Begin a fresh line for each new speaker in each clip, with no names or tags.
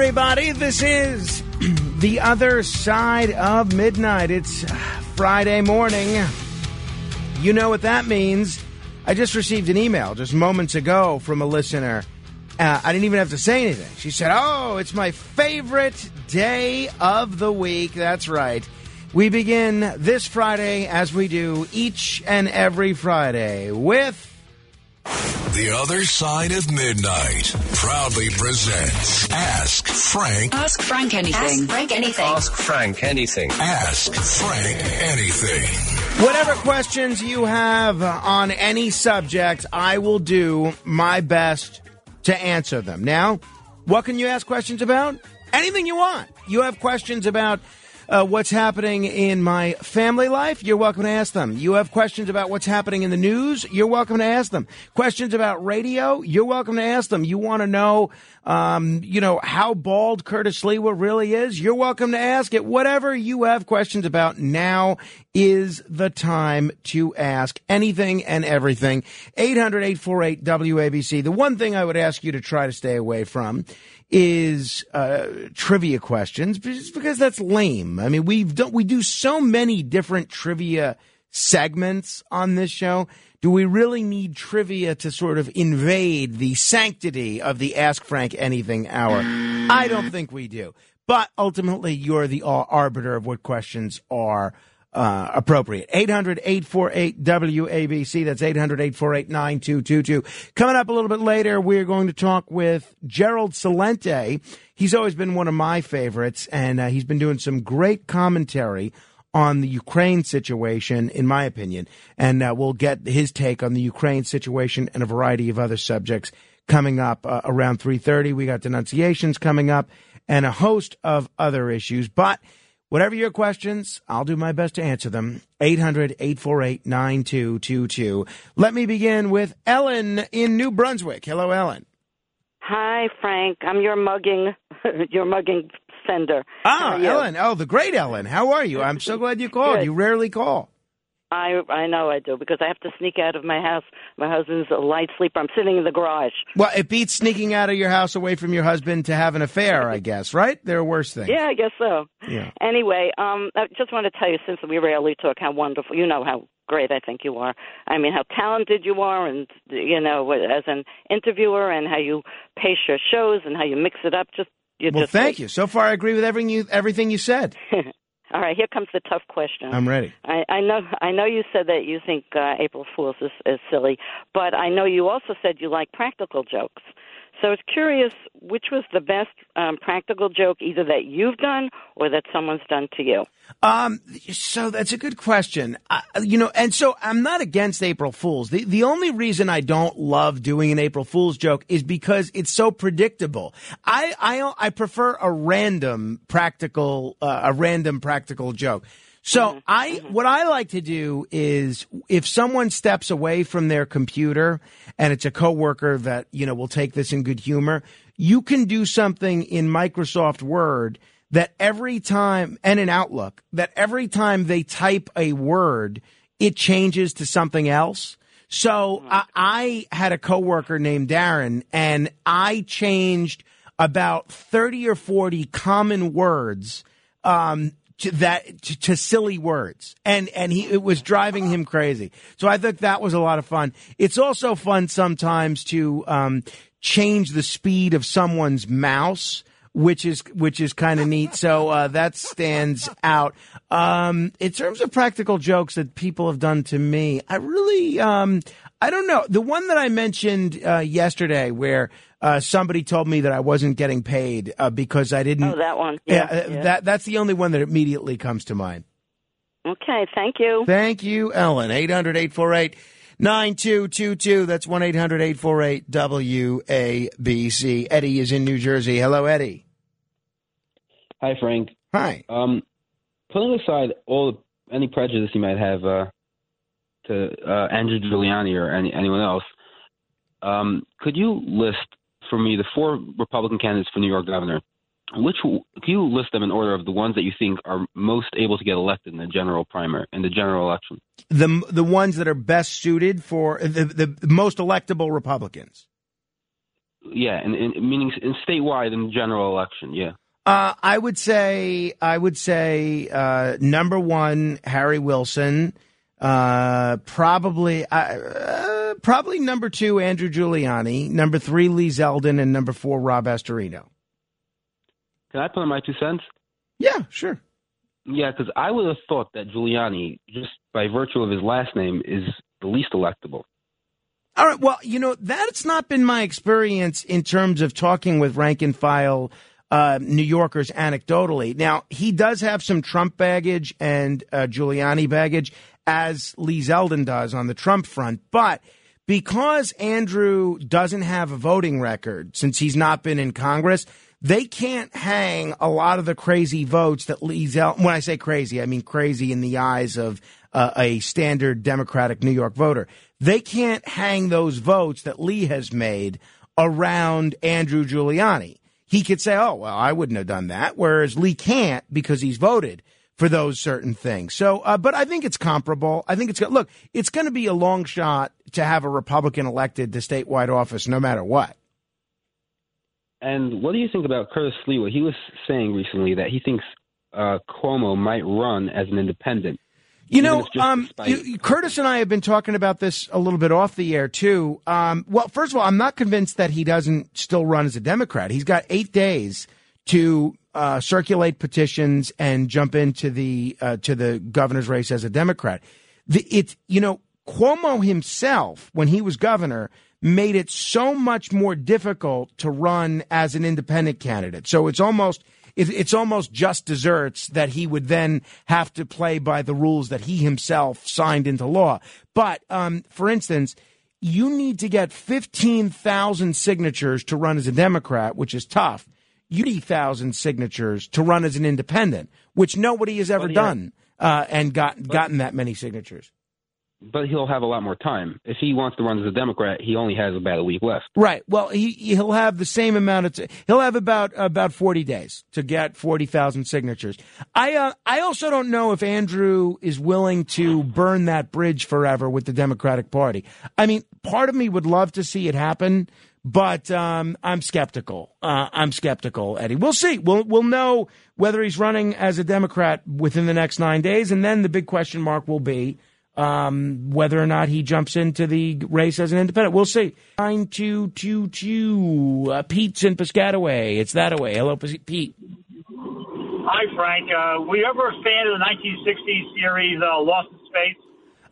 Everybody. This is the other side of midnight. It's Friday morning. You know what that means. I just received an email just moments ago from a listener. Uh, I didn't even have to say anything. She said, Oh, it's my favorite day of the week. That's right. We begin this Friday, as we do each and every Friday, with
The Other Side of Midnight proudly presents Ask Frank.
Ask Frank anything.
Ask Frank anything.
Ask Frank anything.
Ask Frank anything.
Whatever questions you have on any subject, I will do my best to answer them. Now, what can you ask questions about? Anything you want. You have questions about uh, what's happening in my family life, you're welcome to ask them. You have questions about what's happening in the news, you're welcome to ask them. Questions about radio, you're welcome to ask them. You want to know, um, you know, how bald Curtis Sliwa really is, you're welcome to ask it. Whatever you have questions about, now is the time to ask anything and everything. 800 848 WABC. The one thing I would ask you to try to stay away from is uh, trivia questions just because that's lame. I mean, we've done, we do so many different trivia segments on this show. Do we really need trivia to sort of invade the sanctity of the Ask Frank Anything hour? I don't think we do. But ultimately, you're the arbiter of what questions are uh, appropriate. 800 848 WABC. That's 800 848 9222. Coming up a little bit later, we're going to talk with Gerald Celente. He's always been one of my favorites, and uh, he's been doing some great commentary on the Ukraine situation, in my opinion. And uh, we'll get his take on the Ukraine situation and a variety of other subjects coming up uh, around 3.30. We got denunciations coming up and a host of other issues. But Whatever your questions, I'll do my best to answer them. 800 848 9222. Let me begin with Ellen in New Brunswick. Hello, Ellen.
Hi, Frank. I'm your mugging, your mugging sender.
Ah, Ellen. Oh, the great Ellen. How are you? I'm so glad you called. You rarely call.
I I know I do because I have to sneak out of my house. My husband's a light sleeper. I'm sitting in the garage.
Well, it beats sneaking out of your house away from your husband to have an affair, I guess, right? There are worse things.
Yeah, I guess so.
Yeah.
Anyway, um, I just want to tell you, since we rarely talk, how wonderful you know how great I think you are. I mean, how talented you are, and you know, as an interviewer, and how you pace your shows, and how you mix it up. Just you
Well,
just
thank you. So far, I agree with everything you everything you said.
All right, here comes the tough question.
I'm ready.
I, I know I know you said that you think uh, April Fools is, is silly, but I know you also said you like practical jokes. So I was curious which was the best um, practical joke, either that you've done or that someone's done to you.
Um, so that's a good question. You know, and so I'm not against April Fools. The the only reason I don't love doing an April Fools joke is because it's so predictable. I I I prefer a random practical uh, a random practical joke. So mm-hmm. I mm-hmm. what I like to do is if someone steps away from their computer and it's a coworker that, you know, will take this in good humor, you can do something in Microsoft Word that every time and in Outlook that every time they type a word, it changes to something else. So mm-hmm. I, I had a coworker named Darren and I changed about 30 or 40 common words um, to that to, to silly words and and he it was driving him crazy so i think that was a lot of fun it's also fun sometimes to um change the speed of someone's mouse which is which is kind of neat. So uh, that stands out. Um, in terms of practical jokes that people have done to me, I really um, I don't know. The one that I mentioned uh, yesterday, where uh, somebody told me that I wasn't getting paid uh, because I didn't.
Oh, that one.
Yeah,
Yeah,
uh,
yeah.
that that's the only one that immediately comes to mind.
Okay, thank you.
Thank you, Ellen. 800 848 9222. That's 1 800 848 WABC. Eddie is in New Jersey. Hello, Eddie.
Hi, Frank.
Hi.
Um, putting aside all any prejudice you might have uh, to uh, Andrew Giuliani or any, anyone else, um, could you list for me the four Republican candidates for New York governor? Which could you list them in order of the ones that you think are most able to get elected in the general primary in the general election?
The the ones that are best suited for the, the most electable Republicans.
Yeah, and, and meaning in statewide in the general election. Yeah.
Uh, I would say I would say uh, number one Harry Wilson, uh, probably uh, probably number two Andrew Giuliani, number three Lee Zeldin, and number four Rob Astorino.
Can I put in my two cents?
Yeah, sure.
Yeah, because I would have thought that Giuliani, just by virtue of his last name, is the least electable.
All right. Well, you know that's not been my experience in terms of talking with rank and file uh, New Yorkers anecdotally. Now he does have some Trump baggage and uh, Giuliani baggage, as Lee Zeldin does on the Trump front, but. Because Andrew doesn't have a voting record since he's not been in Congress, they can't hang a lot of the crazy votes that Lee Zeldin. When I say crazy, I mean crazy in the eyes of uh, a standard Democratic New York voter. They can't hang those votes that Lee has made around Andrew Giuliani. He could say, "Oh, well, I wouldn't have done that," whereas Lee can't because he's voted for those certain things. So, uh, but I think it's comparable. I think it's go- look, it's going to be a long shot to have a Republican elected to statewide office, no matter what.
And what do you think about Curtis Sliwa? He was saying recently that he thinks uh, Cuomo might run as an independent.
You know, um, Curtis and I have been talking about this a little bit off the air too. Um, well, first of all, I'm not convinced that he doesn't still run as a Democrat. He's got eight days to uh, circulate petitions and jump into the uh, to the governor's race as a Democrat. The, it, you know, Cuomo himself, when he was governor, made it so much more difficult to run as an independent candidate. So it's almost it, it's almost just desserts that he would then have to play by the rules that he himself signed into law. But um, for instance, you need to get fifteen thousand signatures to run as a Democrat, which is tough. Eighty thousand signatures to run as an independent, which nobody has ever
Well, yeah.
done uh, and got gotten that many signatures.
But he'll have a lot more time. If he wants to run as a Democrat, he only has about a week left.
Right. Well, he he'll have the same amount of t- he'll have about about forty days to get forty thousand signatures. I uh, I also don't know if Andrew is willing to burn that bridge forever with the Democratic Party. I mean, part of me would love to see it happen, but um, I'm skeptical. Uh, I'm skeptical, Eddie. We'll see. We'll we'll know whether he's running as a Democrat within the next nine days, and then the big question mark will be um, whether or not he jumps into the race as an independent. We'll see. Nine two two two. Uh, Pete's in Piscataway. It's that away. Hello, Pete.
Hi, Frank. Uh, were you ever a fan of the 1960s series uh, Lost in Space?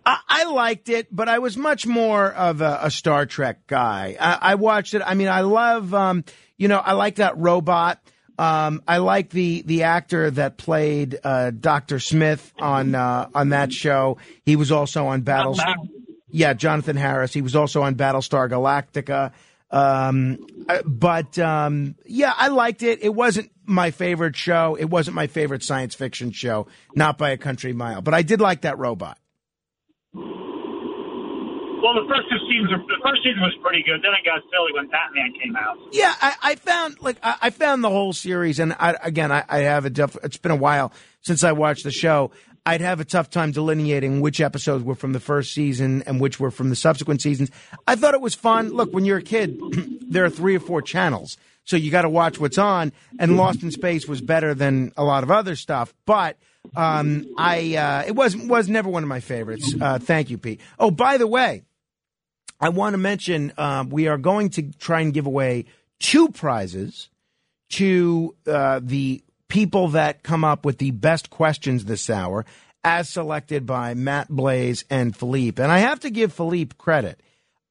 I, I liked it, but I was much more of a, a Star Trek guy. I, I watched it. I mean, I love, um, you know, I like that robot. Um, I like the the actor that played uh, Doctor Smith on uh, on that show. He was also on Battle. Yeah, Jonathan Harris. He was also on Battlestar Galactica. Um, uh, but um, yeah, I liked it. It wasn't my favorite show. It wasn't my favorite science fiction show, not by a country mile. But I did like that robot.
Well, the first two seasons, the first season was pretty good. Then it got silly when Batman came out.
Yeah, I, I found like I, I found the whole series, and I, again, I, have a. Def- it's been a while since I watched the show. I'd have a tough time delineating which episodes were from the first season and which were from the subsequent seasons. I thought it was fun. Look, when you're a kid, there are three or four channels, so you got to watch what's on. And Lost in Space was better than a lot of other stuff, but um, I uh, it was was never one of my favorites. Uh, thank you, Pete. Oh, by the way. I want to mention um, we are going to try and give away two prizes to uh, the people that come up with the best questions this hour, as selected by Matt Blaze and Philippe. And I have to give Philippe credit.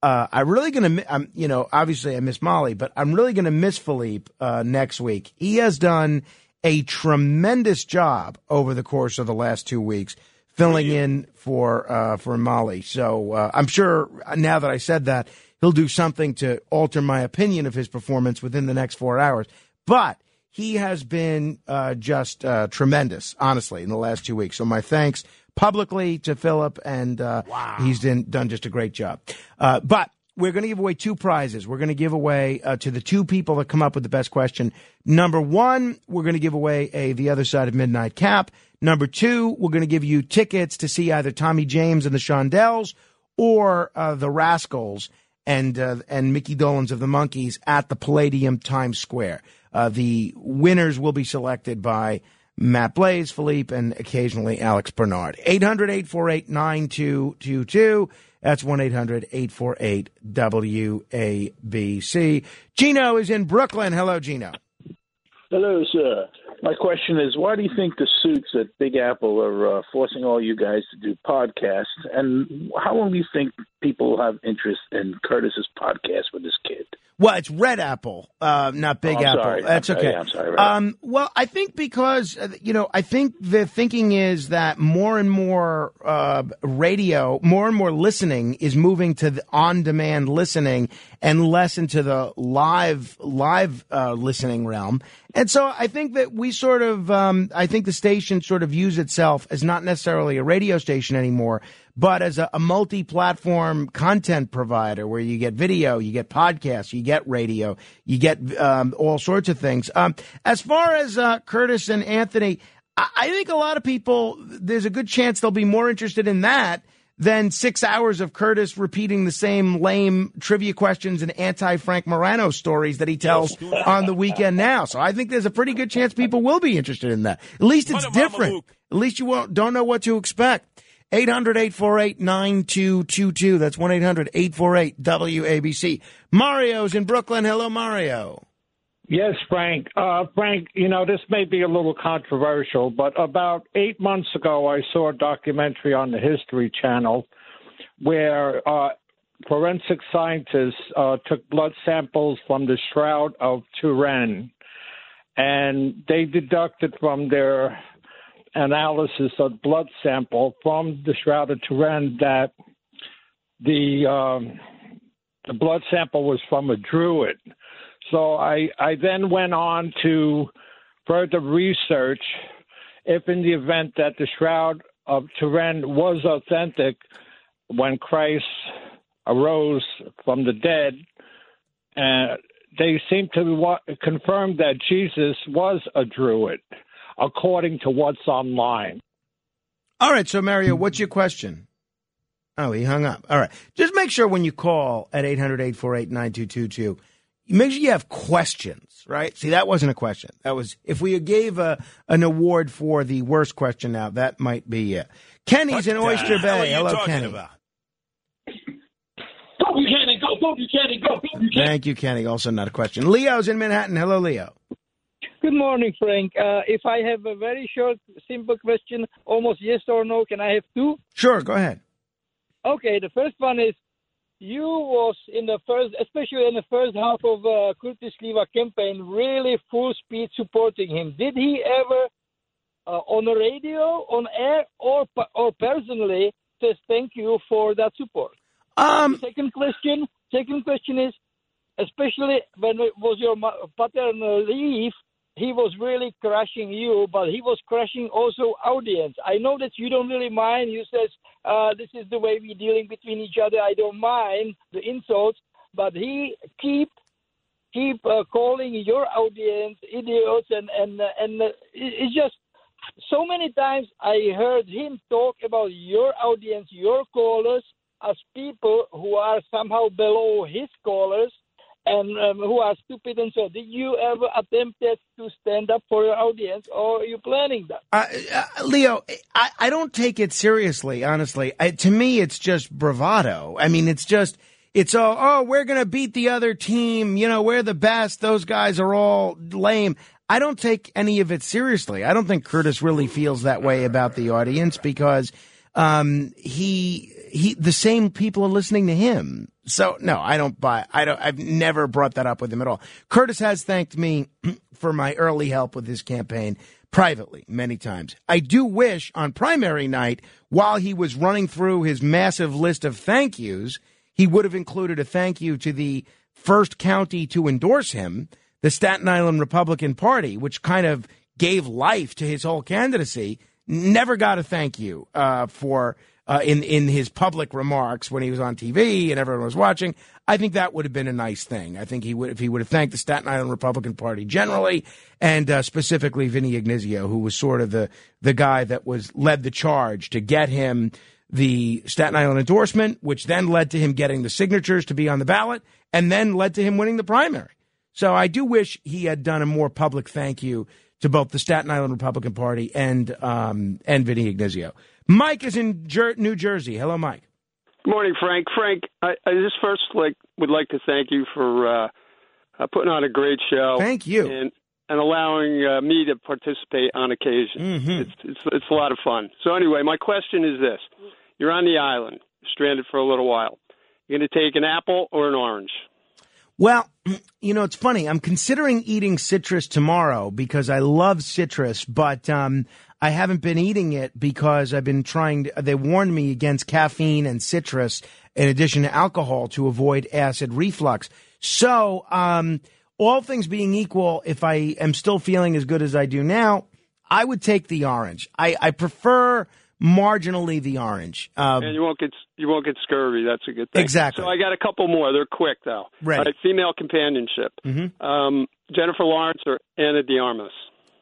Uh, I'm really to, I'm, you know, obviously I miss Molly, but I'm really to miss Philippe uh, next week. He has done a tremendous job over the course of the last two weeks filling in for uh, for Molly. So uh, I'm sure now that I said that he'll do something to alter my opinion of his performance within the next four hours. But he has been uh, just uh, tremendous, honestly, in the last two weeks. So my thanks publicly to Philip, and uh, wow. he's done, done just a great job. Uh, but we're going to give away two prizes. We're going to give away uh, to the two people that come up with the best question. Number one, we're going to give away a The Other Side of Midnight cap. Number two, we're going to give you tickets to see either Tommy James and the Shondells or uh, the Rascals and uh, and Micky Dolenz of the Monkees at the Palladium Times Square. Uh, the winners will be selected by Matt Blaze, Philippe, and occasionally Alex Bernard. 800 848 9222. That's 1 800 848 WABC. Gino is in Brooklyn. Hello, Gino.
Hello, sir. My question is, why do you think the suits at Big Apple are uh, forcing all you guys to do podcasts? And how long do you think people have interest in Curtis's podcast with this kid?
Well, it's Red Apple, uh, not Big
oh,
Apple.
Sorry.
That's okay.
Sorry, I'm sorry.
Um, well, I think because uh, you know, I think the thinking is that more and more uh, radio, more and more listening is moving to the on-demand listening and less into the live live uh, listening realm. And so I think that we sort of, um, I think the station sort of views itself as not necessarily a radio station anymore but as a, a multi-platform content provider where you get video, you get podcasts, you get radio, you get um, all sorts of things. Um, as far as uh, Curtis and Anthony, I, I think a lot of people, there's a good chance they'll be more interested in that than six hours of Curtis repeating the same lame trivia questions and anti Frank Morano stories that he tells on the weekend now. So I think there's a pretty good chance people will be interested in that. At least it's different. At least you won't, don't know what to expect. 800 848 9222. That's 1 800 848 WABC. Mario's in Brooklyn. Hello, Mario.
Yes, Frank. Uh, Frank, you know, this may be a little controversial, but about eight months ago, I saw a documentary on the History Channel where uh, forensic scientists uh, took blood samples from the Shroud of Turin and they deducted from their analysis of blood sample from the Shroud of Turin that the um, the blood sample was from a druid. So I I then went on to further research if in the event that the Shroud of Turin was authentic when Christ arose from the dead, uh, they seem to confirm that Jesus was a druid according to what's online.
All right. So, Mario, what's your question? Oh, he hung up. All right. Just make sure when you call at 800 848 9222, make sure you have questions, right? See, that wasn't a question. That was, if we gave a, an award for the worst question now, that might be it. Kenny's what in Oyster Bay. Hello, Kenny. About?
Go Buchanan, go, go Buchanan, go, go Buchanan.
Thank you, Kenny. Also not a question. Leo's in Manhattan. Hello, Leo.
Good morning, Frank. Uh, if I have a very short, simple question, almost yes or no, can I have two?
Sure, go ahead.
Okay, the first one is you was in the first, especially in the first half of uh, Curtis Sliwa campaign, really full speed supporting him. Did he ever, uh, on the radio, on air, or or personally, says thank you for that support?
Um.
Second question. Second question is, especially when it was your paternal leave, he was really crushing you, but he was crushing also audience. I know that you don't really mind. You says uh, this is the way we're dealing between each other. I don't mind the insults, but he keep keep uh, calling your audience idiots, and and uh, and uh, it's just so many times I heard him talk about your audience, your callers, as people who are somehow below his callers and um, who are stupid and so. on. Did you ever attempted to stand up for your audience, or are you planning that?
Uh, uh, Leo, I, I don't take it seriously, honestly. I, to me, it's just bravado. I mean, it's just it's all, oh, we're going to beat the other team. You know, we're the best. Those guys are all lame. I don't take any of it seriously. I don't think Curtis really feels that way about the audience because um, he he the same people are listening to him. So no, I don't buy. I don't. I've never brought that up with him at all. Curtis has thanked me for my early help with his campaign privately many times. I do wish on primary night, while he was running through his massive list of thank yous, he would have included a thank you to the first county to endorse him, the Staten Island Republican Party, which kind of gave life to his whole candidacy. Never got a thank you uh, for uh, in in his public remarks when he was on TV and everyone was watching. I think that would have been a nice thing. I think he would if he would have thanked the Staten Island Republican Party generally and uh, specifically Vinny Ignizio, who was sort of the the guy that was led the charge to get him the Staten Island endorsement, which then led to him getting the signatures to be on the ballot, and then led to him winning the primary. So I do wish he had done a more public thank you to both the Staten Island Republican Party and um, and Vinny Ignizio. Mike is in Jer- New Jersey. Hello, Mike.
Good morning, Frank. Frank, I, I just first like would like to thank you for uh, uh, putting on a great show.
Thank you.
And, and allowing uh, me to participate on occasion.
Mm-hmm.
It's, it's it's a lot of fun. So anyway, my question is this: You're on the island, stranded for a little while. You're going to take an apple or an orange?
Well, you know, it's funny. I'm considering eating citrus tomorrow because I love citrus, but um, I haven't been eating it because I've been trying to, they warned me against caffeine and citrus in addition to alcohol to avoid acid reflux. So, um, all things being equal, if I am still feeling as good as I do now, I would take the orange. I, I prefer marginally the orange. Um,
and you won't get you won't get scurvy. That's a good thing.
Exactly.
So I got a couple more. They're quick though. Right. Right, female companionship.
Mhm.
Um, Jennifer Lawrence or Ana de Armas.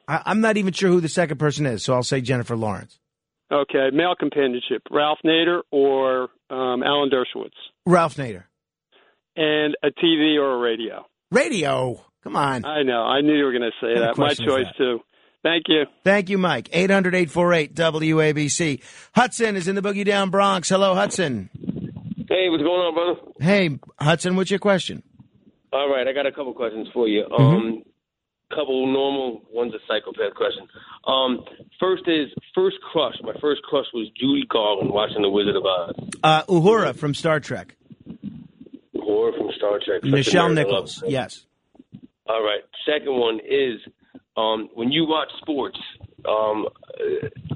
I, I'm not even sure who the second person is, so I'll say Jennifer Lawrence.
Okay, male companionship. Ralph Nader or um, Alan Dershowitz.
Ralph Nader.
And a TV or a radio.
Radio. Come on.
I know. I knew you were going to say that. My choice
that?
too. Thank you.
Thank you, Mike. 800 848 WABC. Hudson is in the Boogie Down Bronx. Hello, Hudson.
Hey, what's going on, brother?
Hey, Hudson, what's your question?
All right, I got a couple questions for you.
Mm-hmm.
Um, couple normal, one's a psychopath question. Um, first is first crush. My first crush was Judy Garland watching The Wizard of Oz.
Uh, Uhura from Star Trek.
Or from Star Trek. Such Nichelle
Nichols.
love.
Yes.
All right. Second one is um, when you watch sports. Um,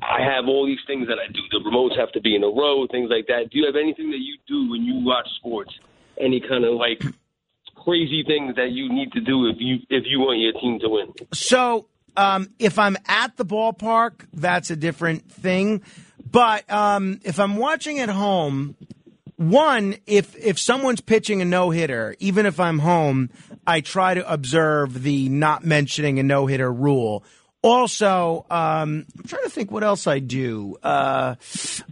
I have all these things that I do. The remotes have to be in a row, things like that. Do you have anything that you do when you watch sports? Any kind of like crazy things that you need to do if you if you want your team to win?
So, um, if I'm at the ballpark, that's a different thing. But um, if I'm watching at home, one, if if someone's pitching a no hitter, even if I'm home, I try to observe the not mentioning a no hitter rule. Also, um, I'm trying to think what else I do. Uh,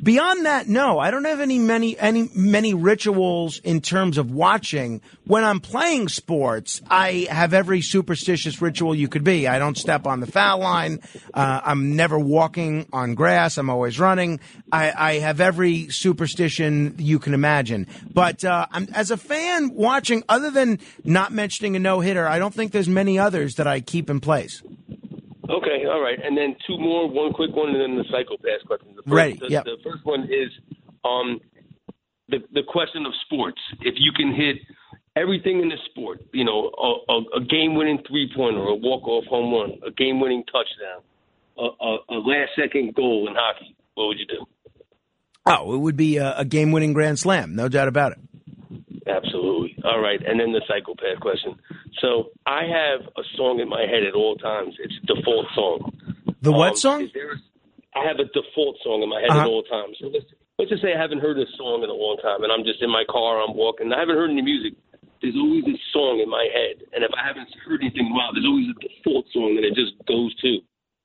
beyond that, no, I don't have any many any many rituals in terms of watching. When I'm playing sports, I have every superstitious ritual you could be. I don't step on the foul line. Uh, I'm never walking on grass. I'm always running. I, I have every superstition you can imagine. But uh, I'm, as a fan watching, other than not mentioning a no hitter, I don't think there's many others that I keep in place.
Okay, all right. And then two more, one quick one, and then the psychopath question. The first,
Ready,
The,
yep.
the first one is um, the the question of sports. If you can hit everything in the sport, you know, a, a, a game winning three pointer, a walk off home run, a game winning touchdown, a, a, a last second goal in hockey, what would you do?
Oh, it would be a, a game winning grand slam, no doubt about it.
Absolutely. All right. And then the psychopath question. So I have a song in my head at all times. It's a default song.
The what
Um,
song?
A, I have a default song in my head
Uh-huh.
at all times. So let's, let's just say I haven't heard this song in a long time, and I'm just in my car, I'm walking, I haven't heard any music. There's always a song in my head, and if I haven't heard anything wow, there's always a default song that it just goes to.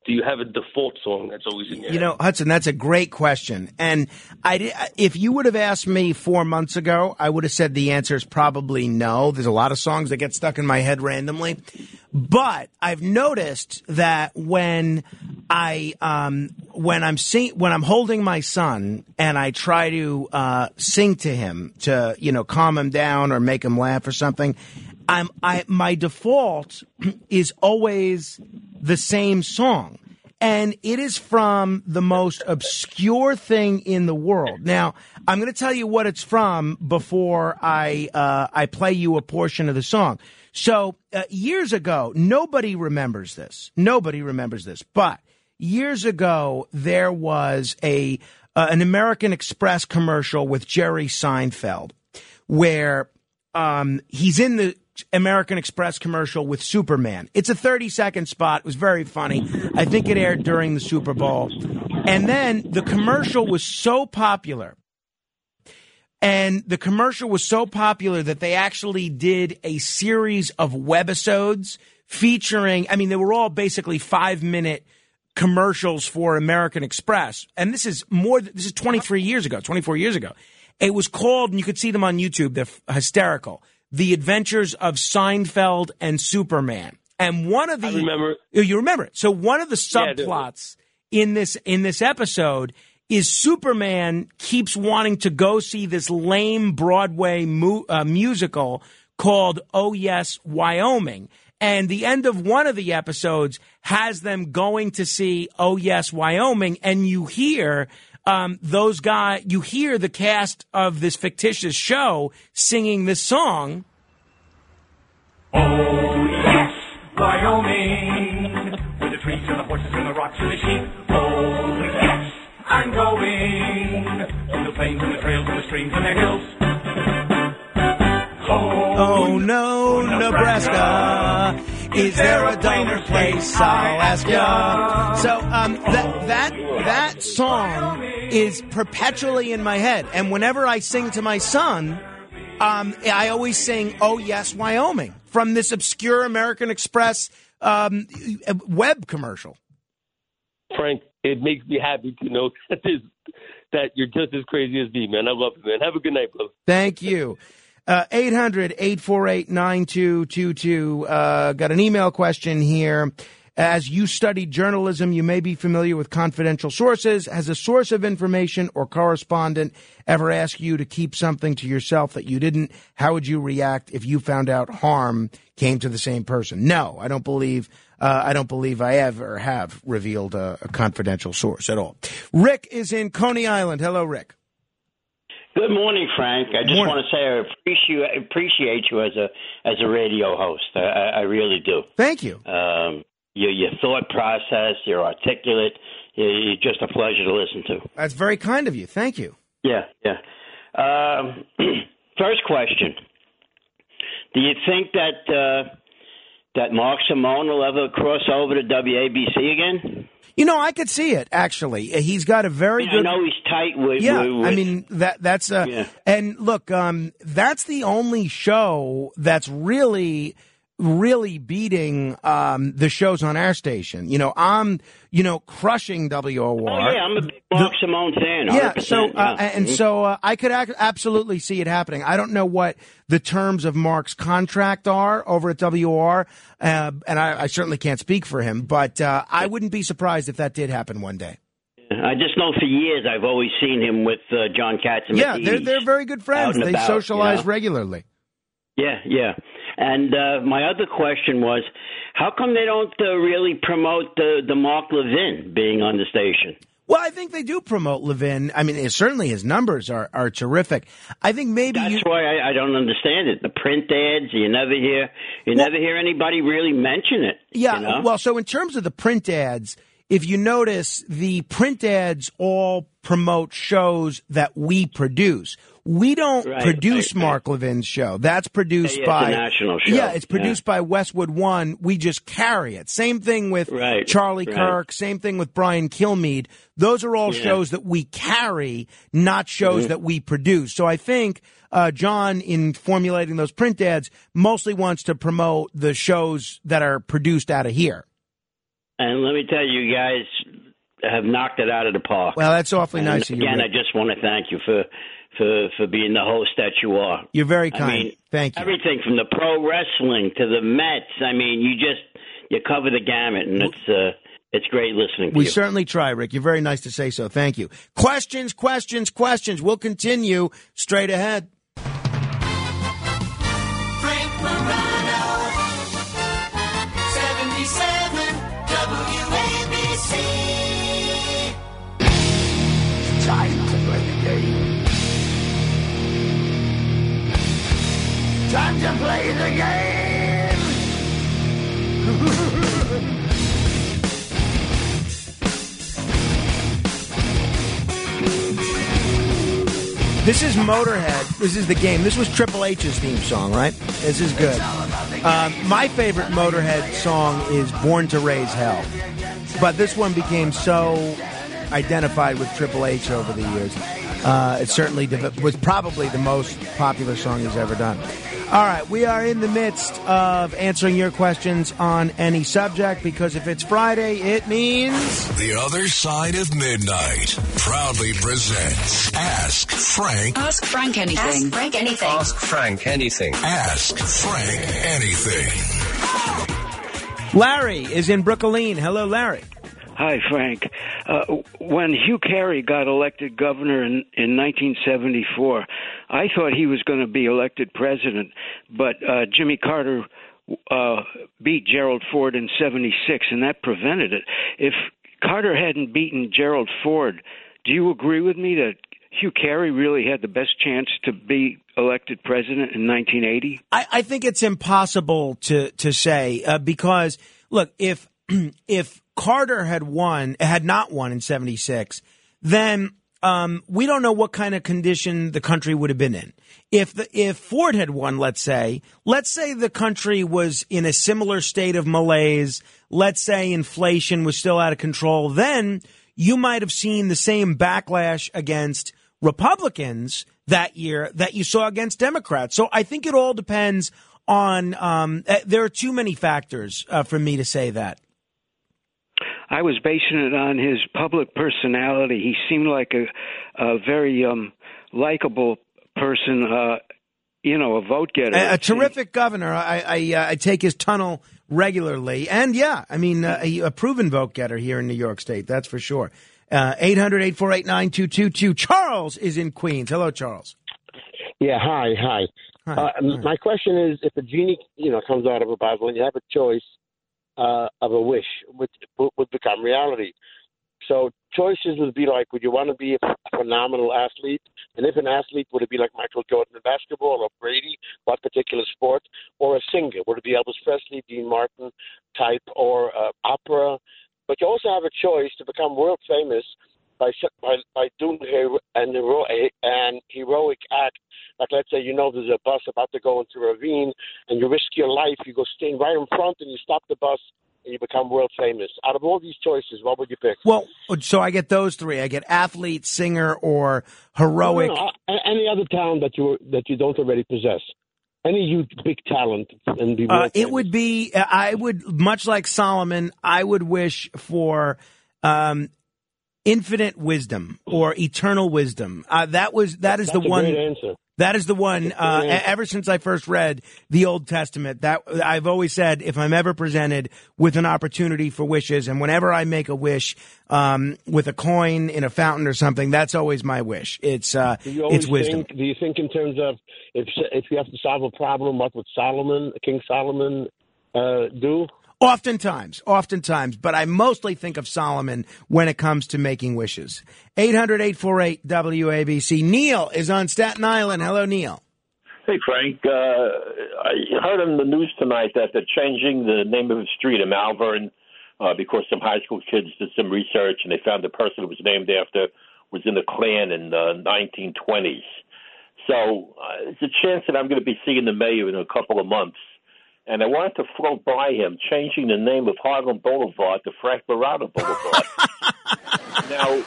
Do you have a default song that's always in your
You
head?
know, Hudson, that's a great question. And I, if you would have asked me four months ago, I would have said the answer is probably no. There's a lot of songs that get stuck in my head randomly. But I've noticed that when I, um, when I'm sing when I'm holding my son and I try to uh, sing to him to you know calm him down or make him laugh or something, I'm I my default is always the same song. And it is from the most obscure thing in the world. Now, I'm going to tell you what it's from before I uh, I play you a portion of the song. So uh, years ago, nobody remembers this. Nobody remembers this. But years ago, there was a uh, an American Express commercial with Jerry Seinfeld, where um, he's in the American Express commercial with Superman. It's a 30 second spot. It was very funny. I think it aired during the Super Bowl. And then the commercial was so popular. And the commercial was so popular that they actually did a series of webisodes featuring, I mean, they were all basically five minute commercials for American Express. And this is more, this is 23 years ago, 24 years ago. It was called, and you could see them on YouTube, they're hysterical. The Adventures of Seinfeld and Superman. And one of the
I remember.
you remember it. So one of the
Yeah,
subplots in this in this episode is Superman keeps wanting to go see this lame Broadway mu- uh, musical called Oh Yes Wyoming. And the end of one of the episodes has them going to see Oh Yes Wyoming, and you hear um, those guys, you hear the cast of this fictitious show singing this song.
Oh, yes, Wyoming. With the trees and the horses and the rocks and the sheep. Oh, yes, I'm going. To the plains and the trails and the streams and the hills.
Oh no, Nebraska. Is there a duller place? I'll ask ya. So um, that that that song is perpetually in my head, and whenever I sing to my son, um, I always sing "Oh Yes, Wyoming" from this obscure American Express um, web commercial.
Frank, it makes me happy to know that this, that you're just as crazy as me, man. I love you, man. Have a good night, brother.
Thank you. Uh, 800 848 9222. Uh, Got an email question here. As you studied journalism, you may be familiar with confidential sources. Has a source of information or correspondent ever asked you to keep something to yourself that you didn't? How would you react if you found out harm came to the same person? No, I don't believe. Uh, I don't believe I ever have revealed a, a confidential source at all. Rick is in Coney Island. Hello, Rick.
Good morning, Frank. I just
Morning.
want to say I appreciate appreciate you as a as a radio host. I, I really do.
Thank you.
Um, your your thought process, you're articulate. You're you're just a pleasure to listen to.
That's very kind of you. Thank you.
Yeah, yeah. Um, first question: Do you think that uh, that Mark Simone will ever cross over to WABC again?
You know, I could see it actually. He's got a very
I
good.
know he's tight with.
yeah,
with,
I mean that that's uh
Yeah.
and look, um that's the only show that's really really beating um the shows on our station. You know, I'm you know crushing WOR.
Oh yeah, I'm a big Mark Simone fan.
Yeah, so uh,
yeah.
and so uh, I could ac- absolutely see it happening. I don't know what the terms of Mark's contract are over at WR, uh, and I, I certainly can't speak for him, but uh, I wouldn't be surprised if that did happen one day.
I just know for years I've always seen him with uh, John Katz and
Yeah, they're they're very good friends. They
about,
socialize
you know?
regularly.
Yeah, yeah. And uh, my other question was, how come they don't uh, really promote the the Mark Levin being on the station?
Well, I think they do promote Levin. I mean, it- certainly his numbers are, are terrific. I think maybe
That's
you,
why I, I don't understand it. The print ads, you never hear you never hear anybody really mention it.
Yeah.
you know?
Well, so in terms of the print ads, if you notice, the print ads all promote shows that we produce. We don't
Right,
produce
right, right.
Mark Levin's show. That's produced
Yeah, yeah,
by
national show.
Yeah, it's
Yeah.
produced by Westwood One. We just carry it. Same thing with
Right,
Charlie
right.
Kirk. Same thing with Brian Kilmeade. Those are all
Yeah.
shows that we carry, not shows
Mhm.
that we produce. So I think uh, John, in formulating those print ads, mostly wants to promote the shows that are produced out of here.
and let me tell you, you guys have knocked it out of the park.
Well, that's awfully nice of you.
Again, I just want to thank you for for for being the host that you are.
You're very
I
kind.
mean,
Thank you.
Everything from the pro wrestling to the Mets. I mean, you just you cover the gamut, and it's uh, It's great listening to
We
you.
certainly try, Rick. You're very nice to say so. Thank you. Questions, questions, questions. We'll continue straight ahead.
Time to play the game.
This is Motorhead. This is the game. This was Triple H's theme song, right? This is good. Um, my favorite Motorhead song is Born to Raise Hell. But this one became so identified with Triple H over the years. Uh, it certainly was probably the most popular song he's ever done. All right, we are in the midst of answering your questions on any subject because if it's Friday, it means.
The Other Side of Midnight proudly presents Ask Frank.
Ask Frank anything. Ask Frank anything.
Ask Frank anything. Ask Frank anything.
Larry is in Brooklyn. Hello, Larry.
Hi, Frank. Uh, when Hugh Carey got elected governor in, in 1974, I thought he was going to be elected president, but uh, Jimmy Carter uh, beat Gerald Ford in 76, and that prevented it. If Carter hadn't beaten Gerald Ford, do you agree with me that Hugh Carey really had the best chance to be elected president in 1980?
I, I think it's impossible to to say uh, because look, if if Carter had won, had not won in '76, then um, we don't know what kind of condition the country would have been in. If the, if Ford had won, let's say, let's say the country was in a similar state of malaise. Let's say inflation was still out of control. Then you might have seen the same backlash against Republicans that year that you saw against Democrats. So I think it all depends on. Um, eh, there are too many factors uh, for me to say that.
I was basing it on his public personality. He seemed like a, a very um, likable person. Uh, you know, a vote getter.
A, a terrific governor. I I, uh, I take his tunnel regularly, and yeah, I mean uh, a, a proven vote getter here in New York State. That's for sure. Uh, 800-848-9222. Charles is in Queens. Hello, Charles.
Yeah, hi, hi.
Hi,
Uh, My question is, if a genie, you know, comes out of a bottle and you have a choice uh, of a wish, would would become reality. So choices would be like, would you want to be a phenomenal athlete? And if an athlete, would it be like Michael Jordan in basketball or Brady, what particular sport? Or a singer? Would it be Elvis Presley, Dean Martin type, or uh, opera? But you also have a choice to become world famous by by, by doing a, an hero, an heroic act. Like let's say you know there's a bus about to go into a ravine, and you risk your life. You go stand right in front, and you stop the bus, and you become world famous. Out of all these choices, what would you pick?
Well, so I get those three. I get athlete, singer, or heroic.
No, no. Any other talent that you that you don't already possess. Any you big talent and be
Uh, it would be. I would much like Solomon. I would wish for um, infinite wisdom or eternal wisdom. Uh, that was that is
That's
the one. That is the one. Uh, ever since I first read the Old Testament, that I've always said, if I'm ever presented with an opportunity for wishes, and whenever I make a wish um, with a coin in a fountain or something, that's always my wish. It's uh,
Do you
it's wisdom.
think? Do you think in terms of if if you have to solve a problem, what would Solomon, King Solomon, uh, do?
Oftentimes, oftentimes, but I mostly think of Solomon when it comes to making wishes. 800 848 WABC. Neil is on Staten Island. Hello, Neil.
Hey, Frank. Uh, I heard on the news tonight that they're changing the name of a street in Malverne uh, because some high school kids did some research and they found the person who was named after was in the Klan in the 1920s. So uh, there's a chance that I'm going to be seeing the mayor in a couple of months. And I wanted to float by him, changing the name of Hylan Boulevard to Frank Morano Boulevard. now,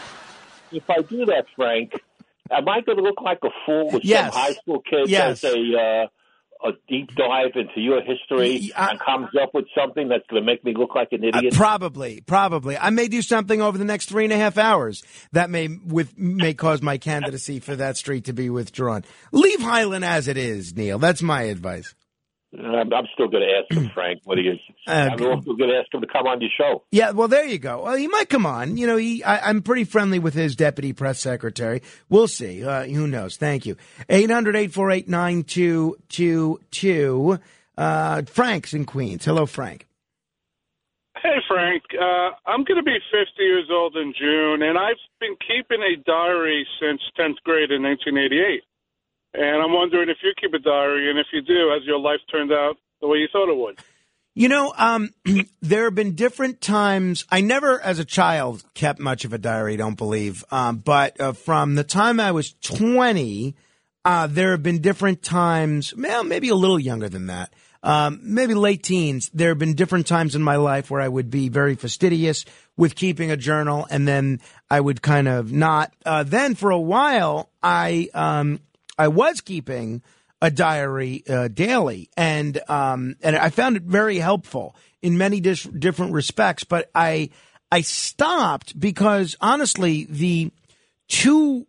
if I do that, Frank, am I going to look like a fool with
Yes.
some high school kid
Yes.
does a uh, a deep dive into your history and comes up with something that's going to make me look like an
Uh,
idiot?
probably, probably. I may do something over the next three and a half hours that may with may cause my candidacy for that street to be withdrawn. Leave Hylan as it is, Neil. That's my advice.
I'm, I'm still going to ask him, Frank, what he is.
Uh,
I'm also going to ask him to come on your show.
Yeah, well, there you go. Well, he might come on. You know, he I, I'm pretty friendly with his deputy press secretary. We'll see. Uh, who knows? Thank you. 800-848-9222. Uh, Frank's in Queens. Hello, Frank.
Hey, Frank. Uh, I'm going to be 50 years old in June, and I've been keeping a diary since 10th grade in 1988. And I'm wondering if you keep a diary, and if you do, has your life turned out the way you thought it would?
You know, um, there have been different times. I never, as a child, kept much of a diary. Don't believe, um, but uh, from the time I was twenty, uh, there have been different times. Well, maybe a little younger than that. Um, maybe late teens. There have been different times in my life where I would be very fastidious with keeping a journal, and then I would kind of not. Uh, then for a while, I um, I was keeping a diary uh, daily, and um, and I found it very helpful in many dis- different respects. But I I stopped because honestly, the two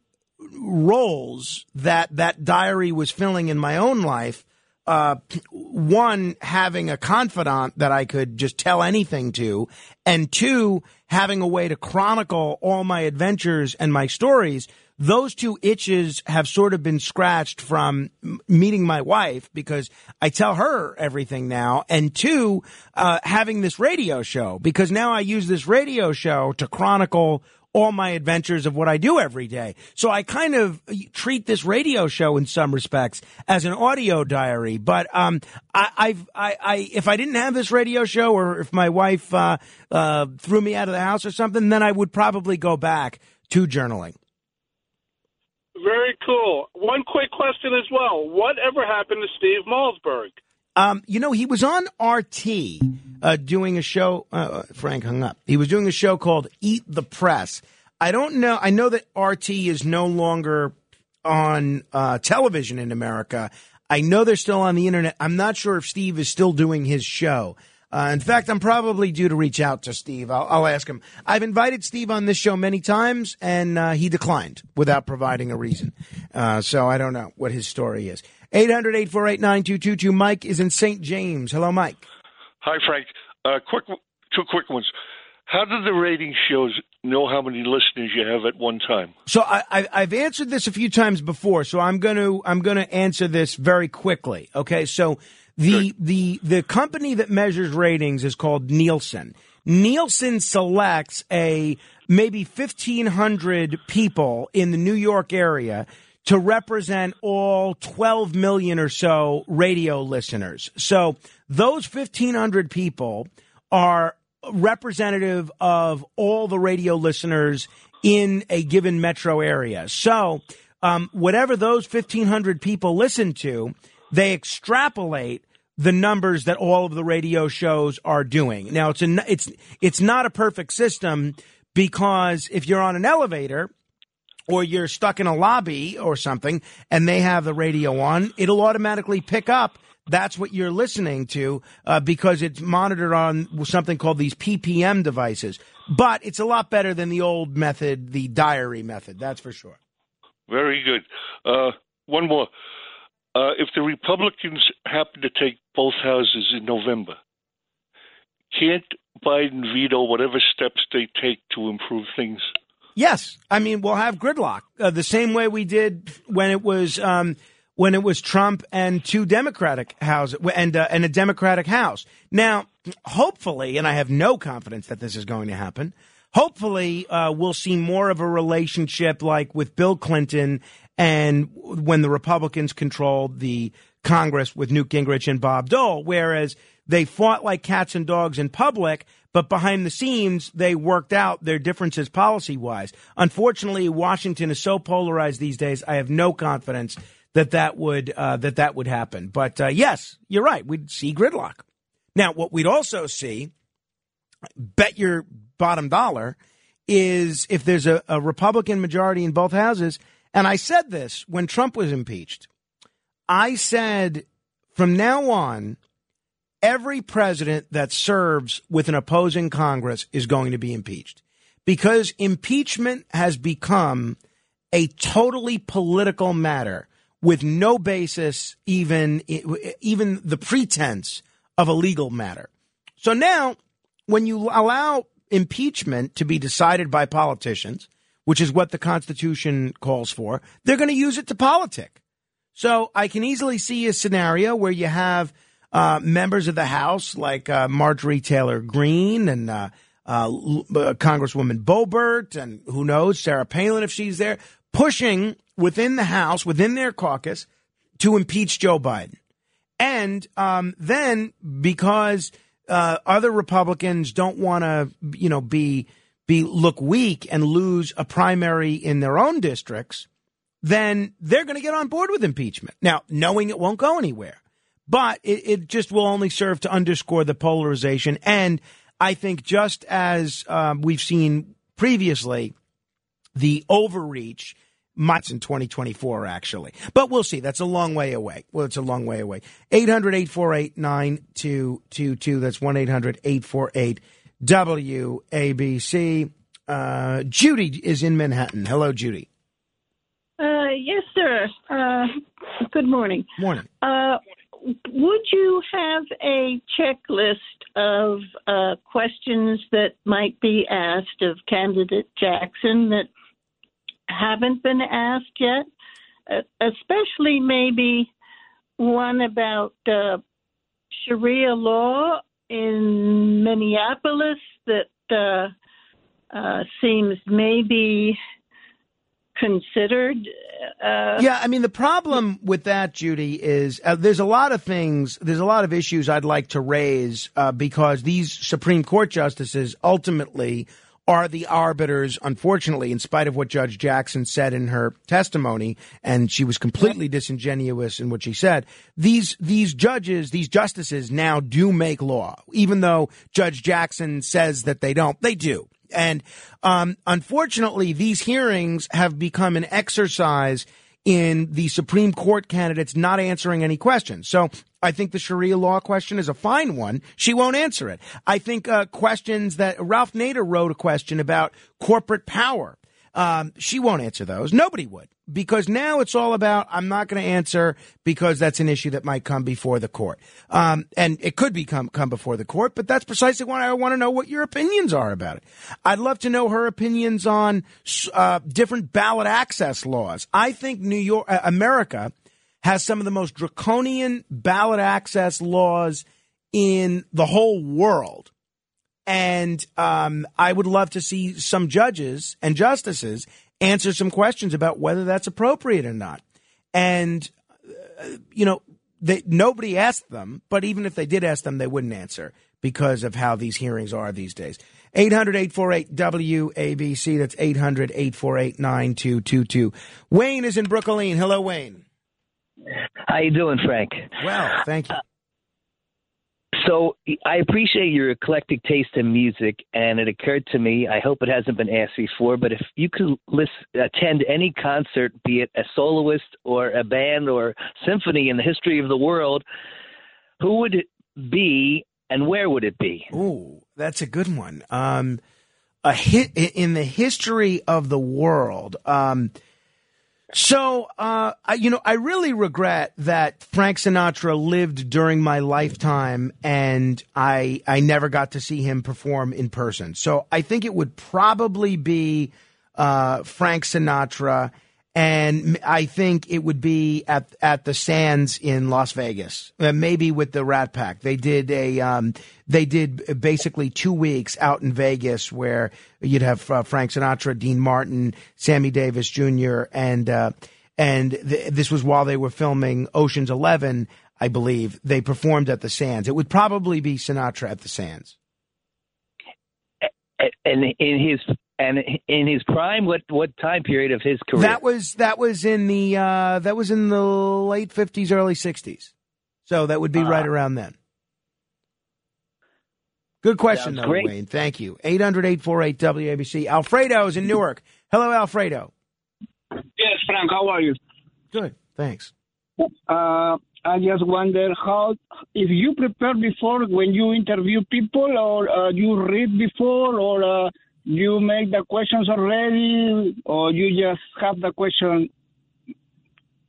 roles that that diary was filling in my own life. Uh, one, having a confidant that I could just tell anything to, and two, having a way to chronicle all my adventures and my stories those two itches have sort of been scratched from meeting my wife because I tell her everything now, and two, uh, having this radio show because now I use this radio show to chronicle all my adventures of what I do every day. So I kind of treat this radio show in some respects as an audio diary. But um, I, I've, I, I, if I didn't have this radio show, or if my wife uh, uh, threw me out of the house or something, then I would probably go back to journaling.
Very cool. One quick question as well. Whatever happened to Steve Malzberg?
Um, you know, he was on RT uh, doing a show. Uh, Frank hung up. He was doing a show called Eat the Press. I don't know. I know that RT is no longer on uh, television in America. I know they're still on the internet. I'm not sure if Steve is still doing his show. Uh, in fact, I'm probably due to reach out to Steve. I'll, I'll ask him. I've invited Steve on this show many times, and uh, he declined without providing a reason. Uh, so I don't know what his story is. 800 848 9222. Mike is in St. James. Hello, Mike.
Hi, Frank. Uh, quick, two quick ones. How do the rating shows know how many listeners you have at one time?
So I, I, I've answered this a few times before, so I'm going to I'm going to answer this very quickly. Okay, so the the the company that measures ratings is called Nielsen. Nielsen selects a maybe 1500 people in the New York area to represent all 12 million or so radio listeners. So those 1500 people are representative of all the radio listeners in a given metro area. So um, whatever those 1500 people listen to, they extrapolate the numbers that all of the radio shows are doing. Now it's a, it's it's not a perfect system because if you're on an elevator or you're stuck in a lobby or something and they have the radio on, it'll automatically pick up that's what you're listening to uh, because it's monitored on something called these PPM devices. But it's a lot better than the old method, the diary method. That's for sure.
Very good. Uh, one more. Uh, if the Republicans happen to take both houses in November, can't Biden veto whatever steps they take to improve things?
Yes, I mean we'll have gridlock uh, the same way we did when it was um, when it was Trump and two Democratic houses and uh, and a Democratic House. Now, hopefully, and I have no confidence that this is going to happen. Hopefully, uh, we'll see more of a relationship like with Bill Clinton and when the Republicans controlled the Congress with Newt Gingrich and Bob Dole, whereas they fought like cats and dogs in public, but behind the scenes, they worked out their differences policy wise. Unfortunately, Washington is so polarized these days. I have no confidence that that would uh, that that would happen. But uh, yes, you're right. We'd see gridlock. Now, what we'd also see, bet your bottom dollar, is if there's a, a Republican majority in both houses. And I said this when Trump was impeached. I said from now on, every president that serves with an opposing Congress is going to be impeached because impeachment has become a totally political matter with no basis, even even the pretense of a legal matter. So now, when you allow impeachment to be decided by politicians, which is what the Constitution calls for, they're going to use it to politic. So I can easily see a scenario where you have uh, members of the House like uh, Marjorie Taylor Greene and uh, uh, uh Congresswoman Boebert and who knows Sarah Palin if she's there pushing within the House within their caucus to impeach Joe Biden, and um, then because uh, other Republicans don't want to you know be be look weak and lose a primary in their own districts, then they're going to get on board with impeachment. Now, knowing it won't go anywhere but it, it, just will only serve to underscore the polarization. And I think just as um, we've seen previously, the overreach might in 2024, actually. But we'll see. That's a long way away. Well, it's a long way away. 800 848 9222. That's 1 800 848 WABC. Uh, Judy is in Manhattan. Hello, Judy.
Uh, yes, sir. Uh, good morning.
Morning.
Uh, would you have a checklist of uh, questions that might be asked of candidate Jackson that haven't been asked yet? Uh, especially maybe one about uh, Sharia law in Minneapolis that uh, uh, seems maybe considered. Uh,
yeah, I mean, the problem with that, Judy, is uh, there's a lot of things, there's a lot of issues I'd like to raise uh, because these Supreme Court justices ultimately are the arbiters, unfortunately, in spite of what Judge Jackson said in her testimony, and she was completely disingenuous in what she said. These these judges, these justices now do make law, even though Judge Jackson says that they don't. They do. And um, unfortunately, these hearings have become an exercise in the Supreme Court candidates not answering any questions. So I think the Sharia law question is a fine one. She won't answer it. I think uh, questions that Ralph Nader wrote a question about corporate power. Um, she won't answer those. Nobody would because now it's all about I'm not going to answer because that's an issue that might come before the court, um, and it could become come before the court. But that's precisely why I want to know what your opinions are about it. I'd love to know her opinions on uh, different ballot access laws. I think New York, uh, America, has some of the most draconian ballot access laws in the whole world. And um, I would love to see some judges and justices answer some questions about whether that's appropriate or not. And, uh, you know, they, nobody asked them, but even if they did ask them, they wouldn't answer because of how these hearings are these days. 800 848 WABC. That's 800 848 9222. Wayne is in Brooklyn. Hello, Wayne.
How you doing, Frank?
Well, thank you.
So I appreciate your eclectic taste in music, and it occurred to me. I hope it hasn't been asked before, but if you could list, attend any concert, be it a soloist or a band or symphony in the history of the world, who would it be, and where would it be?
Ooh, that's a good one. Um, a hit in the history of the world. Um, so, uh, I, you know, I really regret that Frank Sinatra lived during my lifetime and I, I never got to see him perform in person. So I think it would probably be, uh, Frank Sinatra and I think it would be at at the Sands in Las Vegas, uh, maybe with the Rat Pack. They did a um, they did basically two weeks out in Vegas where you'd have uh, Frank Sinatra, Dean Martin, Sammy Davis Jr. and uh, and th- this was while they were filming Ocean's Eleven, I believe. They performed at the Sands. It would probably be Sinatra at the Sands.
And in his and in his prime, what what time period of his career?
That was that was in the uh, that was in the late fifties, early sixties. So that would be uh, right around then. Good question, though,
great.
Wayne. Thank you. 800-848 WABC. Alfredo is in Newark. Hello, Alfredo.
Yes, Frank. How are you?
Good. Thanks.
Uh, I just wonder how, if you prepare before when you interview people, or uh, you read before, or uh, you make the questions already, or you just have the question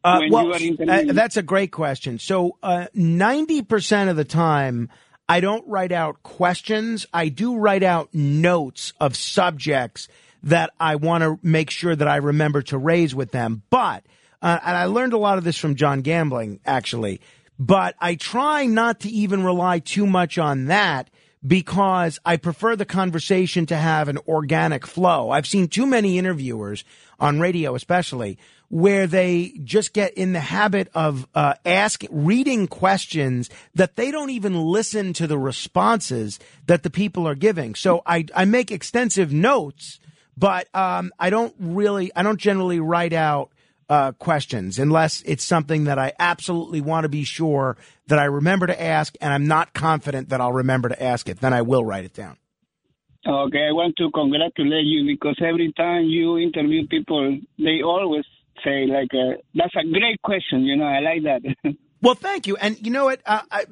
Uh, well, uh, that's a great question. So, uh, ninety percent of the time, I don't write out questions. I do write out notes of subjects that I want to make sure that I remember to raise with them. But, uh, and I learned a lot of this from John Gambling, actually. But I try not to even rely too much on that because I prefer the conversation to have an organic flow. I've seen too many interviewers on radio, especially, where they just get in the habit of uh, asking, reading questions that they don't even listen to the responses that the people are giving. So I, I make extensive notes, but um, I don't really, I don't generally write out uh, questions unless it's something that I absolutely want to be sure that I remember to ask, and I'm not confident that I'll remember to ask it. Then I will write it down.
Okay, I want to congratulate you because every time you interview people, they always say like, uh, "That's a great question." You know, I like that.
Well, thank you. And you know what? Uh, I,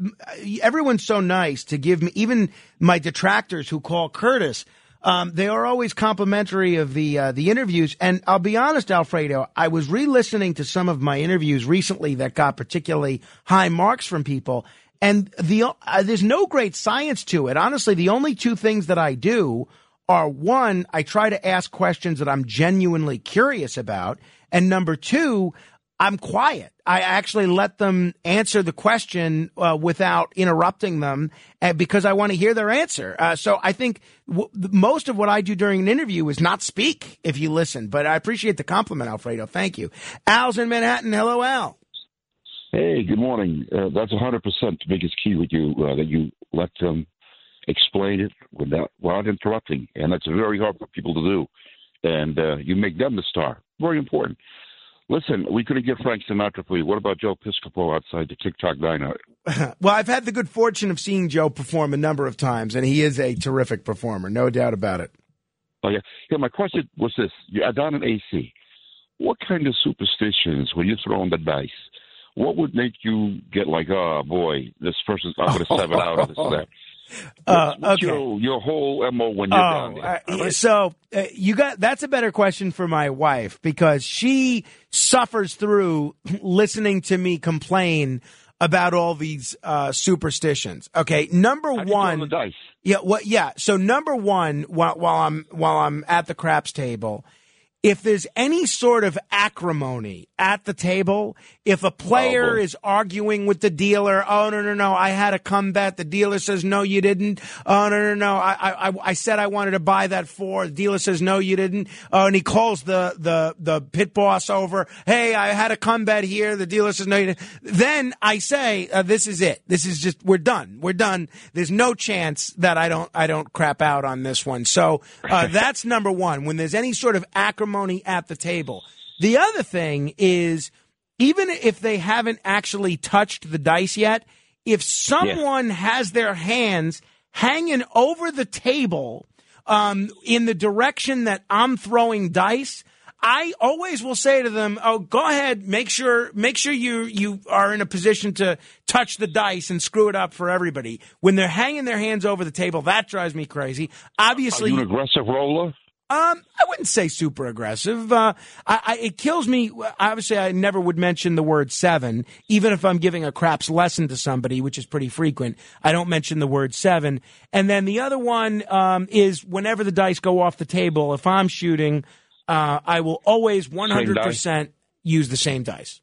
everyone's so nice to give me, even my detractors who call Curtis. Um, they are always complimentary of the uh, the interviews, and I'll be honest, Alfredo. I was re-listening to some of my interviews recently that got particularly high marks from people, and the uh, there's no great science to it. Honestly, the only two things that I do are one, I try to ask questions that I'm genuinely curious about, and number two, I'm quiet. I actually let them answer the question uh, without interrupting them uh, because I want to hear their answer. Uh, so I think w- most of what I do during an interview is not speak if you listen, but I appreciate the compliment, Alfredo. Thank you. Al's in Manhattan. Hello, Al.
Hey, good morning. Uh, that's 100% the biggest key with you, uh, that you let them explain it without, without interrupting. And that's very hard for people to do. And uh, you make them the star. Very important. Listen, we couldn't get Frank Sinatra for you. What about Joe Piscopo outside the Tick Tock diner?
well, I've had the good fortune of seeing Joe perform a number of times, and he is a terrific performer, no doubt about it.
Oh, yeah. Yeah, my question was this. You're down in AC. What kind of superstitions, when you throw on the dice, what would make you get like, oh, boy, this person's not going to seven out of this that?
Uh,
What's
okay.
your, your whole MO when you're down
Oh,
there?
uh, so uh, you got that's a better question for my wife because she suffers through listening to me complain about all these uh, superstitions. Okay, number one, yeah, what? Yeah, so number one, while, while I'm while I'm at the craps table, if there's any sort of acrimony at the table, if a player is arguing with the dealer, oh no no no, I had a come bet. The dealer says no, you didn't. Oh no no no, I I I said I wanted to buy that for. The dealer says no, you didn't. Oh, and he calls the the the pit boss over. Hey, I had a come bet here. The dealer says no, you didn't. Then I say uh, this is it. This is just we're done. We're done. There's no chance that I don't I don't crap out on this one. So uh, that's number one. When there's any sort of acrimony at the table. The other thing is, even if they haven't actually touched the dice yet, if someone has their hands hanging over the table um, in the direction that I'm throwing dice, I always will say to them, "Oh, go ahead, make sure make sure you you are in a position to touch the dice and screw it up for everybody." When they're hanging their hands over the table, that drives me crazy.
Are
Obviously,
you an aggressive roller?
Um, I wouldn't say super aggressive. Uh, I, I, it kills me. Obviously, I never would mention the word seven, even if I'm giving a craps lesson to somebody, which is pretty frequent. I don't mention the word seven. And then the other one um, is whenever the dice go off the table, if I'm shooting, uh, I will always 100% use the same dice.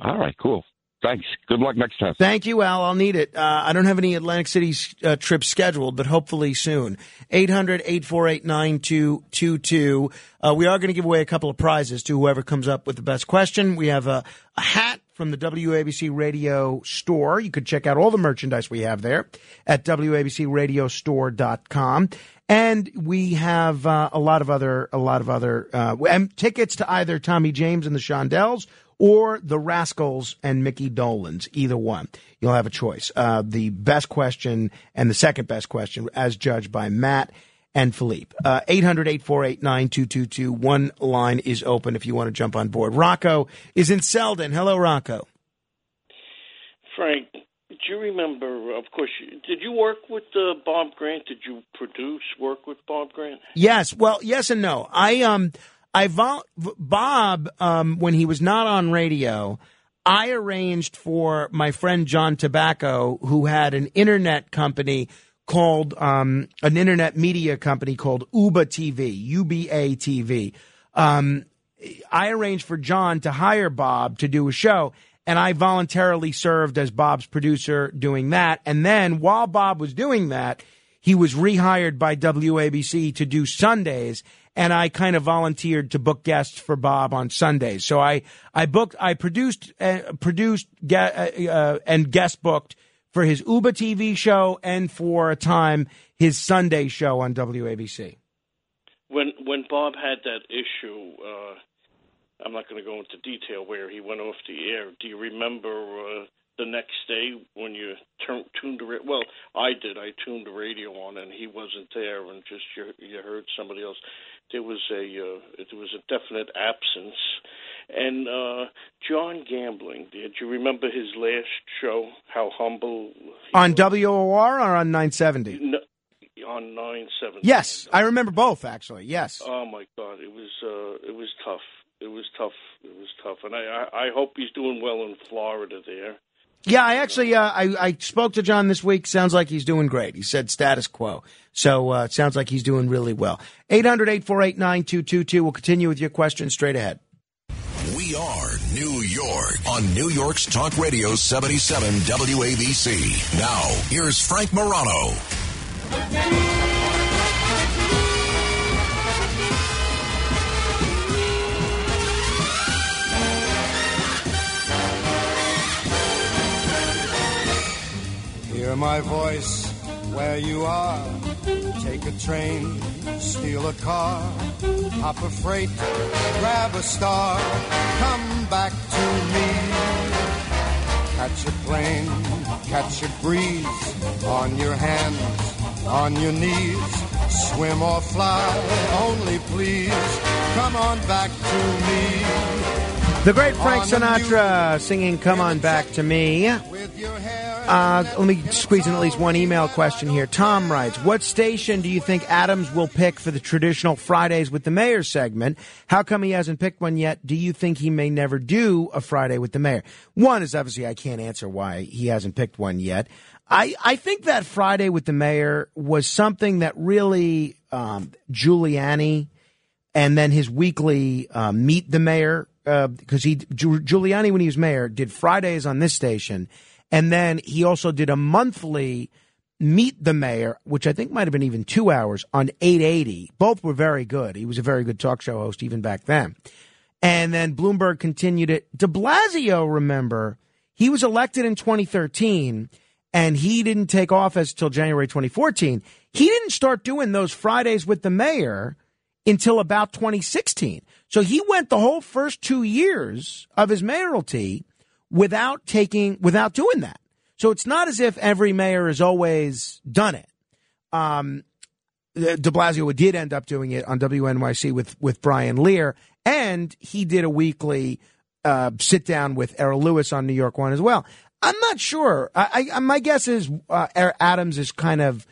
All right, cool. Thanks. Good luck next time.
Thank you, Al. I'll need it. Uh, I don't have any Atlantic City uh, trips scheduled, but hopefully soon. 800 848 9222. Uh, We are going to give away a couple of prizes to whoever comes up with the best question. We have a, a hat from the WABC radio store. You could check out all the merchandise we have there at WABCradiostore.com. And we have uh, a lot of other, a lot of other, uh, tickets to either Tommy James and the Shondells or the Rascals and Micky Dolenz, either one. You'll have a choice. Uh, the best question and the second best question, as judged by Matt and Philippe. Uh, 800 848 9222. One line is open if you want to jump on board. Rocco is in Selden. Hello, Rocco.
Frank, do you remember? Of course, did you work with uh, Bob Grant? Did you produce work with Bob Grant?
Yes. Well, yes and no. I um I vol- Bob um, when he was not on radio. I arranged for my friend John Tabacco, who had an internet company called um, an internet media company called Uba TV, UBA TV. Um, I arranged for John to hire Bob to do a show, and I voluntarily served as Bob's producer doing that. And then while Bob was doing that, he was rehired by WABC to do Sundays, and I kind of volunteered to book guests for Bob on Sundays. So I I booked, I produced, uh, produced, uh, uh, and guest booked for his Uba TV show and for a time his Sunday show on WABC.
When when Bob had that issue, uh, I'm not going to go into detail where he went off the air. Do you remember uh, the next day when you tur- tuned the well? I did. I tuned the radio on, and he wasn't there, and just you, you heard somebody else. There was a uh, there was a definite absence. And uh, John Gambling, did you remember his last show? How humble
On WOR or on 970?
no, on 970.
Yes, I remember both actually. Yes.
Oh my God, it was uh, it was tough. It was tough. It was tough, and I, I I hope he's doing well in Florida there.
Yeah, I actually uh, I I spoke to John this week. Sounds like he's doing great. He said status quo. So uh, it sounds like he's doing really well. 800-848-9222. We'll continue with your questions straight ahead.
We are New York on New York's Talk Radio 77 WABC. Now, here's Frank Morano.
Hear my voice where you are. Take a train, steal a car, hop a freight, grab a star, come back to me. Catch a plane, catch a breeze on your hands, on your knees. Swim or fly, only please come on back to me.
The great Frank Sinatra singing "Come On Back to Me." Uh, let me squeeze in at least one email question here. Tom writes, "What station do you think Adams will pick for the traditional Fridays with the Mayor segment? How come he hasn't picked one yet? Do you think he may never do a Friday with the Mayor?" One is obviously I can't answer why he hasn't picked one yet. I I think that Friday with the Mayor was something that really um, Giuliani and then his weekly uh, meet the mayor Uh, because he Giuliani when he was mayor did Fridays on this station, and then he also did a monthly meet the mayor, which I think might have been even two hours on 880. Both were very good. He was a very good talk show host even back then. And then Bloomberg continued it. De Blasio, remember, he was elected in 2013 and he didn't take office till January 2014. He didn't start doing those Fridays with the mayor until about 2016. So he went the whole first two years of his mayoralty without taking, without doing that. So it's not as if every mayor has always done it. Um, De Blasio did end up doing it on WNYC with, with Brian Lehrer, and he did a weekly uh, sit down with Errol Louis on New York One as well. I'm not sure. I, I, my guess is uh, Adams is kind of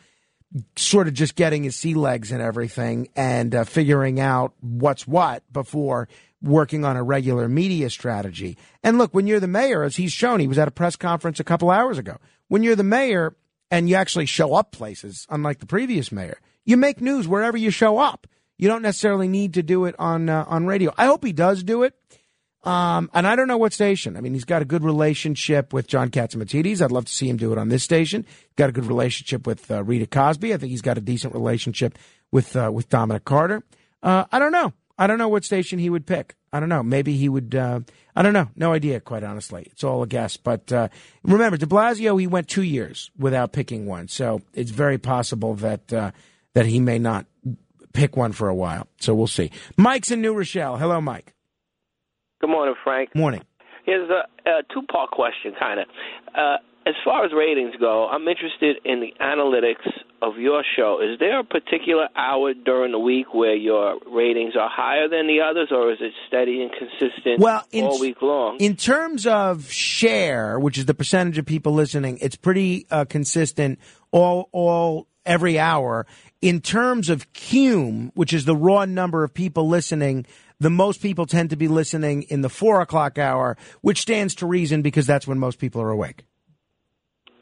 sort of just getting his sea legs and everything and uh, figuring out what's what before working on a regular media strategy. And look, when you're the mayor, as he's shown, he was at a press conference a couple hours ago. When you're the mayor and you actually show up places, unlike the previous mayor, you make news wherever you show up. You don't necessarily need to do it on uh, on radio. I hope he does do it. Um, and I don't know what station. I mean, he's got a good relationship with John Catsimatidis. I'd love to see him do it on this station. Got a good relationship with uh, Rita Cosby. I think he's got a decent relationship with uh, with Dominic Carter. Uh, I don't know. I don't know what station he would pick. I don't know. Maybe he would. Uh, I don't know. No idea. Quite honestly, it's all a guess. But uh, remember, De Blasio, he went two years without picking one, so it's very possible that uh, that he may not pick one for a while. So we'll see. Mike's in New Rochelle. Hello, Mike.
Good morning, Frank.
Morning.
Here's a, a two part question, kind of. Uh, as far as ratings go, I'm interested in the analytics of your show. Is there a particular hour during the week where your ratings are higher than the others, or is it steady and consistent
Well, in-
all week long?
In terms of share, which is the percentage of people listening, it's pretty uh, consistent all all every hour. In terms of cume, which is the raw number of people listening the most people tend to be listening in the four o'clock hour, which stands to reason because that's when most people are awake.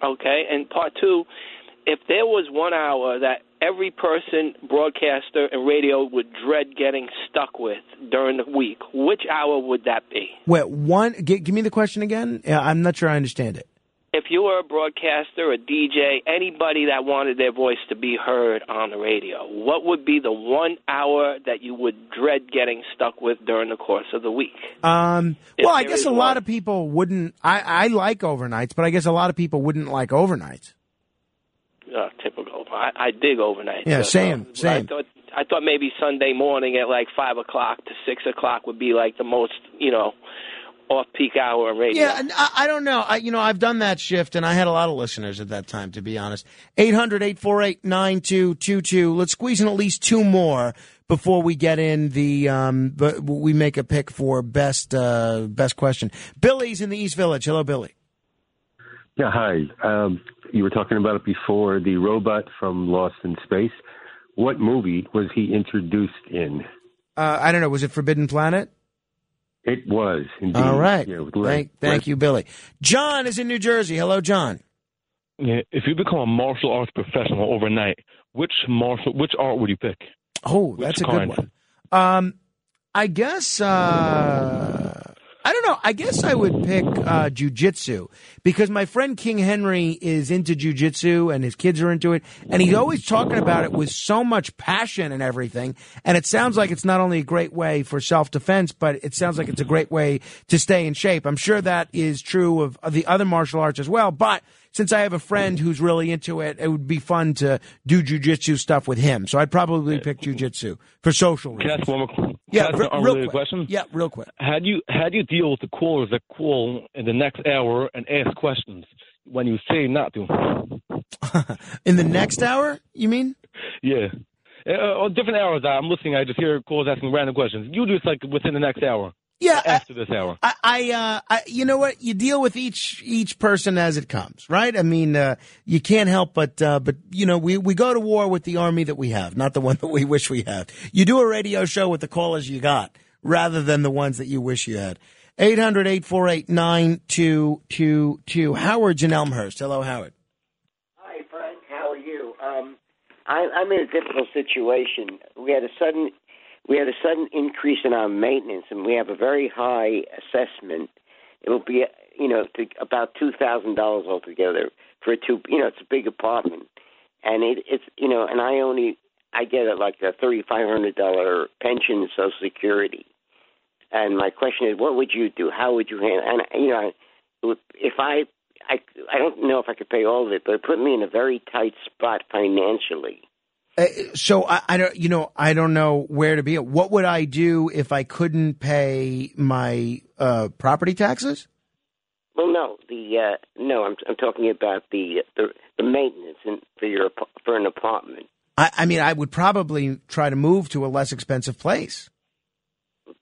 Okay, and part two, if there was one hour that every person, broadcaster, and radio would dread getting stuck with during the week, which hour would that be?
Wait, one. G- give me the question again. Uh, I'm not sure I understand it.
If you were a broadcaster, a DJ, anybody that wanted their voice to be heard on the radio, what would be the one hour that you would dread getting stuck with during the course of the week?
Um, well, I guess a lot of people wouldn't. I, I like overnights, but I guess a lot of people wouldn't like overnights.
Uh, typical. I, I dig overnights.
Yeah,
Uh,
same,
so
same.
I thought I thought maybe Sunday morning at like five o'clock to six o'clock would be like the most you know off peak hour in radio.
Yeah, and I, I don't know. I, you know, I've done that shift, and I had a lot of listeners at that time, to be honest. 800-848-9222. Let's squeeze in at least two more before we get in the, um, but we make a pick for best, uh, best question. Billy's in the East Village. Hello, Billy.
Yeah, hi. Um, you were talking about it before, the robot from Lost in Space. What movie was he introduced in?
Uh, I don't know. Was it Forbidden Planet?
It was indeed.
All right.
Yeah, with Len-
Thank, thank
Len-
you, Billy. John is in New Jersey. Hello, John.
Yeah, if you become a martial arts professional overnight, which martial, which art would you pick?
Oh,
Which
that's a
kind?
good one. Um, I guess uh, I don't know. I guess I would pick uh, jujitsu because my friend King Henry is into jujitsu and his kids are into it, and he's always talking about it with so much passion and everything. And it sounds like it's not only a great way for self defense, but it sounds like it's a great way to stay in shape. I'm sure that is true of, of the other martial arts as well, but. Since I have a friend who's really into it, it would be fun to do jujitsu stuff with him. So I'd probably pick jujitsu for social
Can I
reasons.
ask one more? Can
Yeah,
ask
re- real quick.
question?
Yeah, real quick.
How do you how do you deal with the callers that call in the next hour and ask questions when you say not to?
In the next hour, you mean?
Yeah. Uh, on different hours, I'm listening. I just hear calls asking random questions. You do it like within the next hour.
Yeah.
After this hour.
I, I, uh, I, you know what? You deal with each each person as it comes, right? I mean, uh, you can't help but, uh, but you know, we we go to war with the army that we have, not the one that we wish we had. You do a radio show with the callers you got, rather than the ones that you wish you had. 800-848-9222. Howard's in Elmhurst. Hello, Howard.
Hi, Frank. How are you? Um, I, I'm in a difficult situation. We had a sudden, we had a sudden increase in our maintenance, and we have a very high assessment. It'll be, you know, to about two thousand dollars altogether for a two. You know, it's a big apartment, and it, it's, you know, and I only, I get a, like a thirty five hundred dollar pension, and Social Security. And my question is, what would you do? How would you handle? And you know, if I, I, I don't know if I could pay all of it, but it put me in a very tight spot financially.
Uh, so I, I don't, you know, I don't know where to be. What would I do if I couldn't pay my uh, property taxes?
Well, no, the uh, no, I'm I'm talking about the the, the maintenance in, for your for an apartment.
I, I mean, I would probably try to move to a less expensive place.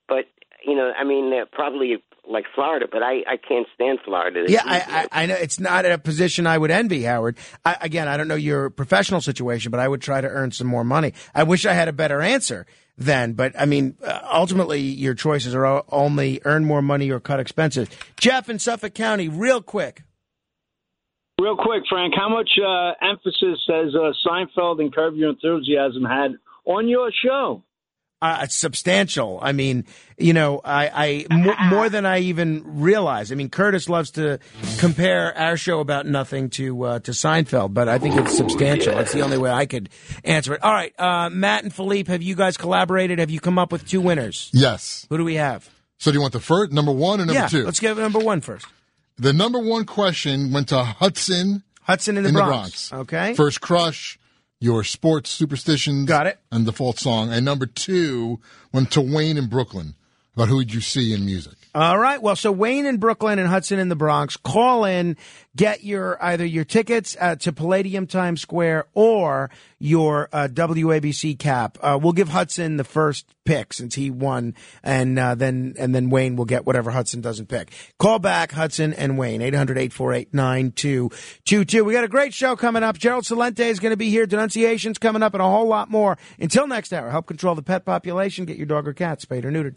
But you know, I mean, uh, probably like Florida, but I I can't stand Florida.
Yeah, I, I, I know it's not a position I would envy, Howard. I, again, I don't know your professional situation, but I would try to earn some more money. I wish I had a better answer then, but I mean, uh, ultimately, your choices are only earn more money or cut expenses. Jeff in Suffolk County, real quick.
Real quick, Frank, how much uh, emphasis has uh, Seinfeld and Curb Your Enthusiasm had on your show?
Uh, it's substantial. I mean, you know, I, I more, more than I even realize. I mean, Curtis loves to compare our show about nothing to uh, to Seinfeld, but I think it's substantial. That's the only way I could answer it. All right, uh, Matt and Philippe, have you guys collaborated? Have you come up with two winners?
Yes.
Who do we have?
So do you want the first number one or number
yeah,
two?
let's get number one first.
The number one question went to Hudson.
Hudson in the Bronx. Okay.
First crush, your sports superstitions.
Got it.
And the default song. And number two went to Wayne in Brooklyn. About who would you see in music?
All right. Well, so Wayne in Brooklyn and Hudson in the Bronx, call in, get your either your tickets uh, to Palladium Times Square or your uh, WABC cap. Uh, we'll give Hudson the first pick since he won, and uh, then and then Wayne will get whatever Hudson doesn't pick. Call back Hudson and Wayne 800-848-9222. We got a great show coming up. Gerald Celente is going to be here. Denunciations coming up and a whole lot more. Until next hour, help control the pet population. Get your dog or cat spayed or neutered.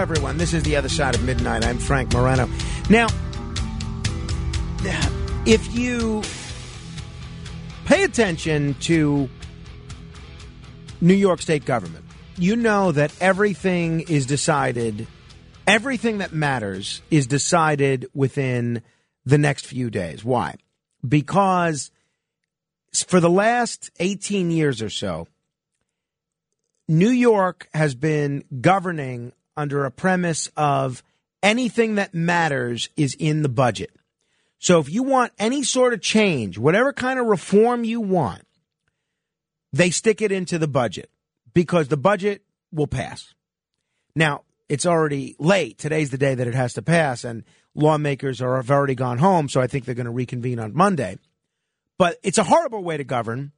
Everyone. This is The Other Side of Midnight. I'm Frank Morano. Now, if you pay attention to New York State government, you know that everything is decided, everything that matters is decided within the next few days. Why? Because for the last 18 years or so, New York has been governing under a premise of anything that matters is in the budget. So if you want any sort of change, whatever kind of reform you want, they stick it into the budget because the budget will pass. Now, it's already late. Today's the day that it has to pass, and lawmakers are, have already gone home, so I think they're going to reconvene on Monday. But it's a horrible way to govern.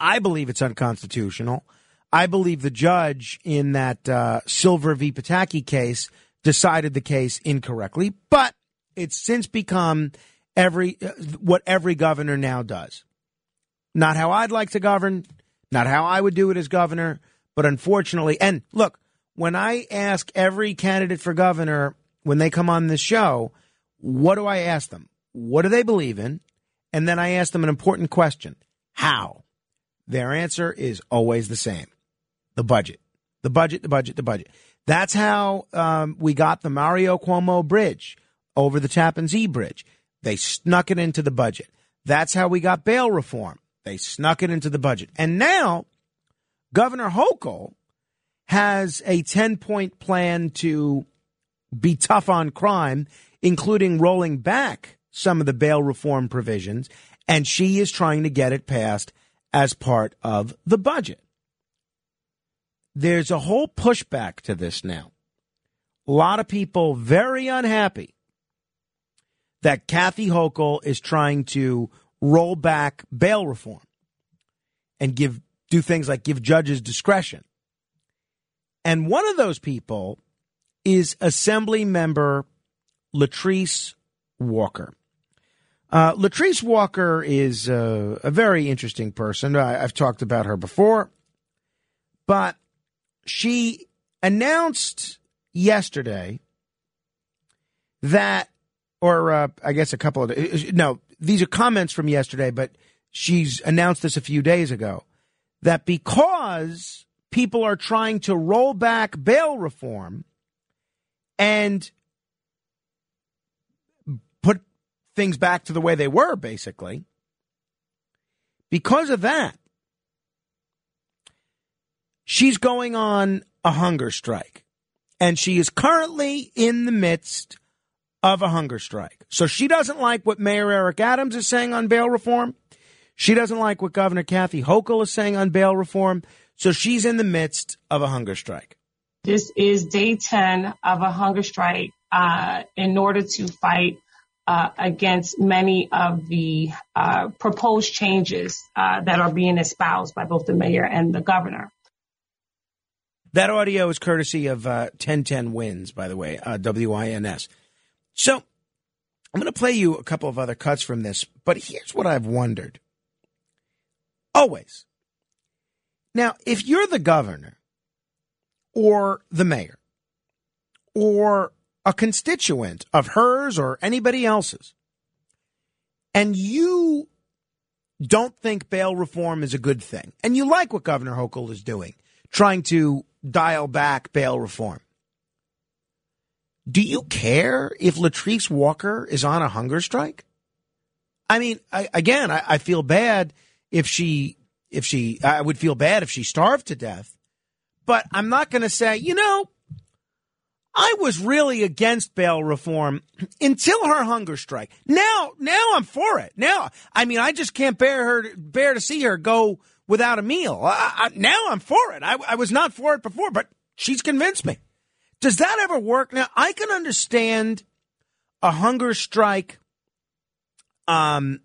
I believe it's unconstitutional. I believe the judge in that uh, Silver v. Pataki case decided the case incorrectly, but it's since become every uh, what every governor now does. Not how I'd like to govern, not how I would do it as governor, but unfortunately, and look, when I ask every candidate for governor when they come on this show, what do I ask them? What do they believe in? And then I ask them an important question: How? Their answer is always the same the budget. The budget, the budget, the budget. That's how um, we got the Mario Cuomo bridge over the Tappan Zee bridge. They snuck it into the budget. That's how we got bail reform. They snuck it into the budget. And now Governor Hochul has a 10 point plan to be tough on crime, including rolling back some of the bail reform provisions. And she is trying to get it passed as part of the budget there's a whole pushback to this now. A lot of people very unhappy that Kathy Hochul is trying to roll back bail reform and give do things like give judges discretion. And one of those people is Assembly member Latrice Walker. Uh, Latrice Walker is uh, a very interesting person. I, I've talked about her before, but she announced yesterday that, or uh, I guess a couple of, no, these are comments from yesterday, but she's announced this a few days ago that because people are trying to roll back bail reform and put things back to the way they were, basically, because of that, She's going on a hunger strike, and she is currently in the midst of a hunger strike. So she doesn't like what Mayor Eric Adams is saying on bail reform. She doesn't like what Governor Kathy Hochul is saying on bail reform. So she's in the midst of a hunger strike.
This is day 10 of a hunger strike uh, in order to fight uh, against many of the uh, proposed changes uh, that are being espoused by both the mayor and the governor.
That audio is courtesy of uh, 1010 Wins, by the way, uh, W I N S. So I'm going to play you a couple of other cuts from this, but here's what I've wondered. Always. Now, if you're the governor or the mayor or a constituent of hers or anybody else's, and you don't think bail reform is a good thing, and you like what Governor Hochul is doing, trying to dial back bail reform. Do you care if Latrice Walker is on a hunger strike? I mean, I, again, I, I feel bad if she, if she, I would feel bad if she starved to death, but I'm not going to say, you know, I was really against bail reform until her hunger strike. Now, now I'm for it. Now, I mean, I just can't bear her, bear to see her go without a meal. I, I, now I'm for it. I, I was not for it before, but she's convinced me. Does that ever work? Now, I can understand a hunger strike um,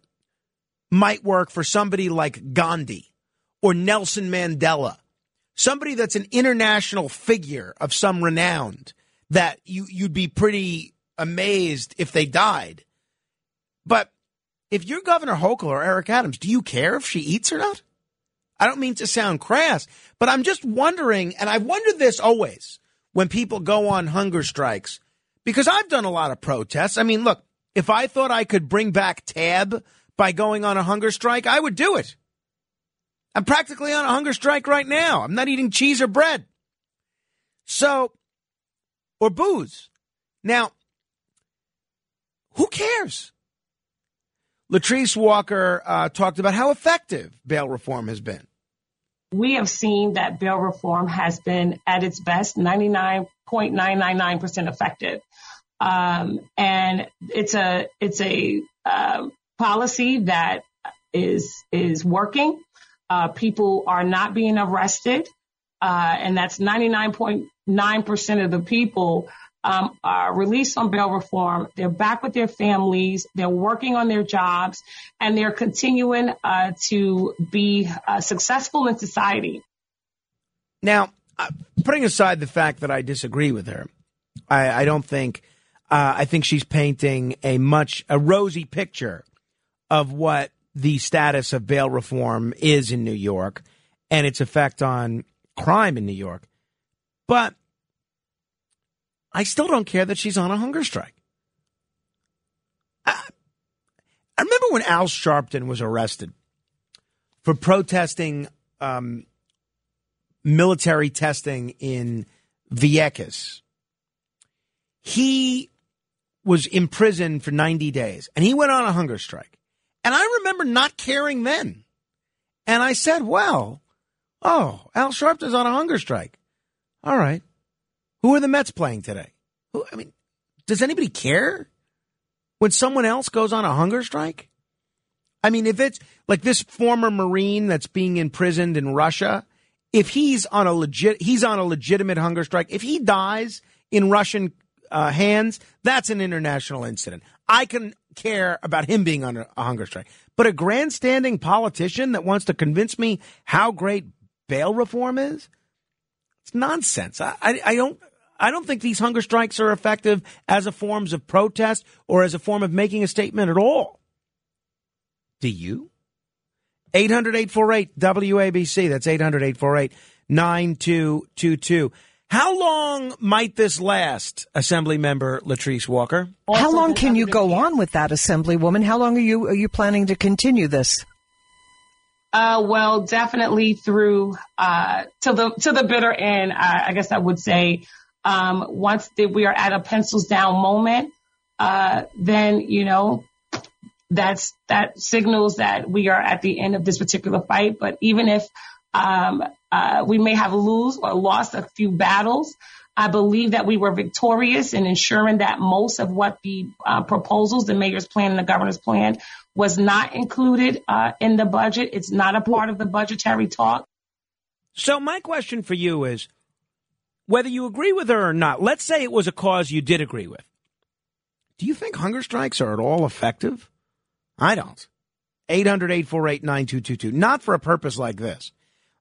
might work for somebody like Gandhi or Nelson Mandela, somebody that's an international figure of some renown that you, you'd be pretty amazed if they died. But if you're Governor Hochul or Eric Adams, do you care if she eats or not? I don't mean to sound crass, but I'm just wondering, and I've wondered this always when people go on hunger strikes, because I've done a lot of protests. I mean, look, if I thought I could bring back tab by going on a hunger strike, I would do it. I'm practically on a hunger strike right now. I'm not eating cheese or bread. So, or booze. Now, who cares? Latrice Walker uh, talked about how effective bail reform has been.
We have seen that bail reform has been at its best 99.999% effective. Um, and it's a it's a uh, policy that is is working. Uh, people are not being arrested, uh, and that's 99.9% of the people um, are released on bail reform. They're back with their families. They're working on their jobs, and they're continuing uh, to be uh, successful in society.
Now, uh, putting aside the fact that I disagree with her, I, I don't think uh, I think she's painting a much a rosy picture of what the status of bail reform is in New York and its effect on crime in New York. But I still don't care that she's on a hunger strike. I, I remember when Al Sharpton was arrested for protesting um, military testing in Vieques. He was imprisoned for 90 days and he went on a hunger strike. And I remember not caring then. And I said, well, oh, Al Sharpton's on a hunger strike. All right. Who are the Mets playing today? Who, I mean, does anybody care when someone else goes on a hunger strike? I mean, if it's like this former Marine that's being imprisoned in Russia, if he's on a legit, he's on a legitimate hunger strike. If he dies in Russian uh, hands, that's an international incident. I can care about him being on a, a hunger strike. But a grandstanding politician that wants to convince me how great bail reform is, it's nonsense. I, I, I don't. I don't think these hunger strikes are effective as a forms of protest or as a form of making a statement at all. Do you? 800 848 WABC. That's 800 848 9222. How long might this last, Assembly Member Latrice Walker?
How long can you go on with that, Assemblywoman? How long are you are you planning to continue this?
Uh, well, definitely through uh, to the to the bitter end. I, I guess I would say um, once the, we are at a pencils down moment, uh, then you know that's that signals that we are at the end of this particular fight. But even if um, uh, we may have lose or lost a few battles. I believe that we were victorious in ensuring that most of what the uh, proposals, the mayor's plan and the governor's plan, was not included uh, in the budget. It's not a part of the budgetary talk.
So my question for you is, whether you agree with her or not, let's say it was a cause you did agree with. Do you think hunger strikes are at all effective? I don't. 800 848 9222. Not for a purpose like this.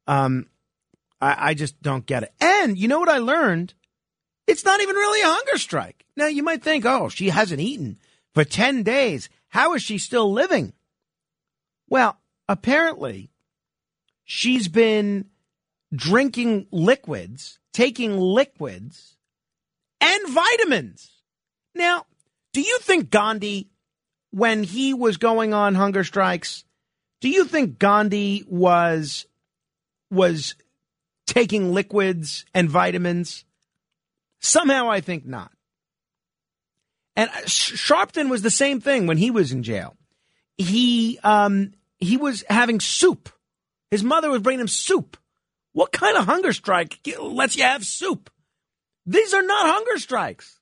Um, I, I just don't get it. And you know what I learned? It's not even really a hunger strike. Now you might think, oh, she hasn't eaten for 10 days. How is she still living? Well, apparently she's been drinking liquids, taking liquids and vitamins. Now, do you think Gandhi, when he was going on hunger strikes, do you think Gandhi was was taking liquids and vitamins? Somehow I think not. And uh, Sharpton was the same thing when he was in jail. He um, he was having soup. His mother was bringing him soup. What kind of hunger strike lets you have soup? These are not hunger strikes.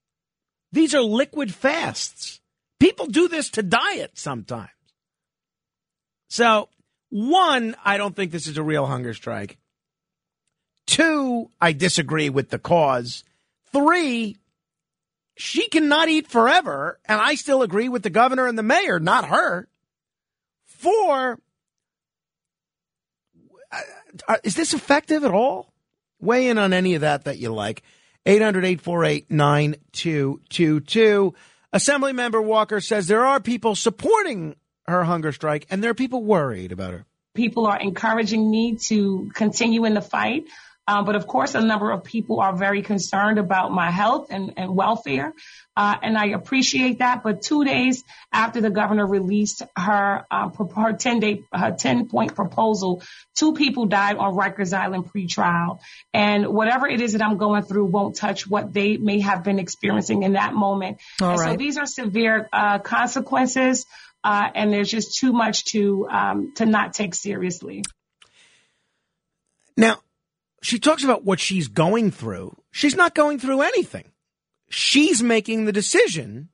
These are liquid fasts. People do this to diet sometimes. So, one, I don't think this is a real hunger strike. Two, I disagree with the cause. Three, she cannot eat forever, and I still agree with the governor and the mayor, not her. Four, uh, is this effective at all? Weigh in on any of that that you like. 800 848 9222. Assemblymember Walker says there are people supporting her hunger strike and there are people worried about her.
People are encouraging me to continue in the fight. Uh, but of course, a number of people are very concerned about my health and, and welfare. Uh, and I appreciate that. But two days after the governor released her, uh, her 10 day, her 10 point proposal, two people died on Rikers Island pretrial. And whatever it is that I'm going through won't touch what they may have been experiencing in that moment.
All
and
right.
so these are severe, uh, consequences. Uh, and there's just too much to, um, to not take seriously.
Now, she talks about what she's going through. She's not going through anything. She's making the decision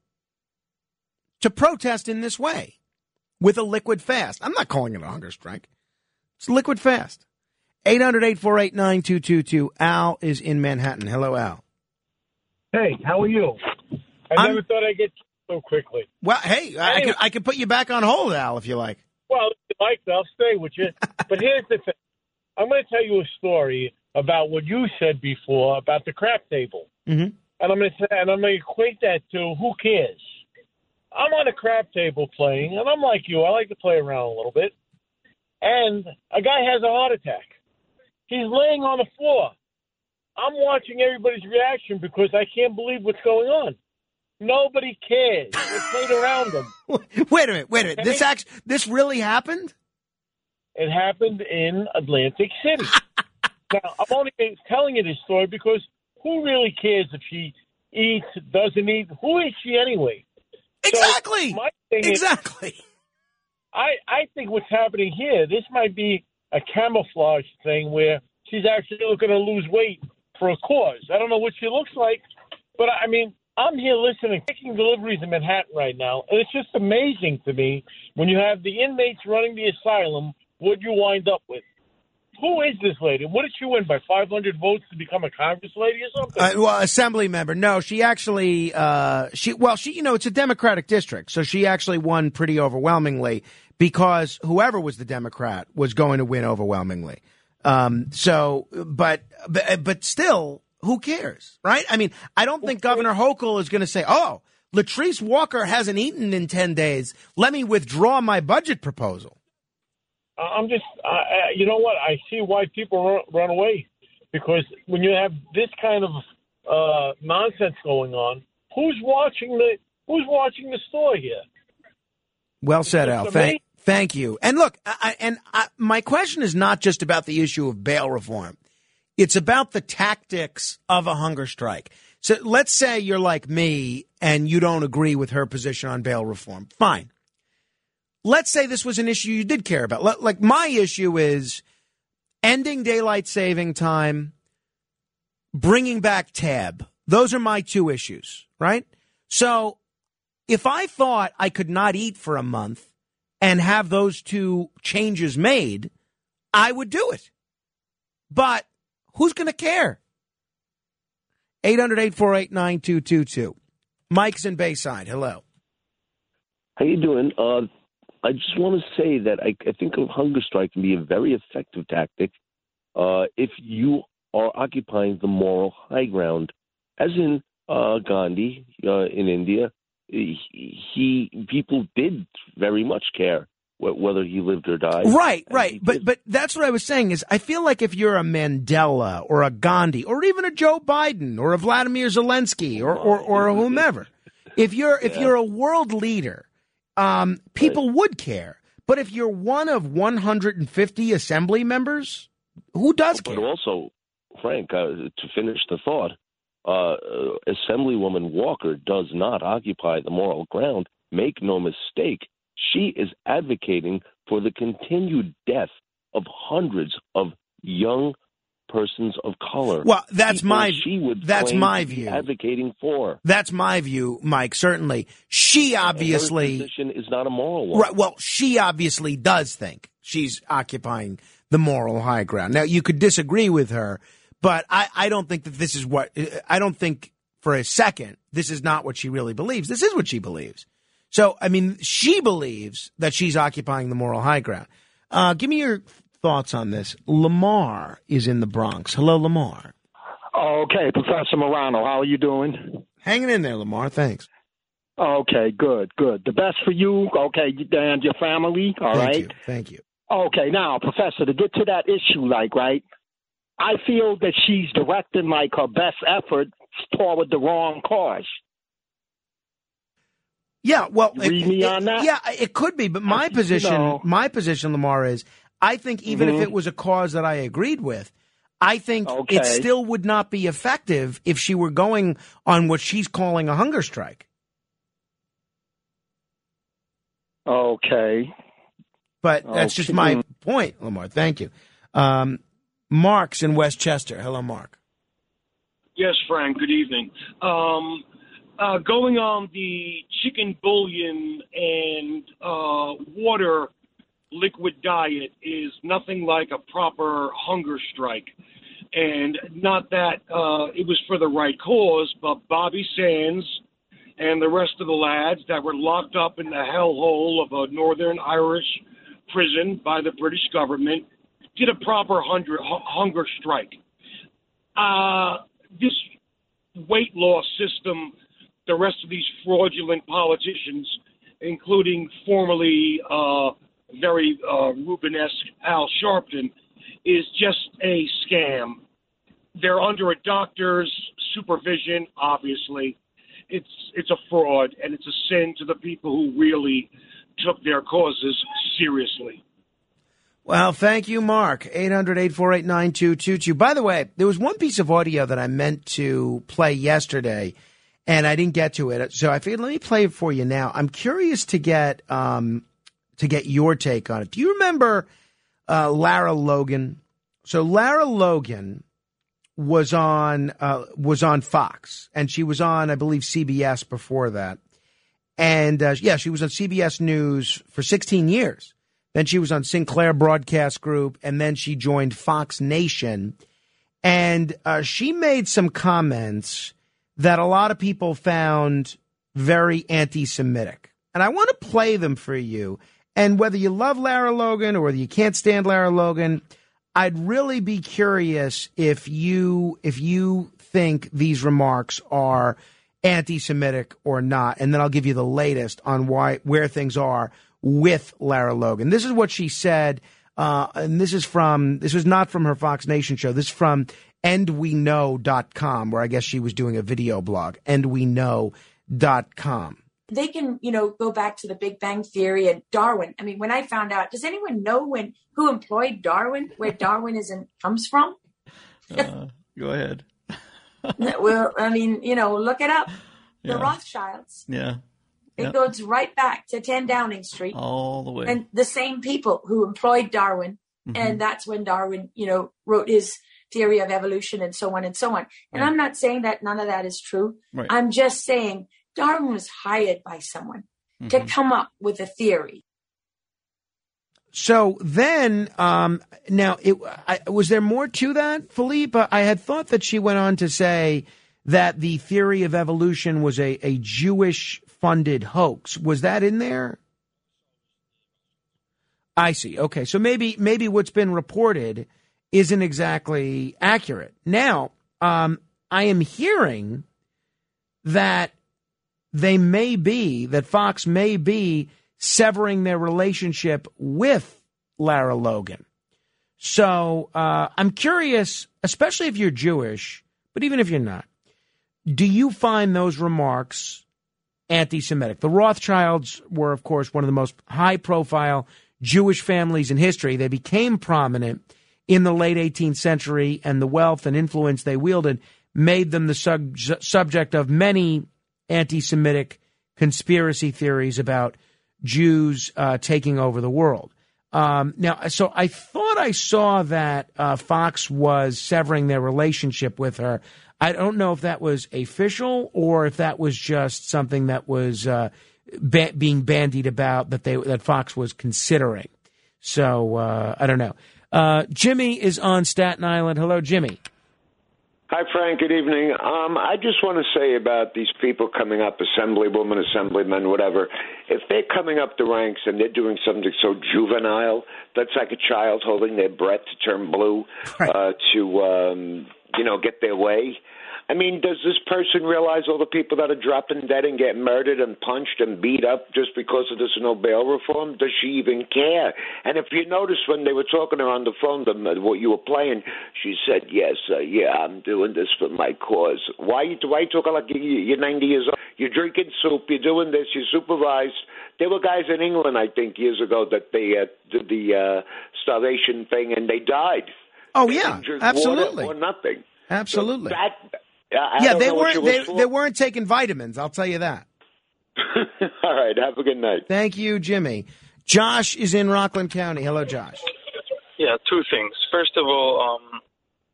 to protest in this way with a liquid fast. I'm not calling it a hunger strike. It's liquid fast. 800 848 9222. Al is in Manhattan. Hello, Al.
Hey, how are you? I
I'm-
never thought I'd get so quickly.
Well, hey, I, I, can, I can put you back on hold, Al, if you like.
Well, if you like, I'll stay with you. but here's the thing. I'm going to tell you a story about what you said before about the crap table.
Mm-hmm.
And I'm going to say, and I'm going to equate that to who cares. I'm on a crap table playing, and I'm like you. I like to play around a little bit. And a guy has a heart attack. He's laying on the floor. I'm watching everybody's reaction because I can't believe what's going on. Nobody cares. They played around him.
Wait a minute, wait a minute. This act, this really happened?
It happened in Atlantic City. now, I'm only telling you this story because who really cares if she eats, doesn't eat? Who is she anyway?
Exactly.
So thing is-
Exactly.
I, I think what's happening here, this might be a camouflage thing where she's actually looking to lose weight for a cause. I don't know what she looks like, but I mean, I'm here listening, taking deliveries in Manhattan right now, and it's just amazing to me when you have the inmates running the asylum, what would you wind up with. Who is this lady? What did she win by 500 votes to become a Congress lady or something?
Uh, well, assembly member. No, she actually, uh, she, well, she, you know, it's a Democratic district. So she actually won pretty overwhelmingly because whoever was the Democrat was going to win overwhelmingly. Um, so, but, but, but still, who cares? Right? I mean, I don't think Governor Hochul is going to say, oh, Latrice Walker hasn't eaten in 10 days. Let me withdraw my budget proposal.
I'm just, you know what? I see why people run, run away because when you have this kind of uh, nonsense going on, who's watching the who's watching the store here?
Well said, Al. Thank, thank you. And look, I- and I, my question is not just about the issue of bail reform. It's about the tactics of a hunger strike. So let's say you're like me and you don't agree with her position on bail reform. Fine. Let's say this was an issue you did care about. Like- my issue is ending daylight saving time, bringing back tab. Those are my two issues, right? So if I thought I could not eat for a month and have those two changes made, I would do it. But who's going to care? 800 848 9222. Mike's in Bayside. Hello.
How you doing? Uh, I just want to say that I, I think a hunger strike can be a very effective tactic uh, if you are occupying the moral high ground, as in uh, Gandhi uh, in India. He, he people did very much care wh- whether he lived or died.
Right, right. But but that's what I was saying is I feel like if you're a Mandela or a Gandhi or even a Joe Biden or a Vladimir Zelensky or or, or whomever, if you're if you're a world leader, um, people would care. But if you're one of 150 assembly members, who does care?
But also, Frank, uh, to finish the thought, uh, uh, Assemblywoman Walker does not occupy the moral ground. Make no mistake, she is advocating for the continued death of hundreds of young persons of color.
Well, that's
People
my-
she would
that's my view.
advocating for.
That's my view, Mike. Certainly, she obviously
position is not a moral one.
right. Well, she obviously does think she's occupying the moral high ground. Now, you could disagree with her, but I, I don't think that this is what I don't think for a second this is not what she really believes. This is what she believes. So, I mean, she believes that she's occupying the moral high ground. Uh, give me your thoughts on this. Lamar is in the Bronx. Hello, Lamar.
Okay, Professor Morano, how are you doing?
Hanging in there, Lamar. Thanks.
Okay, good, good. The best for you, okay, and your family, all
Thank
right.
you. Thank you.
Okay, now, Professor, to get to that issue, like, right, I feel that she's directing, like, her best effort toward the wrong cause.
Yeah, well, it- it-? Yeah, it could be, but my position,
know.
my position, Lamar, is I think even
Mhm.
if it was a cause that I agreed with, I think
Okay.
it still would not be effective if she were going on what she's calling a hunger strike.
Okay.
But that's just my point, Lamar. Thank you. Um, Mark's in Westchester. Hello, Mark.
Yes, Frank. Good evening. Um, uh, going on the chicken bouillon and uh, water liquid diet is nothing like a proper hunger strike. And not that uh, it was for the right cause, but Bobby Sands and the rest of the lads that were locked up in the hellhole of a Northern Irish prison by the British government did a proper hunger, hu- hunger strike. Uh, this weight loss system, the rest of these fraudulent politicians, including formerly uh, very uh, Rubenesque Al Sharpton, is just a scam. They're under a doctor's supervision, obviously. It's it's a fraud and it's a sin to the people who really took their causes seriously.
Well, thank you, Mark. 800 848 9222. By the way, there was one piece of audio that I meant to play yesterday, and I didn't get to it. So I figured let me play it for you now. I'm curious to get um, to get your take on it. Do you remember uh, Lara Logan? So Lara Logan was on uh, was on Fox, and she was on, I believe, CBS before that. And uh, yeah, she was on CBS News for 16 years. Then she was on Sinclair Broadcast Group, and then she joined Fox Nation. And uh, she made some comments that a lot of people found very anti Semitic. And I want to play them for you. And whether you love Lara Logan or whether you can't stand Lara Logan, I'd really be curious if you if you think these remarks are anti-Semitic or not, and then I'll give you the latest on why where things are with Lara Logan. This is what she said, uh, and this is from this was not from her Fox Nation show. This is from andweknow.com, where I guess she was doing a video blog. Andweknow.com.
they can, you know, go back to the Big Bang Theory and Darwin. I mean, when I found out, does anyone know when who employed Darwin, where Darwinism comes from?
Uh, go ahead.
well, I mean, you know, look it up. The
Yeah.
Rothschilds.
Yeah.
It
Yeah.
goes right back to 10 Downing Street.
All the way.
And the same people who employed Darwin.
Mhm.
And that's when Darwin, you know, wrote his theory of evolution and so on and so on. And
Right.
I'm not saying that none of that is true.
Right.
I'm just saying Darwin was hired by someone to
Mhm.
come up with a theory.
So then, um, now, it, I, was there more to that, Philippe? I had thought that she went on to say that the theory of evolution was a, a Jewish funded hoax. Was that in there? I see. Okay, so maybe maybe what's been reported isn't exactly accurate. Now, um, I am hearing that they may be that Fox may be severing their relationship with Lara Logan. So uh, I'm curious, especially if you're Jewish, but even if you're not, do you find those remarks anti-Semitic? The Rothschilds were, of course, one of the most high-profile Jewish families in history. They became prominent in the late 18th century, and the wealth and influence they wielded made them the sub- subject of many anti Semitic conspiracy theories about Jews uh, taking over the world. Um, now, so I thought I saw that uh, Fox was severing their relationship with her. I don't know if that was official or if that was just something that was uh, ba- being bandied about that they that Fox was considering. So uh, I don't know. Uh, Jimmy is on Staten Island. Hello, Jimmy.
Hi, Frank. Good evening. Um, I just want to say about these people coming up, assemblywomen, assemblymen, whatever. If they're coming up the ranks and they're doing something so juvenile, that's like a child holding their breath to turn blue, uh, to um, you know get their way. I mean, does this person realize all the people that are dropping dead and getting murdered and punched and beat up just because of this no bail reform? Does she even care? And if you notice when they were talking to her on the phone, the, what you were playing, she said, "Yes, uh, yeah, I'm doing this for my cause." Why you why you talking like you're 90 years old? You're drinking soup. You're doing this. You're supervised. There were guys in England, I think, years ago that they uh, did the uh, starvation thing and they died.
Oh yeah, absolutely,
water or nothing.
absolutely.
So that I- I
yeah, they weren't they, they weren't taking vitamins. I'll tell you that.
All right. Have a good night.
Thank you, Jimmy. Josh is in Rockland County. Hello, Josh.
Yeah, two things. First of all, um,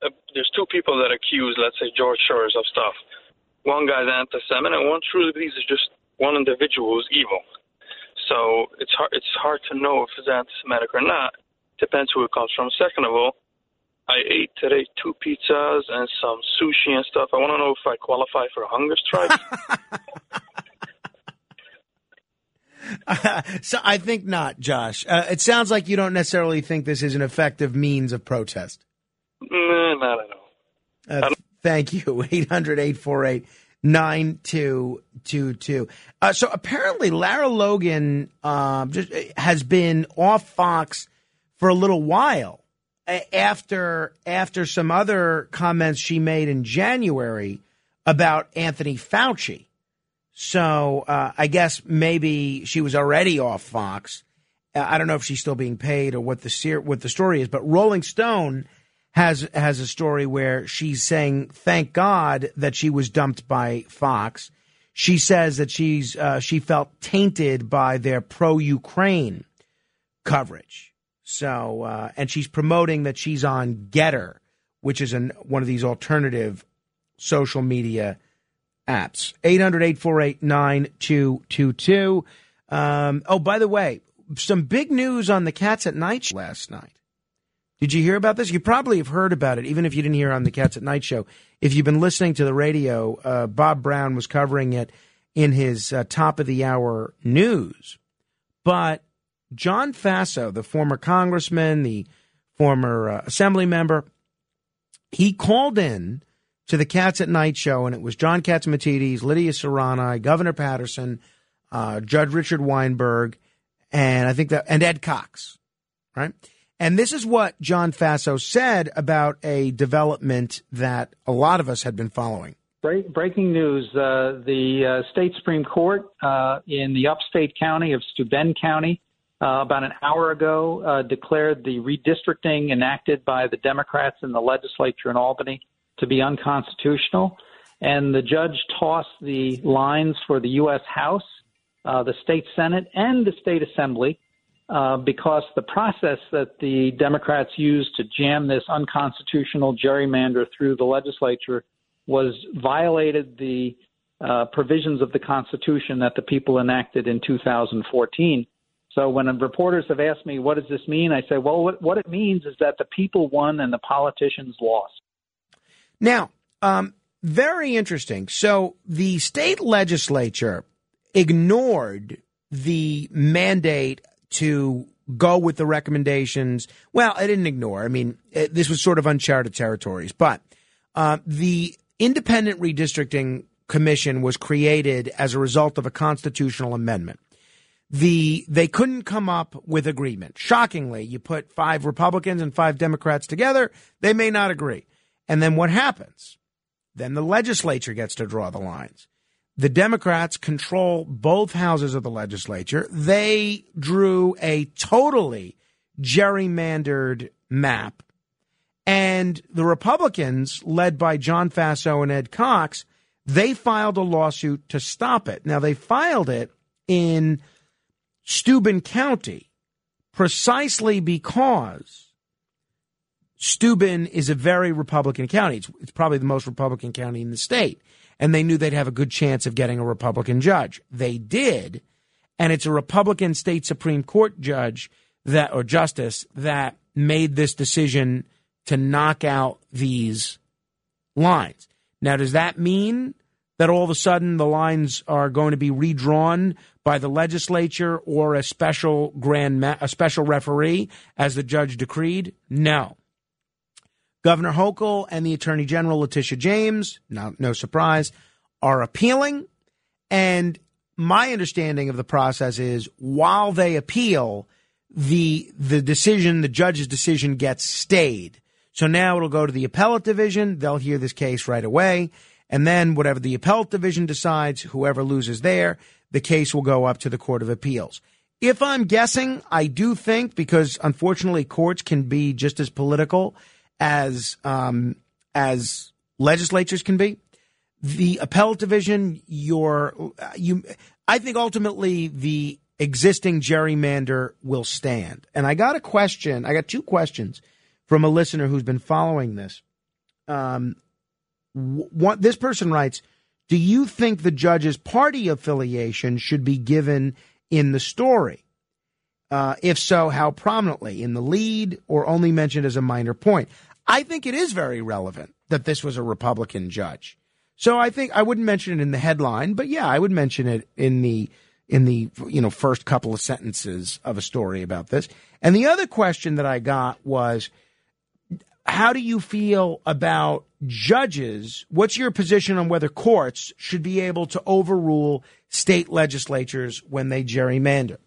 uh, there's two people that accuse, let's say, George Soros of stuff. One guy's anti-Semitic, and one truly believes it's just one individual who's evil. So it's hard. It's hard to know if it's anti-Semitic or not. Depends who it comes from. Second of all, I ate today two pizzas and some sushi and stuff. I want to know if I qualify for a hunger strike.
so I think not, Josh. Uh, it sounds like you don't necessarily think this is an effective means of protest.
nah, not at all.
Uh, thank you. 800 848 9222. Uh, So apparently, Lara Logan um, just has been off Fox for a little while a- after after some other comments she made in January about Anthony Fauci. So uh, I guess maybe she was already off Fox. Uh, I don't know if she's still being paid or what the ser- what the story is, but Rolling Stone has has a story where she's saying thank God that she was dumped by Fox. She says that she's uh, she felt tainted by their pro Ukraine coverage. So uh, and she's promoting that she's on Gettr, which is an, one of these alternative social media apps. 800-848-9222. Um, oh, by the way, some big news on the Cats at Night show last night. Did you hear about this? You probably have heard about it, even if you didn't hear on the Cats at Night show. If you've been listening to the radio, uh, Bob Brown was covering it in his uh, top of the hour news. But John Faso, the former congressman, the former uh, assembly member, he called in to the Cats at Night show, and it was John Catsimatidis, Lydia Serrani, Governor Paterson, uh, Judge Richard Weinberg, and I think that and Ed Cox, right? And this is what John Faso said about a development that a lot of us had been following.
Break, breaking news: uh, the uh, state supreme court uh, in the upstate county of Steuben County, uh, about an hour ago, uh, declared the redistricting enacted by the Democrats in the legislature in Albany to be unconstitutional, and the judge tossed the lines for the U.S. House, uh, the state Senate, and the state Assembly. Uh, because the process that the Democrats used to jam this unconstitutional gerrymander through the legislature was violated the uh, provisions of the Constitution that the people enacted in 2014. So when reporters have asked me, what does this mean? I say, well, what, what it means is that the people won and the politicians lost.
Now, um, very interesting. So the state legislature ignored the mandate to go with the recommendations. Well, I didn't ignore. I mean, it, this was sort of uncharted territories, but uh, the independent redistricting commission was created as a result of a constitutional amendment. The they couldn't come up with agreement. Shockingly, you put five Republicans and five Democrats together, they may not agree. And then what happens? Then the legislature gets to draw the lines. The Democrats control both houses of the legislature. They drew a totally gerrymandered map. And the Republicans, led by John Faso and Ed Cox, they filed a lawsuit to stop it. Now, they filed it in Steuben County precisely because Steuben is a very Republican county. It's, it's, probably the most Republican county in the state. And they knew they'd have a good chance of getting a Republican judge. They did. And it's a Republican state Supreme Court judge that, or justice that made this decision to knock out these lines. Now, does that mean that all of a sudden the lines are going to be redrawn by the legislature or a special grand ma- a special referee as the judge decreed? No. Governor Hochul and the Attorney General Letitia James, no, no surprise, are appealing. And my understanding of the process is while they appeal, the the decision, the judge's decision gets stayed. So now it'll go to the appellate division. They'll hear this case right away. And then whatever the appellate division decides, whoever loses there, the case will go up to the Court of Appeals. If I'm guessing, I do think because unfortunately courts can be just as political as um, as legislatures can be. The appellate division, your you, I think ultimately the existing gerrymander will stand. And I got a question. I got two questions from a listener who's been following this. Um, what this person writes: Do you think the judge's party affiliation should be given in the story? Uh, if so, how prominently in the lead or only mentioned as a minor point? I think it is very relevant that this was a Republican judge. So I think I wouldn't mention it in the headline, but yeah, I would mention it in the in the you know first couple of sentences of a story about this. And the other question that I got was how do you feel about judges? What's your position on whether courts should be able to overrule state legislatures when they gerrymander?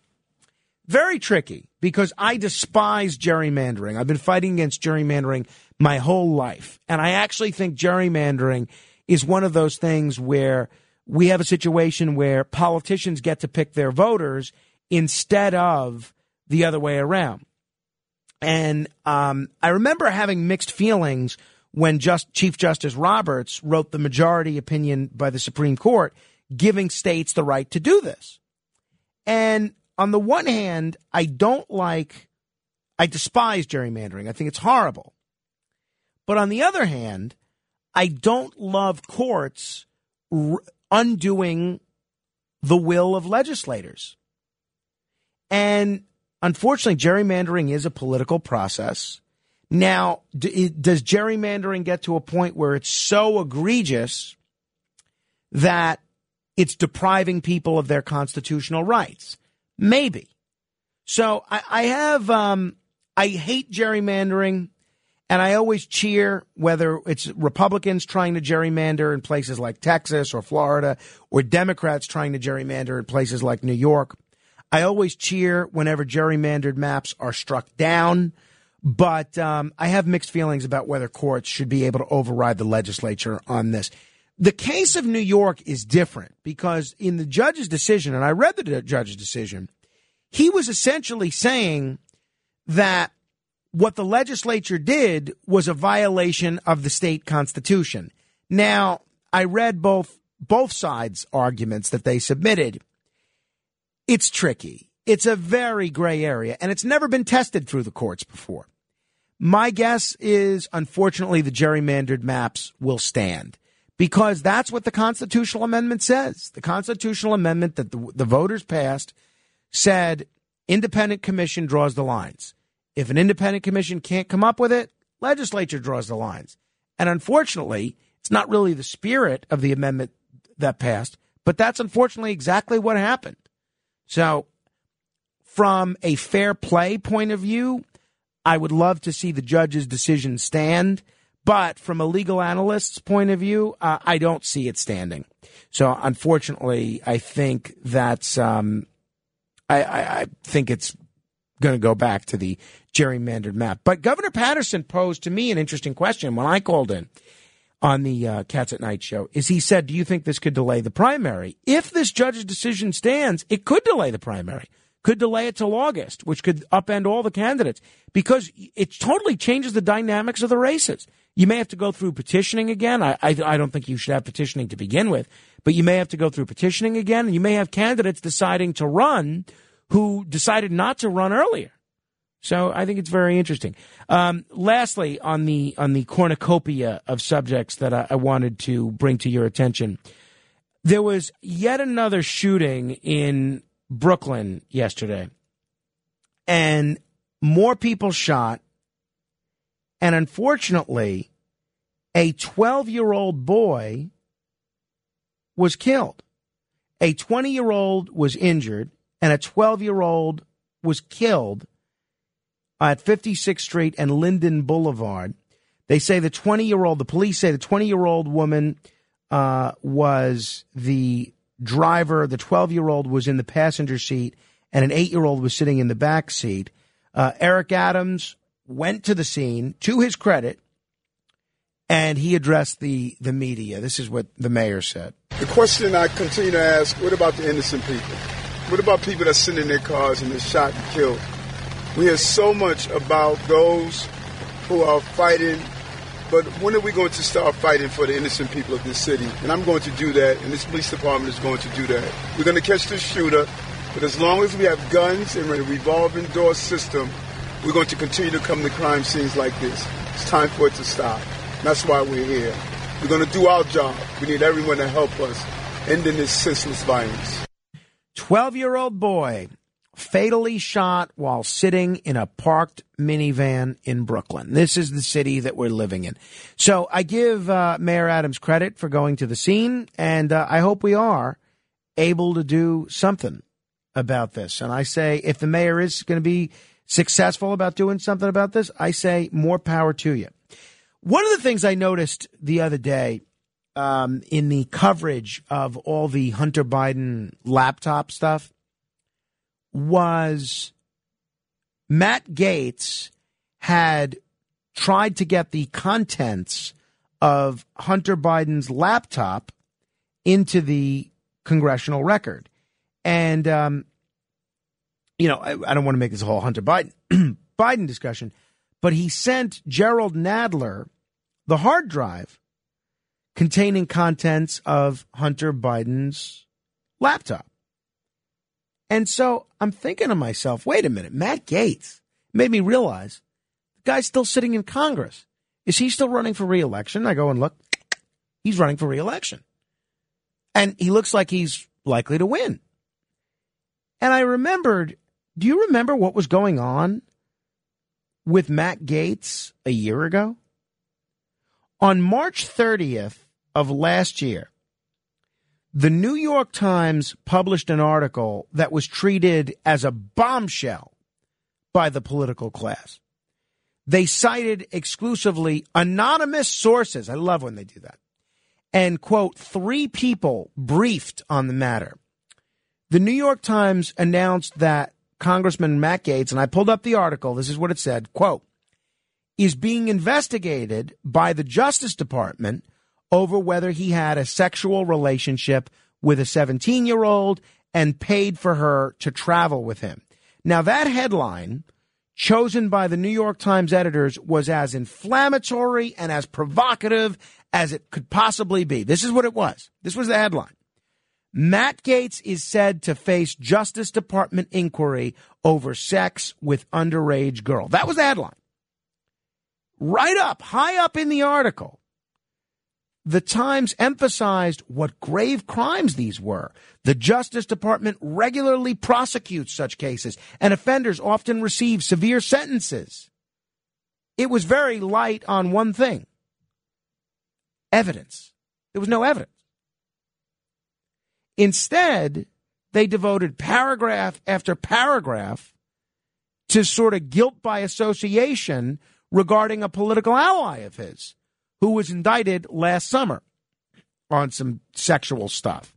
Very tricky because I despise gerrymandering. I've been fighting against gerrymandering my whole life. And I actually think gerrymandering is one of those things where we have a situation where politicians get to pick their voters instead of the other way around. And um, I remember having mixed feelings when just Chief Justice Roberts wrote the majority opinion by the Supreme Court giving states the right to do this. And on the one hand, I don't like, I despise gerrymandering. I think it's horrible. But on the other hand, I don't love courts r- undoing the will of legislators. And unfortunately, gerrymandering is a political process. Now, d- does gerrymandering get to a point where it's so egregious that it's depriving people of their constitutional rights? Maybe. So I, I have, um, I hate gerrymandering. And I always cheer whether it's Republicans trying to gerrymander in places like Texas or Florida or Democrats trying to gerrymander in places like New York. I always cheer whenever gerrymandered maps are struck down. But um, I have mixed feelings about whether courts should be able to override the legislature on this. The case of New York is different because in the judge's decision, and I read the judge's decision, he was essentially saying that what the legislature did was a violation of the state constitution. Now, I read both both sides' arguments that they submitted. It's tricky. It's a very gray area, and it's never been tested through the courts before. My guess is, unfortunately, the gerrymandered maps will stand because that's what the constitutional amendment says. The constitutional amendment that the, the voters passed said independent commission draws the lines. If an independent commission can't come up with it, legislature draws the lines. And unfortunately, it's not really the spirit of the amendment that passed, but that's unfortunately exactly what happened. So, from a fair play point of view, I would love to see the judge's decision stand. But from a legal analyst's point of view, uh, I don't see it standing. So, unfortunately, I think that's um, I, I, I think it's going to go back to the gerrymandered map. But Governor Paterson posed to me an interesting question when I called in on the uh, Cats at Night show. Is he said, "Do you think this could delay the primary? If this judge's decision stands, it could delay the primary could delay it till August, which could upend all the candidates because it totally changes the dynamics of the races. You may have to go through petitioning again. I, I, I don't think you should have petitioning to begin with, but you may have to go through petitioning again, and you may have candidates deciding to run who decided not to run earlier. So I think it's very interesting. Um, lastly, on the on the cornucopia of subjects that I, I wanted to bring to your attention, there was yet another shooting in Brooklyn yesterday, and more people shot. And unfortunately, a 12 year old boy was killed. A 20 year old was injured, and a 12 year old was killed at 56th Street and Linden Boulevard. They say the 20 year old, the police say the 20 year old woman uh, was the driver, the 12 year old was in the passenger seat, and an eight year old was sitting in the back seat. Uh, Eric Adams went to the scene, to his credit, and he addressed the, the media. This is what the mayor said.
The question I continue to ask what about the innocent people? What about people that sit in their cars and they're shot and killed? We hear so much about those who are fighting, but when are we going to start fighting for the innocent people of this city? And I'm going to do that, and this police department is going to do that. We're going to catch the shooter, but as long as we have guns and a revolving door system, we're going to continue to come to crime scenes like this. It's time for it to stop. That's why we're here. We're going to do our job. We need everyone to help us ending this senseless violence.
12 year old boy fatally shot while sitting in a parked minivan in Brooklyn. This is the city that we're living in. So I give uh, Mayor Adams credit for going to the scene, and uh, I hope we are able to do something about this. And I say, if the mayor is going to be successful about doing something about this, I say more power to you. One of the things I noticed the other day um, in the coverage of all the Hunter Biden laptop stuff was Matt Gaetz had tried to get the contents of Hunter Biden's laptop into the congressional record. And, um, you know, I, I don't want to make this a whole Hunter Biden, Biden discussion, but he sent Jerrold Nadler the hard drive containing contents of Hunter Biden's laptop. And so I'm thinking to myself, wait a minute, Matt Gaetz made me realize the guy's still sitting in Congress. Is he still running for reelection? I go and look, he's running for reelection. And he looks like he's likely to win. And I remembered, do you remember what was going on with Matt Gaetz a year ago? On March 30th of last year, the New York Times published an article that was treated as a bombshell by the political class. They cited exclusively anonymous sources. I love when they do that. And, quote, three people briefed on the matter. The New York Times announced that Congressman Matt Gaetz, and I pulled up the article, this is what it said, quote, is being investigated by the Justice Department over whether he had a sexual relationship with a 17 year old and paid for her to travel with him. Now, that headline, chosen by the New York Times editors, was as inflammatory and as provocative as it could possibly be. This is what it was. This was the headline. Matt Gaetz is said to face Justice Department inquiry over sex with underage girl. That was the headline. Right up, high up in the article, the Times emphasized what grave crimes these were. The Justice Department regularly prosecutes such cases, and offenders often receive severe sentences. It was very light on one thing evidence. There was no evidence. Instead, they devoted paragraph after paragraph to sort of guilt by association regarding a political ally of his who was indicted last summer on some sexual stuff.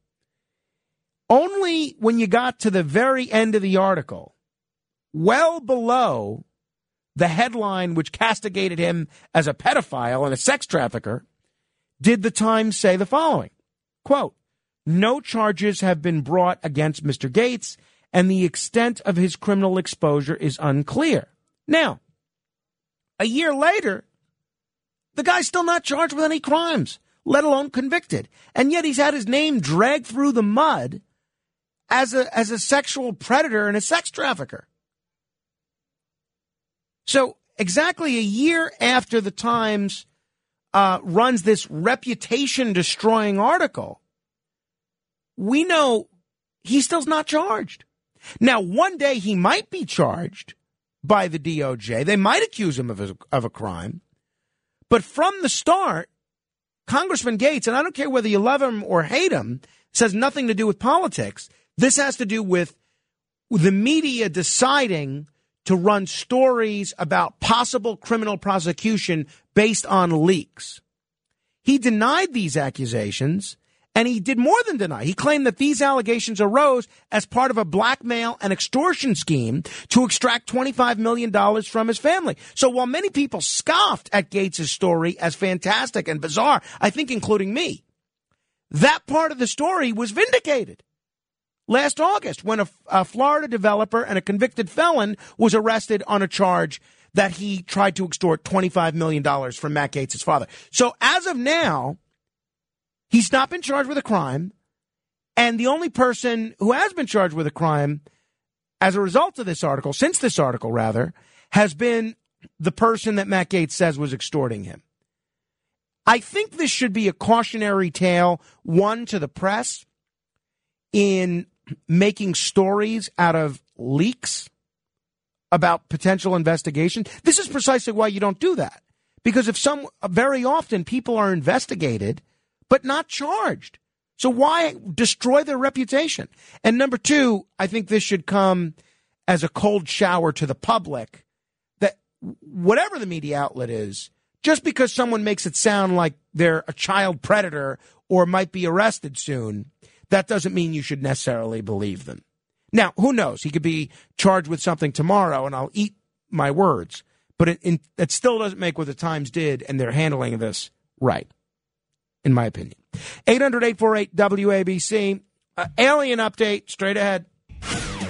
Only when you got to the very end of the article, well below the headline which castigated him as a pedophile and a sex trafficker, did the Times say the following quote, No charges have been brought against Mr. Gaetz, and the extent of his criminal exposure is unclear. Now, a year later, the guy's still not charged with any crimes, let alone convicted. And yet he's had his name dragged through the mud as a, as a sexual predator and a sex trafficker. So, exactly a year after the Times uh, runs this reputation destroying article, we know he still's not charged. Now, one day he might be charged by the DOJ. They might accuse him of a, of a crime. But from the start, Congressman Gaetz, and I don't care whether you love him or hate him, says nothing to do with politics. This has to do with the media deciding to run stories about possible criminal prosecution based on leaks. He denied these accusations and he did more than deny. He claimed that these allegations arose as part of a blackmail and extortion scheme to extract $25 million from his family. So while many people scoffed at Gaetz' story as fantastic and bizarre, I think including me, that part of the story was vindicated last August when a, a, Florida developer and a convicted felon was arrested on a charge that he tried to extort $25 million from Matt Gaetz' father. So as of now, he's not been charged with a crime. And the only person who has been charged with a crime as a result of this article, since this article rather, has been the person that Matt Gaetz says was extorting him. I think this should be a cautionary tale, one to the press in making stories out of leaks about potential investigation. This is precisely why you don't do that. Because if some, very often people are investigated, but not charged. So why destroy their reputation? And number two, I think this should come as a cold shower to the public that whatever the media outlet is, just because someone makes it sound like they're a child predator or might be arrested soon, that doesn't mean you should necessarily believe them. Now, who knows? He could be charged with something tomorrow, and I'll eat my words. But it, it still doesn't make what the Times did, and they're handling this right, in my opinion. 800 848 WABC. Uh, alien update straight ahead.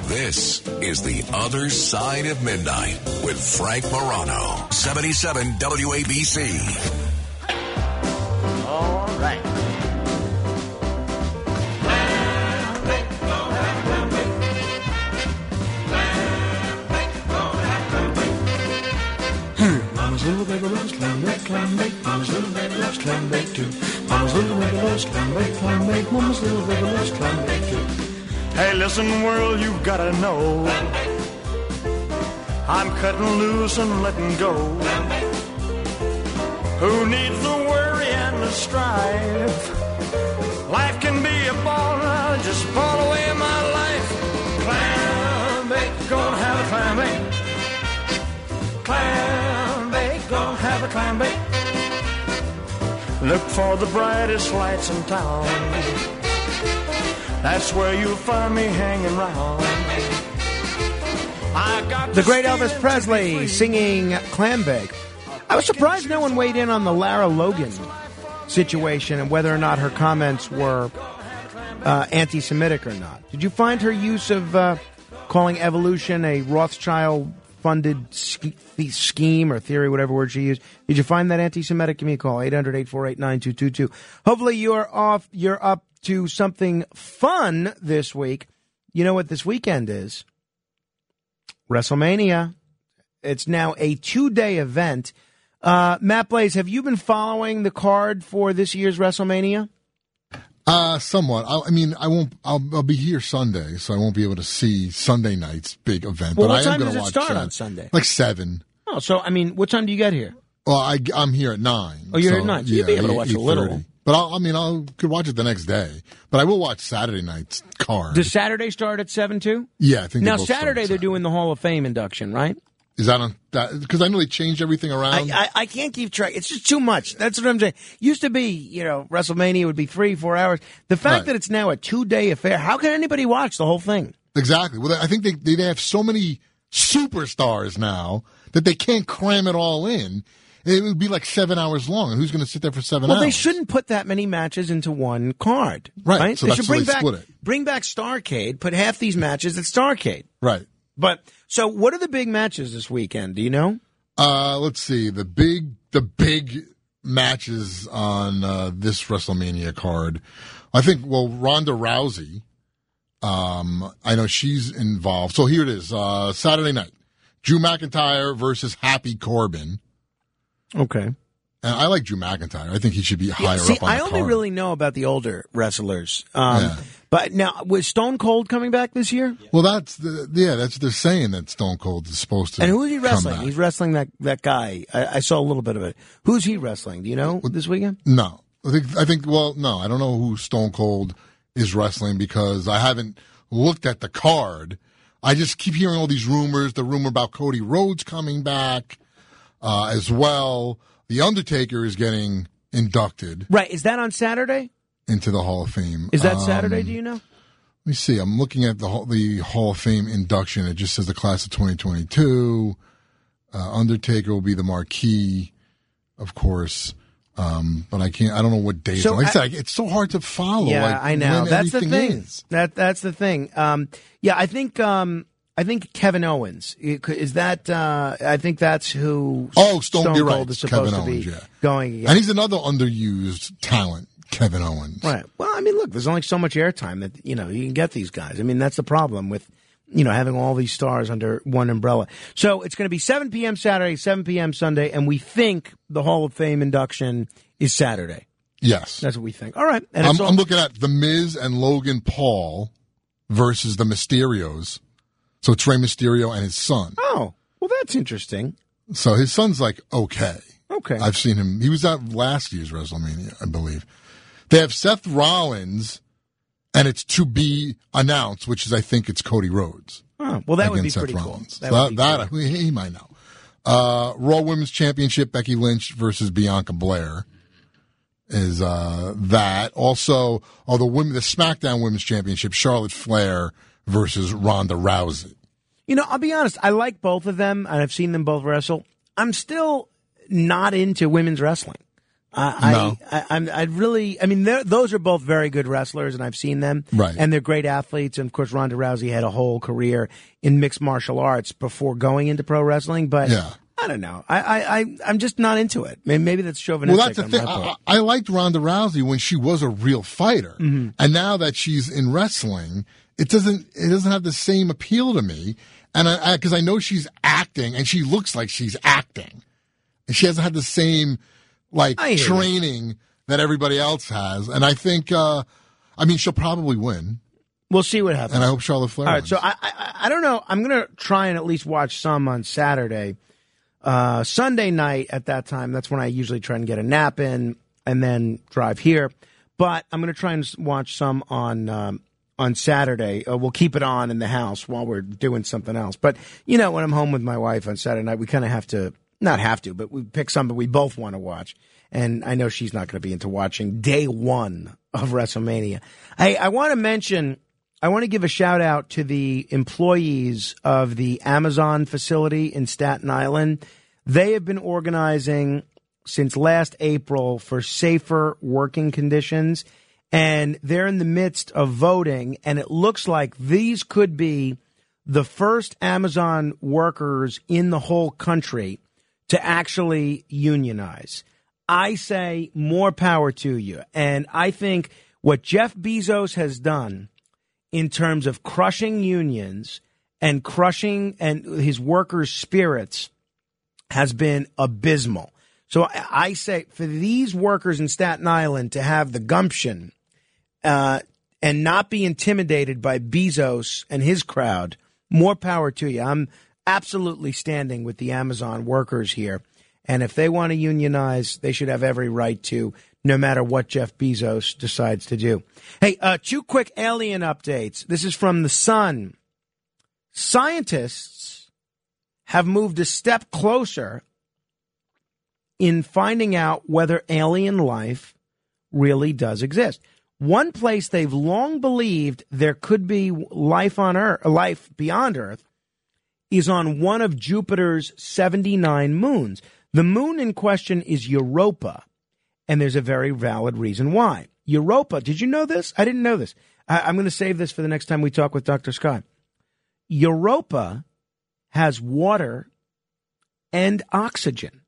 This is The Other Side of Midnight with Frank Morano, 77 WABC.
All right.
Mama's little baby loves clam bake, clam bake. Mama's little baby loves clam bake too. Mama's little baby loves clam bake, clam bake. Mama's little baby loves clam bake too. Hey, listen, world, you gotta know. I'm cutting loose and letting go. Who needs the worry and the strife? Life can be a ball, now just ball away my life. Clam bake, gonna have a clam bake. Clam Look for the brightest lights in town. That's where you'll find me hanging around.
The great Elvis Presley singing Clam Bake. I was surprised no one weighed in on the Lara Logan situation and whether or not her comments were uh, anti Semitic or not. Did you find her use of uh, calling evolution a Rothschild funded scheme or theory, whatever word she used. Did you find that anti-Semitic? Give me a call, 800-848-9222. Hopefully you're off, you're up to something fun this week. You know what this weekend is? WrestleMania. It's now a two-day event. Uh, Matt Blaze, have you been following the card for this year's WrestleMania?
Uh, somewhat. I, I, mean, I won't. I'll, I'll, be here Sunday, so I won't be able to see Sunday night's big event.
Well,
but
what
I
time
am
does it
watch
start
that.
on Sunday?
Like seven.
Oh, so I mean, what time do you get here?
Well, I, am here at nine.
Oh, you're
so,
at nine. So
yeah,
you'll be able to watch a little.
But I'll, I mean, I could watch it the next day. But I will watch Saturday night's card.
Does Saturday start at seven too?
Yeah, I think
now Saturday they're doing the Hall of Fame induction, right?
Is that on that? Because I know they changed everything around.
I, I, I, can't keep track. It's just too much. That's what I'm saying. Used to be, you know, WrestleMania would be three, four hours. The fact right. that it's now a two day affair, how can anybody watch the whole thing?
Exactly. Well, I think they they have so many superstars now that they can't cram it all in. it would be like seven hours long. And who's going to sit there for seven
Well,
hours?
they shouldn't put that many matches into one card,
Right,
right?
so
they should bring
they
back
split it.
bring back Starcade. Put half these matches at Starcade.
Right.
But so, what are the big matches this weekend? Do you know?
Uh, let's see the big the big matches on uh, this WrestleMania card. I think well Ronda Rousey. Um, I know she's involved. So here it is. Uh, Saturday night, Drew McIntyre versus Happy Corbin.
Okay.
And I like Drew McIntyre. I think he should be higher
See,
up on the internet.
I only
card.
really know about the older wrestlers. Um,
Yeah.
But now, was Stone Cold coming back this year?
Well, that's the yeah. That's they're saying that Stone Cold is supposed to.
And who is he wrestling? He's wrestling that that guy. I, I saw a little bit of it. Who's he wrestling? Do you know this weekend?
No, I think I think. Well, no, I don't know who Stone Cold is wrestling because I haven't looked at the card. I just keep hearing all these rumors. The rumor about Cody Rhodes coming back uh, as well. The Undertaker is getting inducted
Right. Is that on Saturday?
Into the Hall of Fame.
Is that
Um,
Saturday? Do you know?
Let me see. I'm looking at the Hall- the Hall of Fame induction. It just says the class of 2022. Uh, Undertaker will be the marquee, of course. Um, but I can't. I don't know what date.
So
like I,
I-
said, it's so hard to follow.
Yeah,
like,
I know. That's the thing.
is.
That that's the thing. Um, yeah, I think um, I think Kevin Owens is that. Uh, I think that's who.
Oh, Stone, you're
Cold
right.
is supposed
Kevin
to
Owens,
be
yeah.
going against.
And he's another underused talent, Kevin Owens.
Right. Well, I mean, look, there's only so much airtime that you know you can get these guys. I mean, that's the problem with you know having all these stars under one umbrella. So it's going to be 7 p.m. Saturday, 7 p.m. Sunday, and we think the Hall of Fame induction is Saturday.
Yes.
That's what we think. All right. And
I'm,
all-
I'm looking at The Miz and Logan Paul versus the Mysterios. So it's Rey Mysterio and his son.
Oh, well, that's interesting.
So his son's like okay.
Okay.
I've seen him. He was at last year's WrestleMania, I believe. They have Seth Rollins, and it's to be announced, which is I think it's Cody Rhodes.
Oh, well, that would be
Seth
pretty cool.
Rollins.
That
So
would be
that, he, he might know. Uh, Raw Women's Championship: Becky Lynch versus Bianca Belair is uh, that. Also, oh, the women, the SmackDown Women's Championship: Charlotte Flair versus Ronda Rousey.
You know, I'll be honest. I like both of them, and I've seen them both wrestle. I'm still not into women's wrestling. I,
No.
I, I, I'm, I really, I mean, those are both very good wrestlers, and I've seen them.
Right.
And they're great athletes. And of course, Ronda Rousey had a whole career in mixed martial arts before going into pro wrestling. But
Yeah.
I don't know. I, I, I, I'm just not into it. Maybe, that's
Well,
chauvinistic.
that's the thing. I. I I liked Ronda Rousey when she was a real fighter,
Mhm.
and now that she's in wrestling, it doesn't it doesn't have the same appeal to me. And I because I, know she's acting, and she looks like she's acting, and she hasn't had the same like
I hear you.
training that everybody else has. And I think, uh, I mean, she'll probably win,
We'll see what happens.
and I hope Charlotte Flair.
All right,
wins.
so I, I I don't know. I'm gonna try and at least watch some on Saturday, uh, Sunday night. At that time, that's when I usually try and get a nap in and then drive here. But I'm gonna try and watch some on um, on Saturday. Uh, we'll keep it on in the house while we're doing something else. But you know, when I'm home with my wife on Saturday night, we kind of have to not have to, but we pick something we both want to watch. And I know she's not going to be into watching day one of WrestleMania. Hey, I want to mention, I want to give a shout out to the employees of the Amazon facility in Staten Island. They have been organizing since last April for safer working conditions. And they're in the midst of voting. And it looks like these could be the first Amazon workers in the whole country to actually unionize. I say more power to you. And I think what Jeff Bezos has done in terms of crushing unions and crushing and his workers' spirits has been abysmal. So I say for these workers in Staten Island to have the gumption uh, and not be intimidated by Bezos and his crowd, more power to you. I'm absolutely standing with the Amazon workers here. And if they want to unionize, they should have every right to, no matter what Jeff Bezos decides to do. Hey, uh, two quick alien updates. This is from The Sun. Scientists have moved a step closer in finding out whether alien life really does exist. One place they've long believed there could be life on Earth, life beyond Earth, is on one of Jupiter's 79 moons. The moon in question is Europa, and there's a very valid reason why. Europa, did you know this? I didn't know this. I, I'm going to save this for the next time we talk with Dr. Scott. Europa has water and oxygen,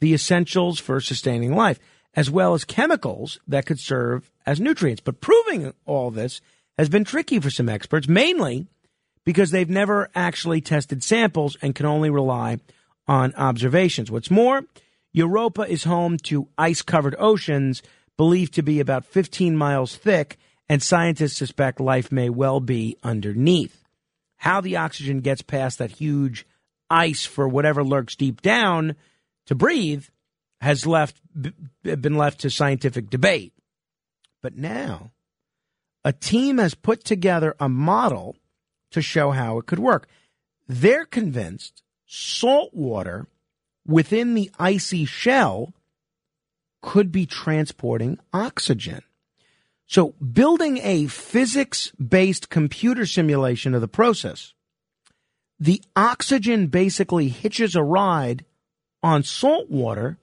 the essentials for sustaining life, as well as chemicals that could serve as nutrients. But proving all this has been tricky for some experts, mainly because they've never actually tested samples and can only rely on observations. What's more, Europa is home to ice covered oceans believed to be about 15 miles thick, and scientists suspect life may well be underneath. How the oxygen gets past that huge ice for whatever lurks deep down to breathe has left been left to scientific debate. But now, a team has put together a model to show how it could work. They're convinced salt water within the icy shell could be transporting oxygen. So, building a physics based computer simulation of the process, the oxygen basically hitches a ride on salt water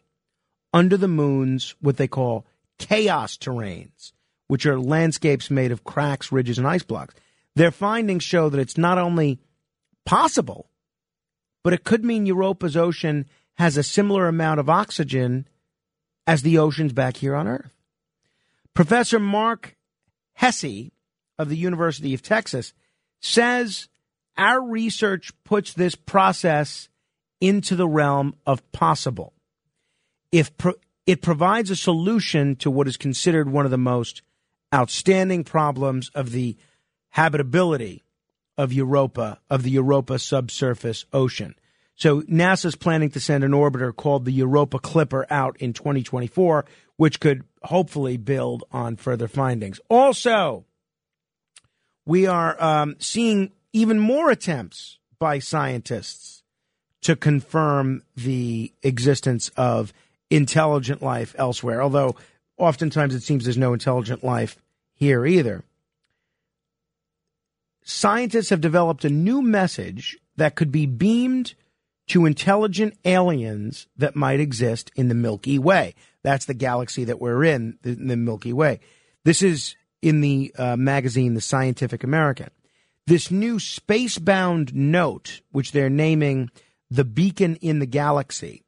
under the moon's what they call chaos terrains, which are landscapes made of cracks, ridges, and ice blocks. Their findings show that it's not only possible, but it could mean Europa's ocean has a similar amount of oxygen as the oceans back here on Earth. Professor Marc Hesse of the University of Texas says our research puts this process into the realm of possible. If pro- it provides a solution to what is considered one of the most outstanding problems of the habitability of Europa, of the Europa subsurface ocean. So NASA's planning to send an orbiter called the Europa Clipper out in 2024, which could hopefully build on further findings. Also, we are um, seeing even more attempts by scientists to confirm the existence of intelligent life elsewhere, although oftentimes it seems there's no intelligent life here either. Scientists have developed a new message that could be beamed to intelligent aliens that might exist in the Milky Way. That's the galaxy that we're in, the, Milky Way. This is in the uh, magazine The Scientific American. This new spacebound note, which they're naming the Beacon in the Galaxy,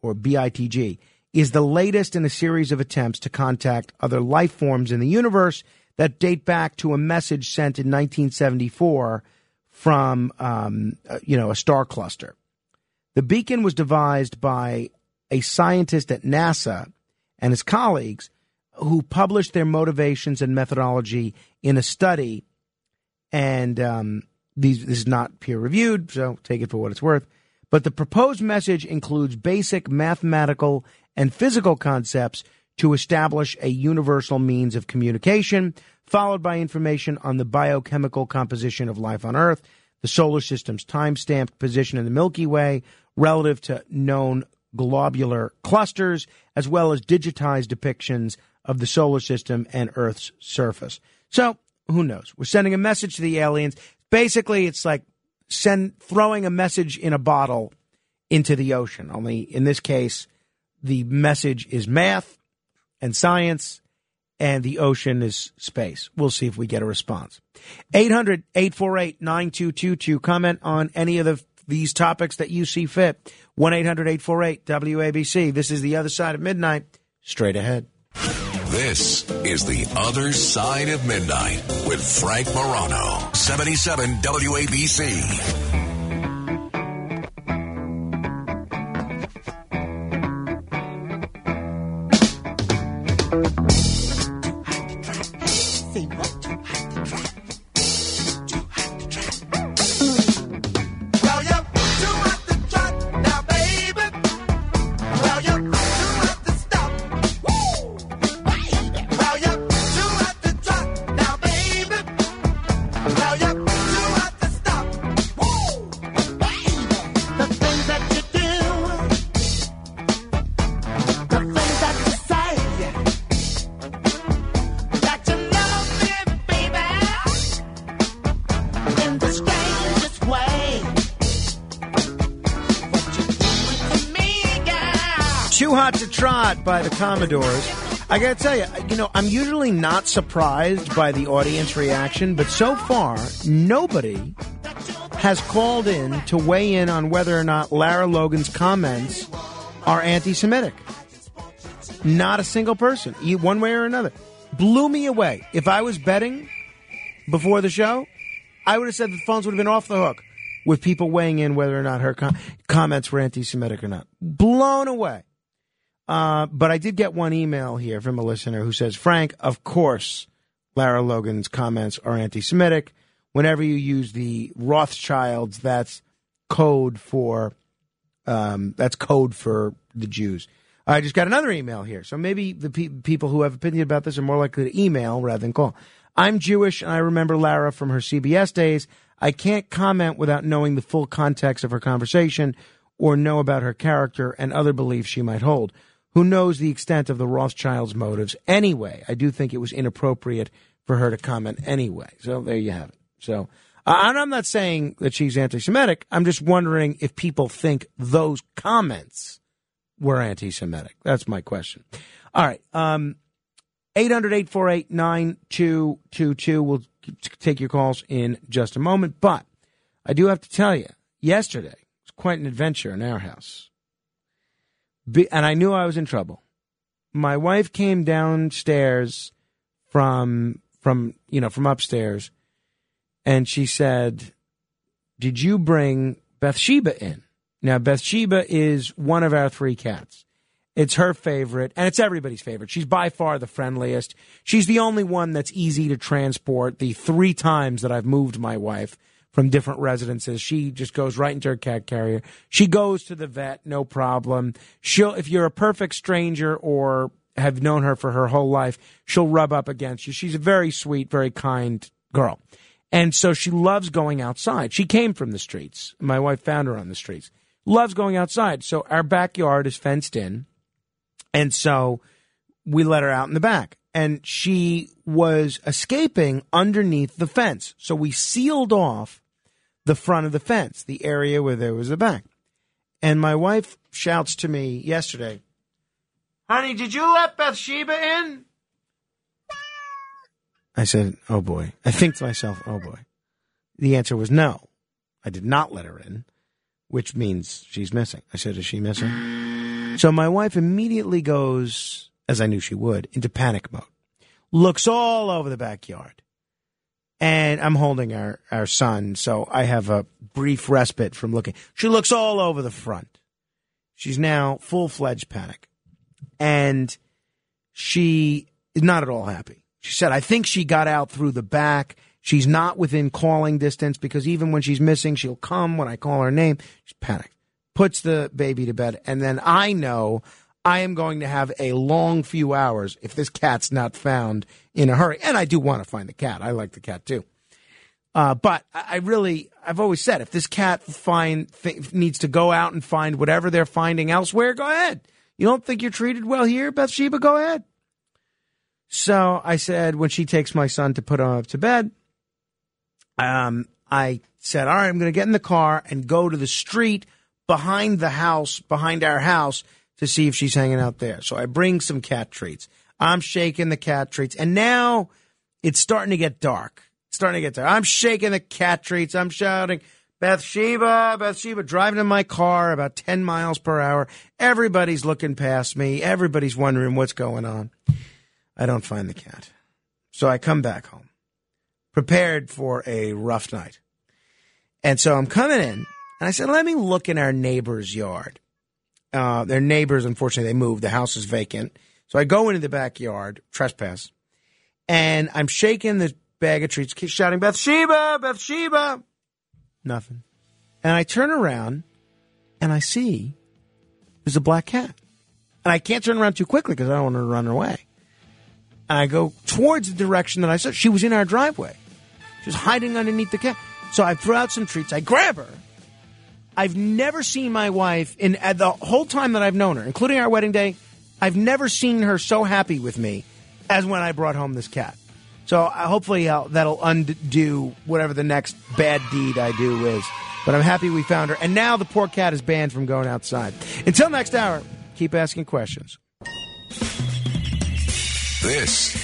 or BITG, is the latest in a series of attempts to contact other life forms in the universe that date back to a message sent in 1974 from, um, uh, you know, a star cluster. The beacon was devised by a scientist at NASA and his colleagues who published their motivations and methodology in a study. And um, these, this is not peer reviewed, so take it for what it's worth. But the proposed message includes basic mathematical and physical concepts to establish a universal means of communication, followed by information on the biochemical composition of life on Earth, the solar system's time stamped position in the Milky Way relative to known globular clusters, as well as digitized depictions of the solar system and Earth's surface. So, who knows? We're sending a message to the aliens. Basically, it's like send throwing a message in a bottle into the ocean. Only in this case, the message is math and science, and the ocean is space. We'll see if we get a response. 800 848 9222. Comment on any of the, these topics that you see fit. 1 800 848 WABC. This is the other side of midnight. Straight ahead.
This is the other side of midnight with Frank Morano, 77 WABC.
Commodores. I gotta tell you, you know, I'm usually not surprised by the audience reaction, but so far, nobody has called in to weigh in on whether or not Lara Logan's comments are anti Semitic. Not a single person, one way or another. Blew me away. If I was betting before the show, I would have said the phones would have been off the hook with people weighing in whether or not her com- comments were anti Semitic or not. Blown away. Uh, but I did get one email here from a listener who says, Frank, of course, Lara Logan's comments are anti Semitic. Whenever you use the Rothschilds, that's code for um, that's code for the Jews. I just got another email here. So maybe the pe- people who have opinion about this are more likely to email rather than call. I'm Jewish and I remember Lara from her CBS days. I can't comment without knowing the full context of her conversation or know about her character and other beliefs she might hold. Who knows the extent of the Rothschilds' motives? Anyway, I do think it was inappropriate for her to comment anyway. So there you have it. So uh, and I'm not saying that she's anti-Semitic. I'm just wondering if people think those comments were anti-Semitic. That's my question. All right. Um, 800-848-9222. We'll take your calls in just a moment. But I do have to tell you, yesterday was quite an adventure in our house. Be- and I knew I was in trouble. My wife came downstairs from from you know from upstairs, and she said, "Did you bring Bathsheba in?" Now Bathsheba is one of our three cats. It's her favorite, and it's everybody's favorite. She's by far the friendliest. She's the only one that's easy to transport. The three times that I've moved my wife from different residences, she just goes right into her cat carrier. She goes to the vet, no problem. She'll, if you're a perfect stranger or have known her for her whole life, she'll rub up against you. She's a very sweet, very kind girl. And so she loves going outside. She came from the streets. My wife found her on the streets. Loves going outside. So our backyard is fenced in. And so we let her out in the back. And she was escaping underneath the fence. So we sealed off the front of the fence, the area where there was a back. And my wife shouts to me yesterday, Honey, did you let Bathsheba in? I said, Oh boy. I think to myself, Oh boy. The answer was no. I did not let her in, which means she's missing. I said, Is she missing? So my wife immediately goes, as I knew she would, into panic mode. Looks all over the backyard. And I'm holding our, our son, so I have a brief respite from looking. She looks all over the front. She's now full fledged panic. And she is not at all happy. She said, I think she got out through the back. She's not within calling distance because even when she's missing, she'll come when I call her name. She's panicked, puts the baby to bed. And then I know I am going to have a long few hours if this cat's not found in a hurry. And I do want to find the cat. I like the cat too. Uh, but I really, I've always said, if this cat find th- needs to go out and find whatever they're finding elsewhere, go ahead. You don't think you're treated well here, Bathsheba? Go ahead. So I said, when she takes my son to put him up to bed, um, I said, all right, I'm going to get in the car and go to the street behind the house, behind our house, to see if she's hanging out there. So I bring some cat treats. I'm shaking the cat treats. And now it's starting to get dark. It's starting to get dark. I'm shaking the cat treats. I'm shouting, Bathsheba, Bathsheba, driving in my car about 10 miles per hour. Everybody's looking past me. Everybody's wondering what's going on. I don't find the cat. So I come back home, prepared for a rough night. And so I'm coming in, and I said, let me look in our neighbor's yard. Uh, their neighbors, unfortunately, they moved. The house is vacant. So I go into the backyard, trespass, and I'm shaking the bag of treats, shouting, Bathsheba, Bathsheba. Nothing. And I turn around and I see there's a black cat. And I can't turn around too quickly because I don't want her to run away. And I go towards the direction that I saw. She was in our driveway. She was hiding underneath the cat. So I throw out some treats. I grab her. I've never seen my wife in the whole time that I've known her, including our wedding day. I've never seen her so happy with me as when I brought home this cat. So uh, hopefully I'll, that'll undo whatever the next bad deed I do is. But I'm happy we found her. And now the poor cat is banned from going outside. Until next hour, keep asking questions.
This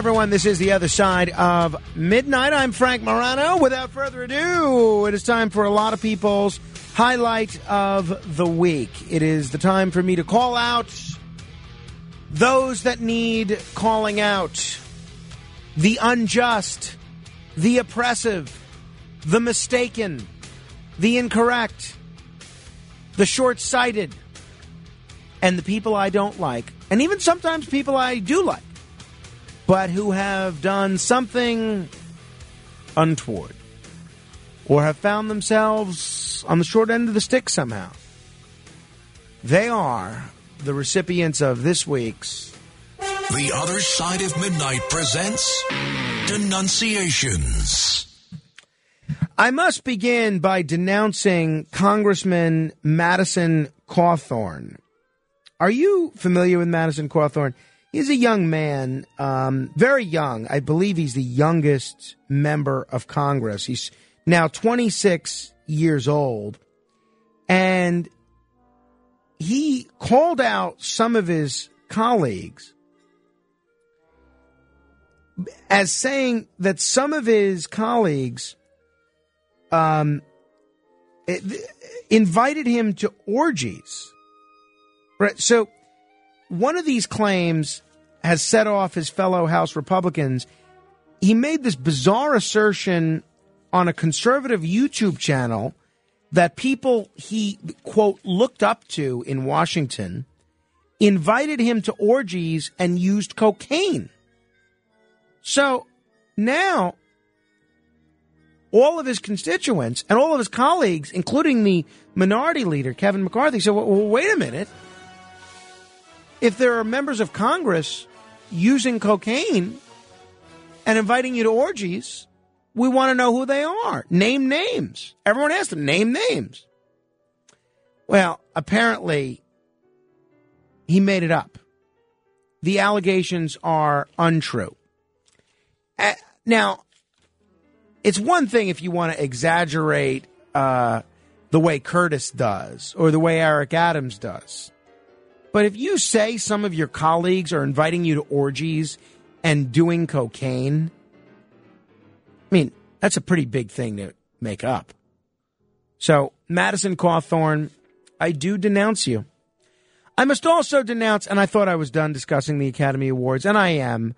Everyone. This is the other side of midnight. I'm Frank Morano. Without further ado, it is time for a lot of people's highlight of the week. It is the time for me to call out those that need calling out the unjust, the oppressive, the mistaken, the incorrect, the short sighted, and the people I don't like, and even sometimes people I do like but who have done something untoward or have found themselves on the short end of the stick somehow. They are the recipients of this week's
The Other Side of Midnight presents Denunciations.
I must begin by denouncing Congressman Madison Cawthorn. Are you familiar with Madison Cawthorn? He's a young man, um, very young. I believe he's the youngest member of Congress. He's now 26 years old. And he called out some of his colleagues as saying that some of his colleagues um, invited him to orgies. Right. So one of these claims has set off his fellow House Republicans. He made this bizarre assertion on a conservative YouTube channel that people he, quote, looked up to in Washington invited him to orgies and used cocaine. So now all of his constituents and all of his colleagues, including the minority leader, Kevin McCarthy, said, well, wait a minute if there are members of Congress using cocaine and inviting you to orgies, we want to know who they are. Name names. Everyone asked them, name names. Well, apparently, he made it up. The allegations are untrue. Now, it's one thing if you want to exaggerate uh, the way Curtis does or the way Eric Adams does. But if you say some of your colleagues are inviting you to orgies and doing cocaine, I mean, that's a pretty big thing to make up. So, Madison Cawthorn, I do denounce you. I must also denounce, and I thought I was done discussing the Academy Awards, and I am,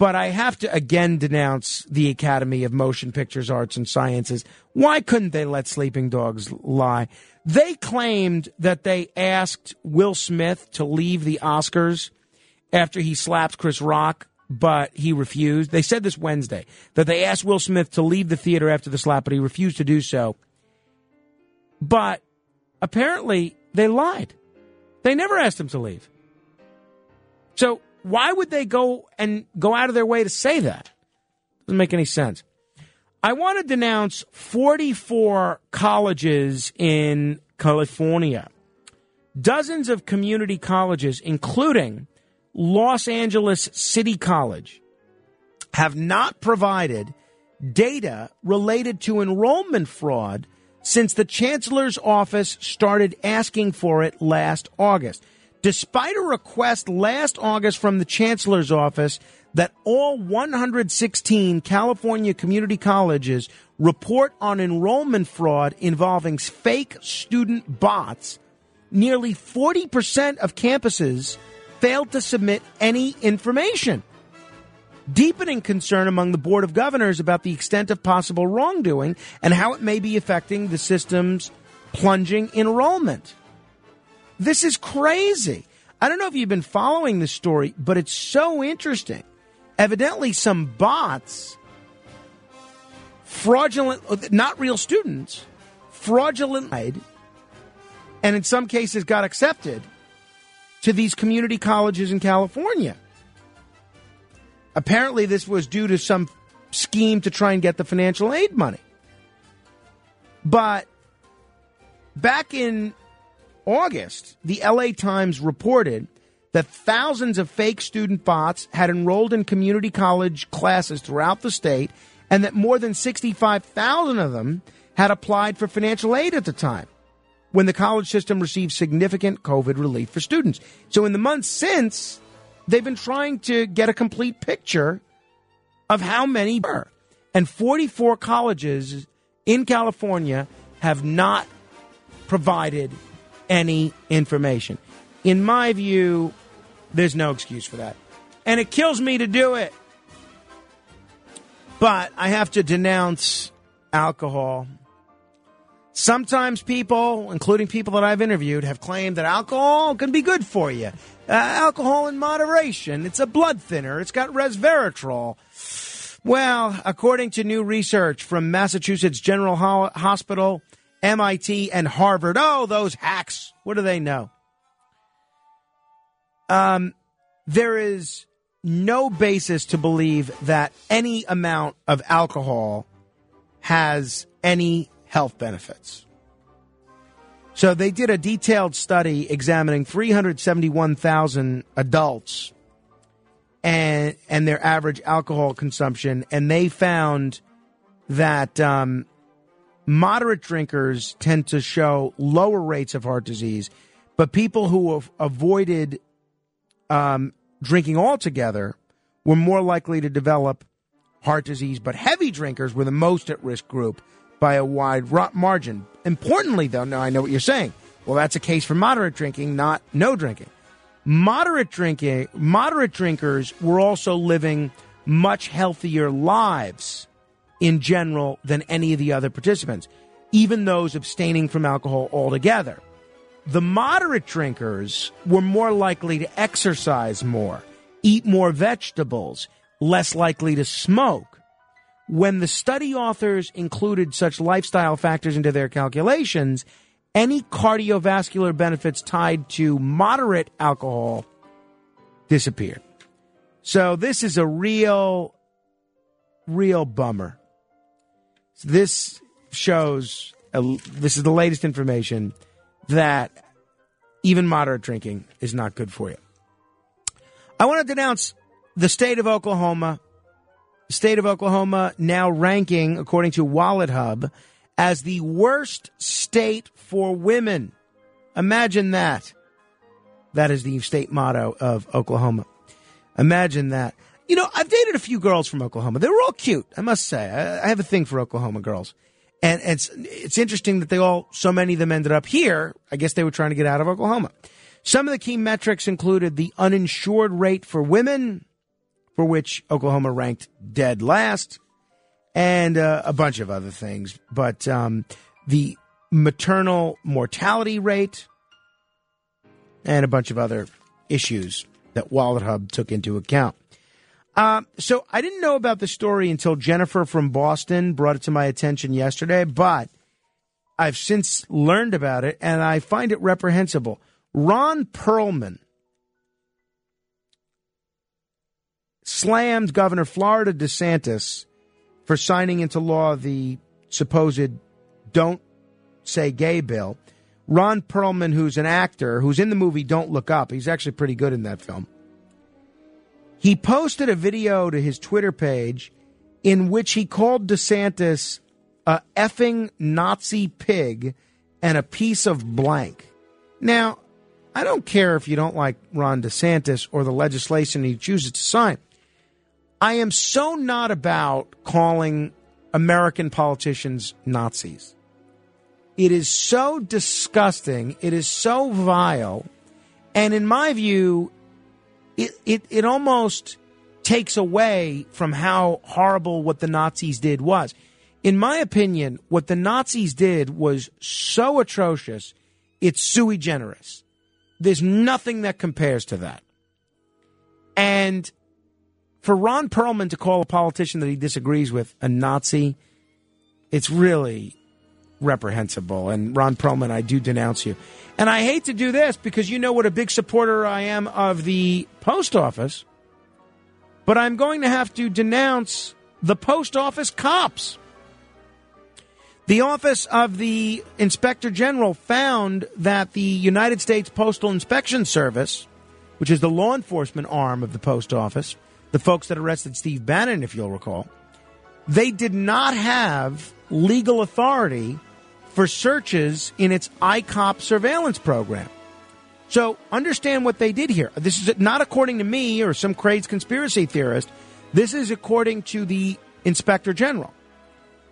but I have to again denounce the Academy of Motion Pictures, Arts, and Sciences. Why couldn't they let sleeping dogs lie? They claimed that they asked Will Smith to leave the Oscars after he slapped Chris Rock, but he refused. They said this Wednesday that they asked Will Smith to leave the theater after the slap, but he refused to do so. But apparently they lied. They never asked him to leave. So why would they go and go out of their way to say that? Doesn't make any sense. I want to denounce 44 colleges in California. Dozens of community colleges, including Los Angeles City College, have not provided data related to enrollment fraud since the chancellor's office started asking for it last August. Despite a request last August from the chancellor's office that all 116 California community colleges report on enrollment fraud involving fake student bots, nearly 40% of campuses failed to submit any information. Deepening concern among the Board of Governors about the extent of possible wrongdoing and how it may be affecting the system's plunging enrollment. This is crazy. I don't know if you've been following this story, but it's so interesting evidently some bots, fraudulent, not real students, fraudulent and in some cases got accepted to these community colleges in California. Apparently, this was due to some scheme to try and get the financial aid money. But back in August, the LA Times reported that thousands of fake student bots had enrolled in community college classes throughout the state and that more than 65,000 of them had applied for financial aid at the time when the college system received significant COVID relief for students. So in the months since, they've been trying to get a complete picture of how many were. And 44 colleges in California have not provided any information. In my view, there's no excuse for that. And it kills me to do it. But I have to denounce alcohol. Sometimes people, including people that I've interviewed, have claimed that alcohol can be good for you. Uh, alcohol in moderation. It's a blood thinner. It's got resveratrol. Well, according to new research from Massachusetts General Ho- Hospital, MIT, and Harvard, oh, those hacks. What do they know? Um, there is no basis to believe that any amount of alcohol has any health benefits. So they did a detailed study examining 371,000 adults and and their average alcohol consumption, and they found that um, moderate drinkers tend to show lower rates of heart disease, but people who have avoided um, drinking altogether were more likely to develop heart disease. But heavy drinkers were the most at risk group by a wide margin. Importantly, though, now I know what you're saying. Well, that's a case for moderate drinking, not no drinking. Moderate drinking, moderate drinkers were also living much healthier lives in general than any of the other participants, even those abstaining from alcohol altogether. The moderate drinkers were more likely to exercise more, eat more vegetables, less likely to smoke. When the study authors included such lifestyle factors into their calculations, any cardiovascular benefits tied to moderate alcohol disappeared. So this is a real, real bummer. This shows, uh, this is the latest information that even moderate drinking is not good for you. I want to denounce the state of Oklahoma. The state of Oklahoma now ranking, according to Wallet Hub, as the worst state for women. Imagine that. That is the state motto of Oklahoma. Imagine that. You know, I've dated a few girls from Oklahoma. They were all cute, I must say. I, I have a thing for Oklahoma girls. And it's it's interesting that they all so many of them ended up here. I guess they were trying to get out of Oklahoma. Some of the key metrics included the uninsured rate for women, for which Oklahoma ranked dead last, and uh, a bunch of other things. But um, the maternal mortality rate, and a bunch of other issues that Wallet Hub took into account. Uh, so I didn't know about the story until Jennifer from Boston brought it to my attention yesterday, but I've since learned about it and I find it reprehensible. Ron Perlman slammed Governor Florida DeSantis for signing into law the supposed Don't Say Gay bill. Ron Perlman, who's an actor, who's in the movie Don't Look Up, he's actually pretty good in that film. He posted a video to his Twitter page in which he called DeSantis a effing Nazi pig and a piece of blank. Now, I don't care if you don't like Ron DeSantis or the legislation he chooses to sign. I am so not about calling American politicians Nazis. It is so disgusting. It is so vile. And in my view, it, it, it almost takes away from how horrible what the Nazis did was. In my opinion, what the Nazis did was so atrocious, it's sui generis. There's nothing that compares to that. And for Ron Perlman to call a politician that he disagrees with a Nazi, it's really, reprehensible. And Ron Perlman, I do denounce you. And I hate to do this because you know what a big supporter I am of the post office, but I'm going to have to denounce the post office cops. The Office of the Inspector General found that the United States Postal Inspection Service, which is the law enforcement arm of the post office, the folks that arrested Steve Bannon, if you'll recall, they did not have legal authority for searches in its ICOP surveillance program. So understand what they did here. This is not according to me or some crazed conspiracy theorist. This is according to the Inspector General.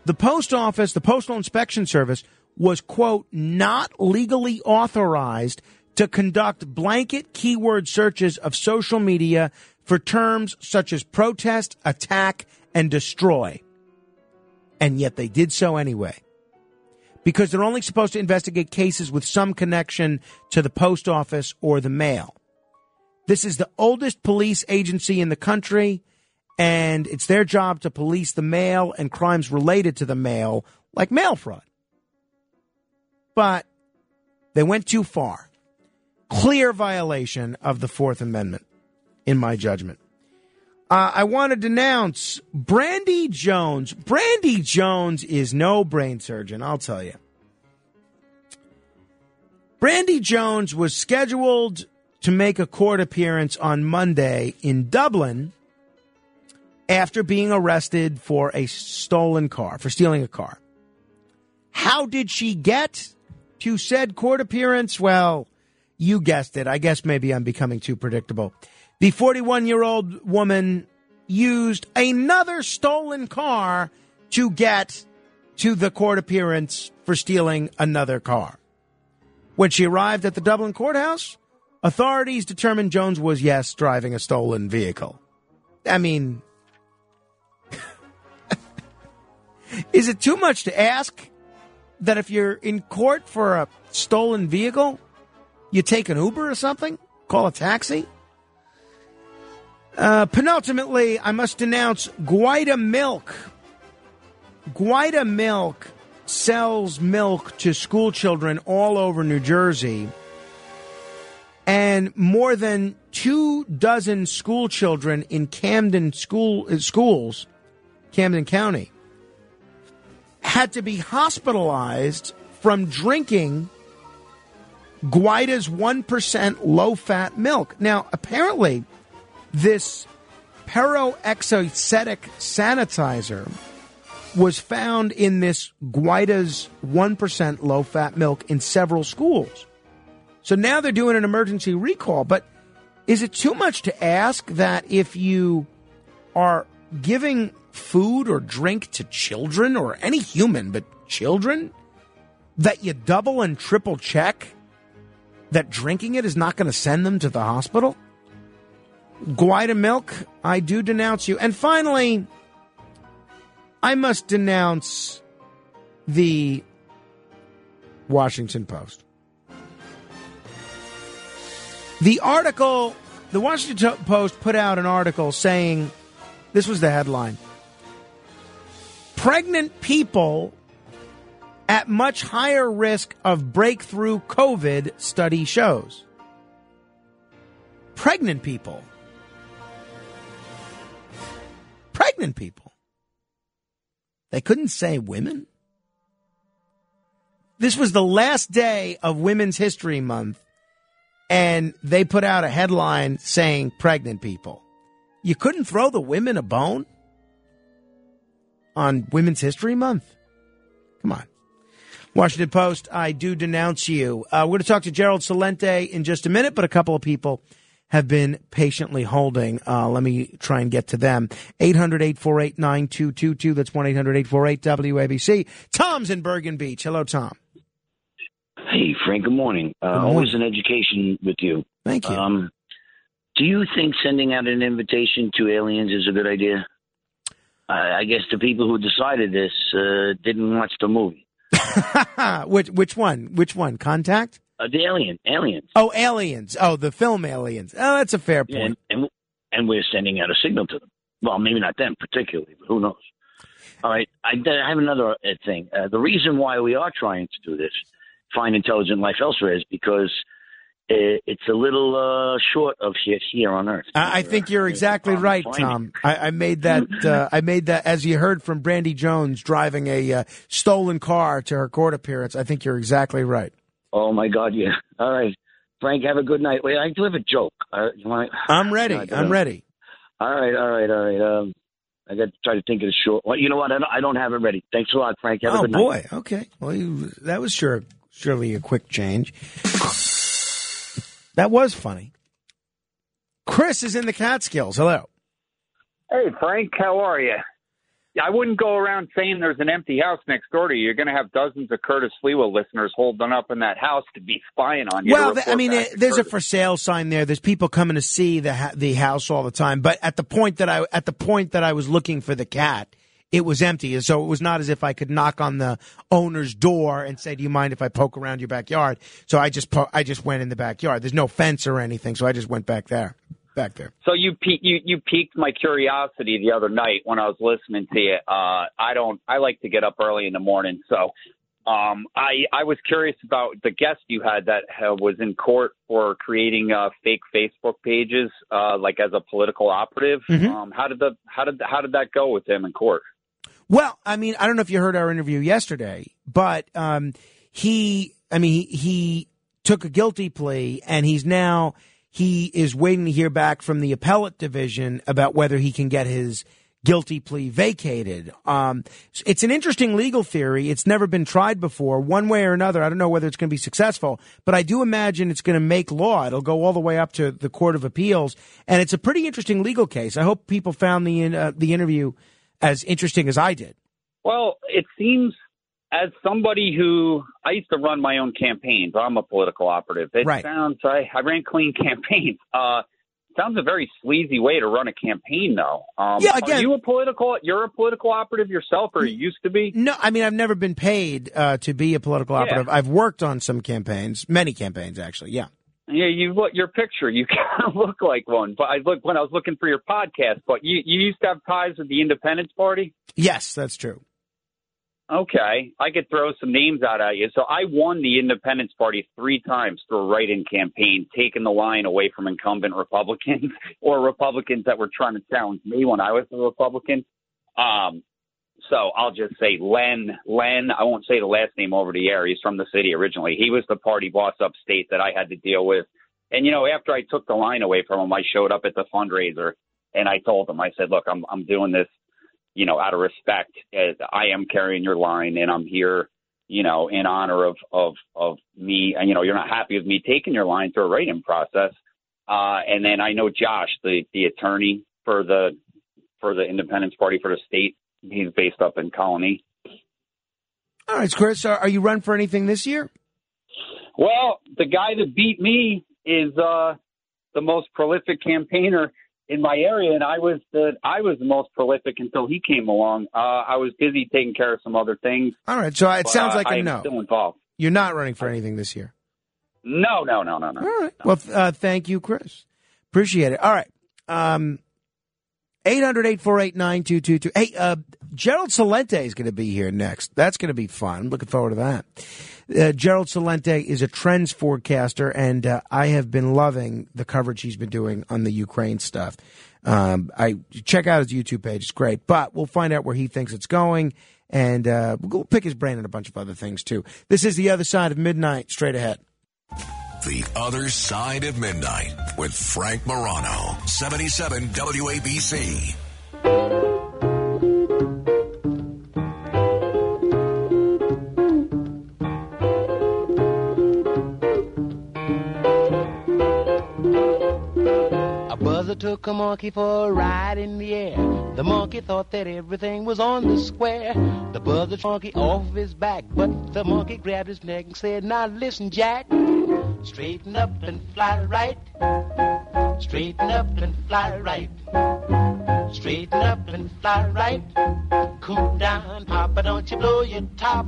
The Post Office, the Postal Inspection Service, was, quote, not legally authorized to conduct blanket keyword searches of social media for terms such as protest, attack, and destroy. And yet they did so anyway. Because they're only supposed to investigate cases with some connection to the post office or the mail. This is the oldest police agency in the country, and it's their job to police the mail and crimes related to the mail, like mail fraud. But they went too far. Clear violation of the Fourth Amendment, in my judgment. Uh, I want to denounce Brandy Jones. Brandy Jones is no brain surgeon, I'll tell you. Brandy Jones was scheduled to make a court appearance on Monday in Dublin after being arrested for a stolen car, for stealing a car. How did she get to said court appearance? Well, you guessed it. I guess maybe I'm becoming too predictable. The 41 year old woman used another stolen car to get to the court appearance for stealing another car. When she arrived at the Dublin courthouse, authorities determined Jones was, yes, driving a stolen vehicle. I mean, is it too much to ask that if you're in court for a stolen vehicle, you take an Uber or something? Call a taxi? Uh, penultimately, I must denounce Guida Milk. Guida Milk sells milk to school children all over New Jersey. And more than two dozen school children in Camden school uh, schools, Camden County, had to be hospitalized from drinking Guida's 1% low fat milk. Now, apparently, this peroxyacetic sanitizer was found in this Guida's 1% low fat milk in several schools. So now they're doing an emergency recall. But is it too much to ask that if you are giving food or drink to children or any human, but children, that you double and triple check that drinking it is not going to send them to the hospital? Guida Milk, I do denounce you. And finally, I must denounce the Washington Post. The article, the Washington Post put out an article saying this was the headline Pregnant people at much higher risk of breakthrough COVID study shows. Pregnant people. Pregnant people. They couldn't say women. This was the last day of Women's History Month, and they put out a headline saying pregnant people. You couldn't throw the women a bone on Women's History Month? Come on. Washington Post, I do denounce you. Uh, we're going to talk to Gerald Celente in just a minute, but a couple of people have been patiently holding. Uh, let me try and get to them. 800 848 9222. That's 1 800 848 WABC. Tom's in Bergen Beach. Hello, Tom.
Hey, Frank. Good morning. Uh,
Good morning.
Always an education with you.
Thank you.
Um, do you think sending out an invitation to aliens is a good idea? I I guess the people who decided this uh, didn't watch the movie.
which which one? Which one? Contact?
Uh, the alien, aliens.
Oh, aliens. Oh, the film Aliens. Oh, that's a fair point.
And, and and we're sending out a signal to them. Well, maybe not them particularly, but who knows? All right. I, I have another uh, thing. Uh, the reason why we are trying to do this, find intelligent life elsewhere, is because it's a little uh, short of shit here on Earth.
I, I think you're exactly right, Tom. I, I made that. Uh, I made that as you heard from Brandy Jones driving a uh, stolen car to her court appearance. I think you're exactly right.
Oh my God, yeah. All right, Frank, have a good night. Wait, I do have a joke. Uh, you want?
I'm ready.
I
I'm ready.
All right, all right, all right. Um, I got to try to think of a short. Well, you know what? I don't, I don't have it ready. Thanks a lot, Frank. Have a
oh
good
boy.
night.
Okay. Well, you, that was sure surely a quick change. That was funny. Chris is in the Catskills. Hello.
Hey, Frank, how are you? I wouldn't go around saying there's an empty house next door to you. You're going to have dozens of Curtis Sliwa listeners holding up in that house to be spying on you.
Well, I mean,
to
there's a for sale sign there. There's people coming to see the ha- the house all the time. But at the point that I at the point that I was looking for the cat, it was empty, and so it was not as if I could knock on the owner's door and say, "Do you mind if I poke around your backyard?" So I just po- I just went in the backyard. There's no fence or anything, so I just went back there, back there.
So you pe- you you piqued my curiosity the other night when I was listening to you. Uh, I don't. I like to get up early in the morning, so um, I I was curious about the guest you had that uh, was in court for creating uh, fake Facebook pages, uh, like as a political operative.
Mhm.
Um, how did the how did how did that go with him in court?
Well, I mean, I don't know if you heard our interview yesterday, but um, he, I mean, he, he took a guilty plea, and he's now he is waiting to hear back from the appellate division about whether he can get his guilty plea vacated. Um, it's an interesting legal theory. It's never been tried before, one way or another. I don't know whether it's going to be successful, but I do imagine it's going to make law. It'll go all the way up to the Court of Appeals, and it's a pretty interesting legal case. I hope people found the uh, the interview as interesting as I did.
Well, it seems as somebody who I used to run my own campaigns. I'm a political operative. It
Right.
sounds I, I ran clean campaigns. Uh, sounds a very sleazy way to run a campaign, though. Um,
Yeah, again-
are you a political? You're a political operative yourself, or you used to be?
No, I mean I've never been paid uh, to be a political
Yeah.
operative. I've worked on some campaigns, many campaigns actually. Yeah.
Yeah, you look your picture. You kind of look like one. But I look when I was looking for your podcast. But you you used to have ties with the Independence Party.
Yes, that's true.
Okay, I could throw some names out at you. So I won the Independence Party three times through a write-in campaign, taking the line away from incumbent Republicans or Republicans that were trying to challenge me when I was a Republican. Um, so I'll just say Len. Len. I won't say the last name over the air. He's from the city originally. He was the party boss upstate that I had to deal with. And you know, after I took the line away from him, I showed up at the fundraiser and I told him, I said, "Look, I'm I'm doing this you know, out of respect, as I am carrying your line and I'm here, you know, in honor of, of, of me. And, you know, you're not happy with me taking your line through a writing process. Uh, and then I know Josh, the, the attorney for the, for the Independence Party for the state. He's based up in Colonie.
All right, Chris, are, are you run for anything this year?
Well, the guy that beat me is, uh, the most prolific campaigner in my area, and I was the I was the most prolific until he came along. Uh, I was busy taking care of some other things.
All right, so it
but,
sounds
uh,
like a
I'm
no.
Still involved.
You're not running for anything this year.
No, no, no, no, no.
All right. Well, uh, thank you, Chris. Appreciate it. All right. Um, 800-848-9222. Hey, uh, Gerald Celente is going to be here next. That's going to be fun. Looking forward to that. Uh, Gerald Celente is a trends forecaster, and uh, I have been loving the coverage he's been doing on the Ukraine stuff. Um, I check out his YouTube page; it's great. But we'll find out where he thinks it's going, and uh, we'll pick his brain on a bunch of other things too. This is the other side of midnight. Straight ahead.
The Other Side of Midnight with Frank Morano, 77 WABC.
Took a monkey for a ride in the air. The monkey thought that everything was on the square. The buzzer monkey off his back, but the monkey grabbed his neck and said, Now listen, Jack, straighten up and fly right. Straighten up and fly right. Straighten up and fly right. Cool down, Papa, don't you blow your top.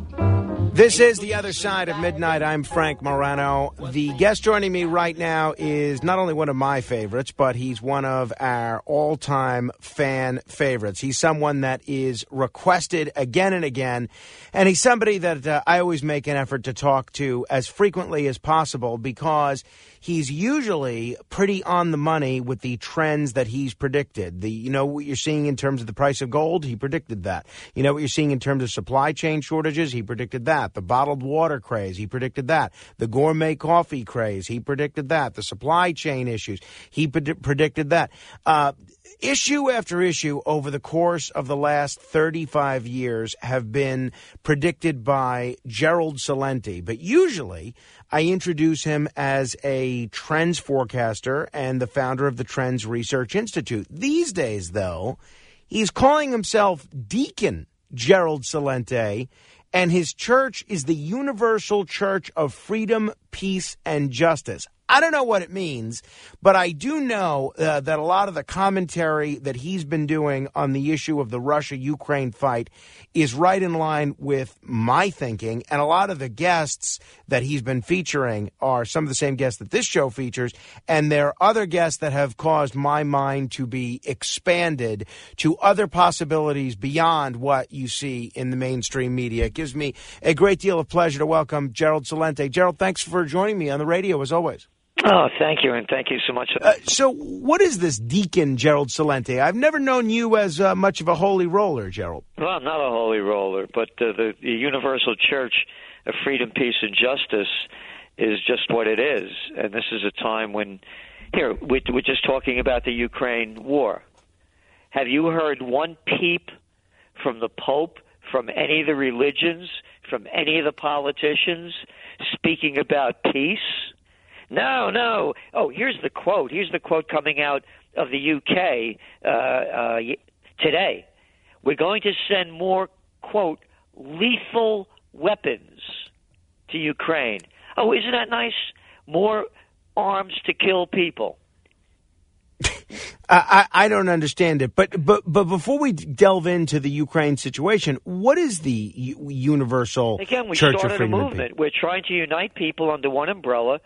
This is The Other Side of Midnight. I'm Frank Morano. The guest joining me right now is not only one of my favorites, but he's one of our all time fan favorites. He's someone that is requested again and again, and he's somebody that uh, I always make an effort to talk to as frequently as possible because he's usually pretty on the money with the trends that he's predicted. The you know what you're seeing in terms of the price of gold, he predicted that. You know what you're seeing in terms of supply chain shortages, he predicted that. The bottled water craze, he predicted that. The gourmet coffee craze, he predicted that. The supply chain issues, he pred- predicted that. Uh, issue after issue over the course of the last 35 years have been predicted by Gerald Celente. But usually I introduce him as a trends forecaster and the founder of the Trends Research Institute. These days, though, he's calling himself Deacon Gerald Celente and his church is the Universal Church of Freedom, Peace, and Justice. I don't know what it means, but I do know uh, that a lot of the commentary that he's been doing on the issue of the Russia Ukraine fight is right in line with my thinking. And a lot of the guests that he's been featuring are some of the same guests that this show features. And there are other guests that have caused my mind to be expanded to other possibilities beyond what you see in the mainstream media. It gives me a great deal of pleasure to welcome Gerald Celente. Gerald, thanks for joining me on the radio as always.
Oh, thank you, and thank you so much.
Uh, so, what is this Deacon Gerald Celente? I've never known you as uh, much of a holy roller, Gerald.
Well, I'm not a holy roller, but uh, the, the Universal Church of Freedom, Peace, and Justice is just what it is. And this is a time when, here, we're, we're just talking about the Ukraine war. Have you heard one peep from the Pope, from any of the religions, from any of the politicians speaking about peace? No, no. Oh, here's the quote. Here's the quote coming out of the UK uh, uh, today. We're going to send more, quote, lethal weapons to Ukraine. Oh, isn't that nice? More arms to kill people.
I, I don't understand it, but but but before we delve into the Ukraine situation, what is the U- Universal
Again, we
Church of
started a movement. We're trying to unite people under one umbrella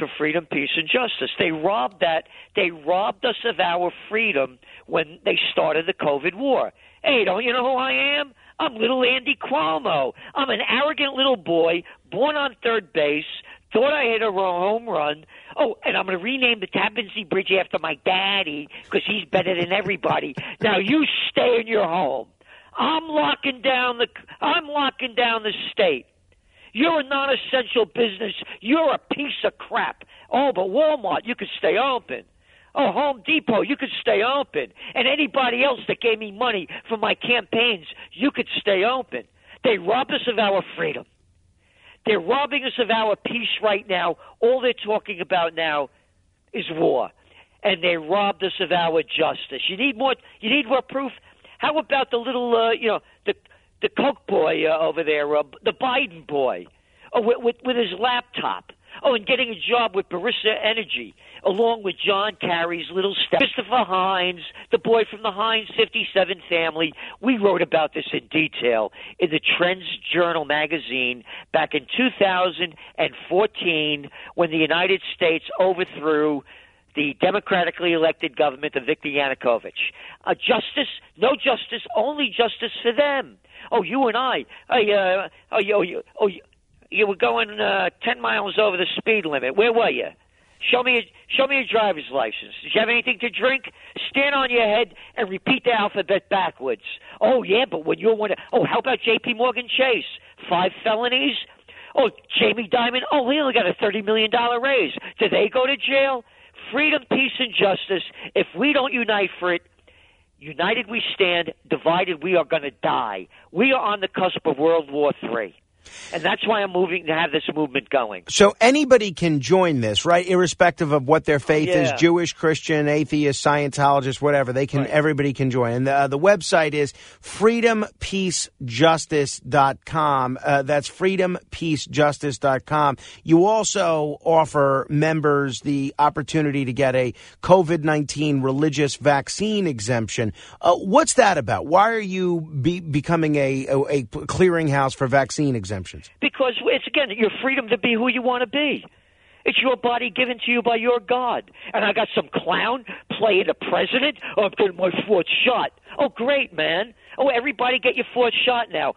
for freedom, peace, and justice. They robbed that. They robbed us of our freedom when they started the COVID war. Hey, don't you know who I am? I'm little Andy Cuomo. I'm an arrogant little boy born on third base. Thought I hit a home run. Oh, and I'm going to rename the Tappan Zee Bridge after my daddy because he's better than everybody. Now you stay in your home. I'm locking down the. I'm locking down the state. You're a non-essential business. You're a piece of crap. Oh, but Walmart, you could stay open. Oh, Home Depot, you could stay open. And anybody else that gave me money for my campaigns, you could stay open. They robbed us of our freedom. They're robbing us of our peace right now. All they're talking about now is war. And they robbed us of our justice. You need more you need more proof? How about the little uh, you know, the the Koch boy uh, over there, uh, the Biden boy, oh, with, with, with his laptop. Oh, and getting a job with Burisma Energy, along with John Kerry's little step, Christopher Heinz, the boy from the Heinz 57 family. We wrote about this in detail in the Trends Journal magazine back in 2014 when the United States overthrew the democratically elected government of Viktor Yanukovych. Justice, no justice, only justice for them. Oh, you and I. Uh, uh, oh, you, oh, you, you were going uh, ten miles over the speed limit. Where were you? Show me, a, show me your driver's license. Did you have anything to drink? Stand on your head and repeat the alphabet backwards. Oh yeah, but when you're one, of, oh, how about J.P. Morgan Chase? Five felonies. Oh, Jamie Dimon. Oh, he only got a thirty million dollar raise. Did they go to jail? Freedom, peace, and justice. If we don't unite for it, united we stand, divided we are going to die. We are on the cusp of World War III. And that's why I'm moving to have this movement going.
So anybody can join this, right? Irrespective of what their faith
Yeah.
is, Jewish, Christian, atheist, Scientologist, whatever. They can, everybody can join. And the, uh, the website is freedompeacejustice.com. Uh, that's freedompeacejustice.com. You also offer members the opportunity to get a COVID-19 religious vaccine exemption. Uh, what's that about? Why are you be, becoming a, a, a clearinghouse for vaccine exemptions? Exemptions?
Because it's again your freedom to be who you want to be. It's your body given to you by your God. And I got some clown playing the president. Oh, I'm getting my fourth shot. Oh, great, man. Oh, everybody get your fourth shot now.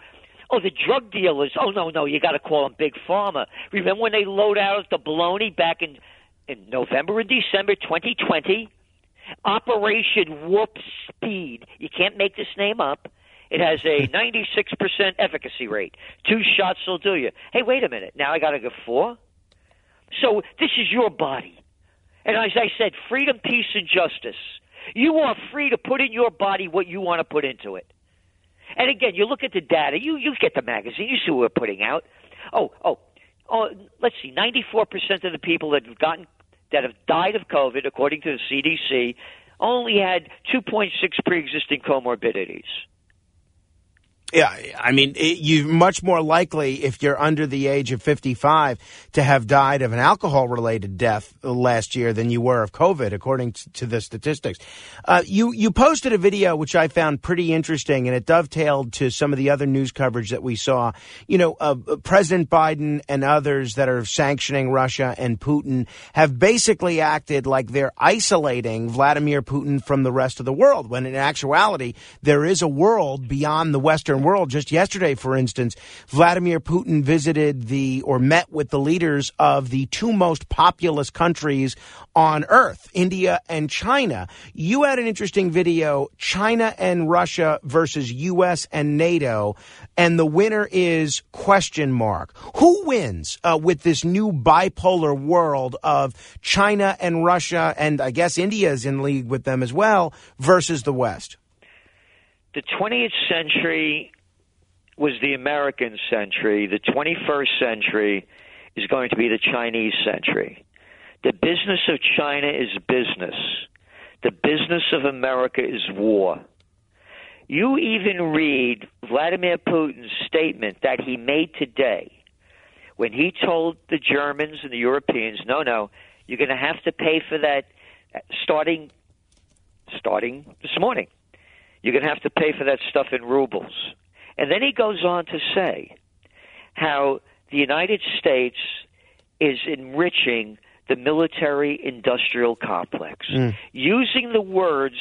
Oh, the drug dealers. Oh, no, no, you got to call them Big Pharma. Remember when they load out the baloney back in, in November and December 2020? Operation Warp Speed. You can't make this name up. It has a 96% efficacy rate. Two shots will do you. Hey, wait a minute. Now I got to go four? So this is your body. And as I said, freedom, peace, and justice. You are free to put in your body what you want to put into it. And again, you look at the data. You you get the magazine. You see what we're putting out. Oh oh oh. Let's see. Ninety four percent of the people that have gotten that have died of COVID, according to the CDC, only had two point six pre-existing comorbidities.
Yeah, I mean, it, you're much more likely if you're under the age of 55 to have died of an alcohol related death last year than you were of COVID, according to, the statistics. Uh, you, you posted a video which I found pretty interesting and it dovetailed to some of the other news coverage that we saw. You know, uh, President Biden and others that are sanctioning Russia and Putin have basically acted like they're isolating Vladimir Putin from the rest of the world, when in actuality, there is a world beyond the Western world. Just yesterday, for instance, Vladimir Putin visited the or met with the leaders of the two most populous countries on earth, India and China. You had an interesting video, China and Russia versus US and NATO, and the winner is question mark. Who wins uh, with this new bipolar world of China and Russia and I guess India is in league with them as well versus the West?
The 20th century was the American century. The 21st century is going to be the Chinese century. The business of China is business. The business of America is war. You even read Vladimir Putin's statement that he made today when he told the Germans and the Europeans, no, no, you're going to have to pay for that starting starting this morning. You're going to have to pay for that stuff in rubles. And then he goes on to say how the United States is enriching the military industrial complex,
Mm.
using the words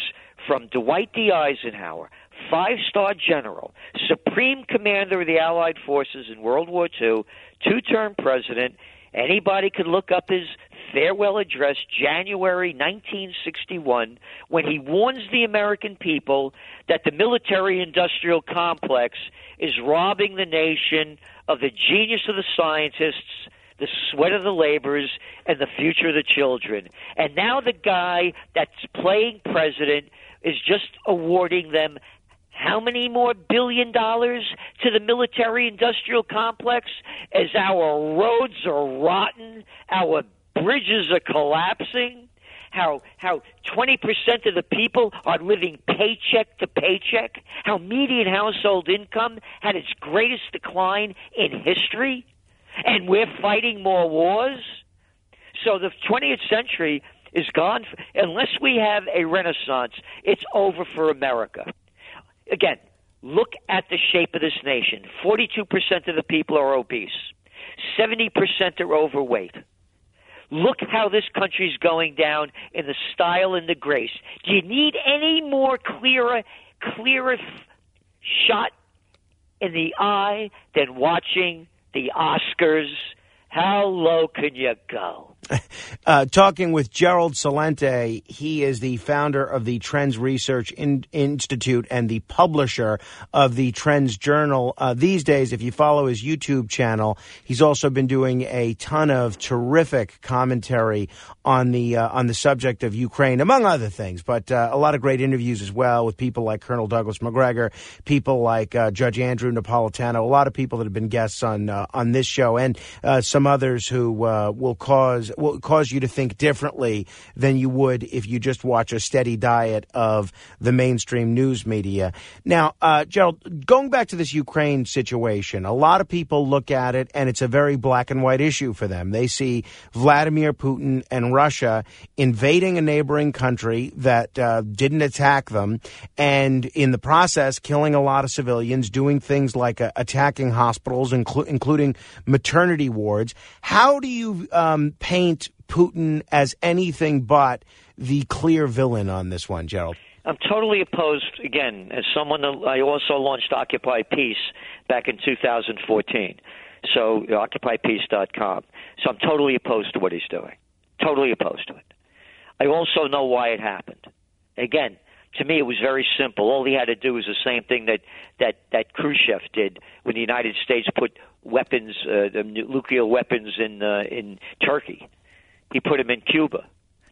from Dwight D. Eisenhower, five star general, supreme commander of the Allied forces in World War II, two term president. Anybody could look up his farewell address, January 1961, when he warns the American people that the military industrial complex is robbing the nation of the genius of the scientists, the sweat of the laborers, and the future of the children. And now the guy that's playing president is just awarding them how many more billion dollars to the military industrial complex as our roads are rotten, our bridges are collapsing, how how 20% of the people are living paycheck to paycheck, how median household income had its greatest decline in history, and we're fighting more wars. So the 20th century is gone unless we have a renaissance. It's over for America. Again, look at the shape of this nation. 42% of the people are obese. 70% are overweight. Look how this country's going down in the style and the grace. Do you need any more clearer, clearer shot in the eye than watching the Oscars? How low can you go?
Uh, talking with Gerald Celente, he is the founder of the Trends Research In- Institute and the publisher of the Trends Journal. Uh, these days, if you follow his YouTube channel, he's also been doing a ton of terrific commentary on the uh, on the subject of Ukraine, among other things. But uh, a lot of great interviews as well with people like Colonel Douglas Macgregor, people like uh, Judge Andrew Napolitano, a lot of people that have been guests on uh, on this show, and some others who will cause will cause you to think differently than you would if you just watch a steady diet of the mainstream news media. Now, uh, Gerald, going back to this Ukraine situation, a lot of people look at it and it's a very black and white issue for them. They see Vladimir Putin and Russia invading a neighboring country that uh, didn't attack them and in the process killing a lot of civilians, doing things like uh, attacking hospitals, inclu- including maternity wards. How do you um, paint Putin as anything but the clear villain on this one, Gerald?
I'm totally opposed. Again, as someone, I also launched Occupy Peace back in 2014. So occupypeace.com. So I'm totally opposed to what he's doing. Totally opposed to it. I also know why it happened. Again, to me, it was very simple. All he had to do was the same thing that that that Khrushchev did when the United States put weapons, uh, nuclear weapons in uh, in Turkey. He put them in Cuba.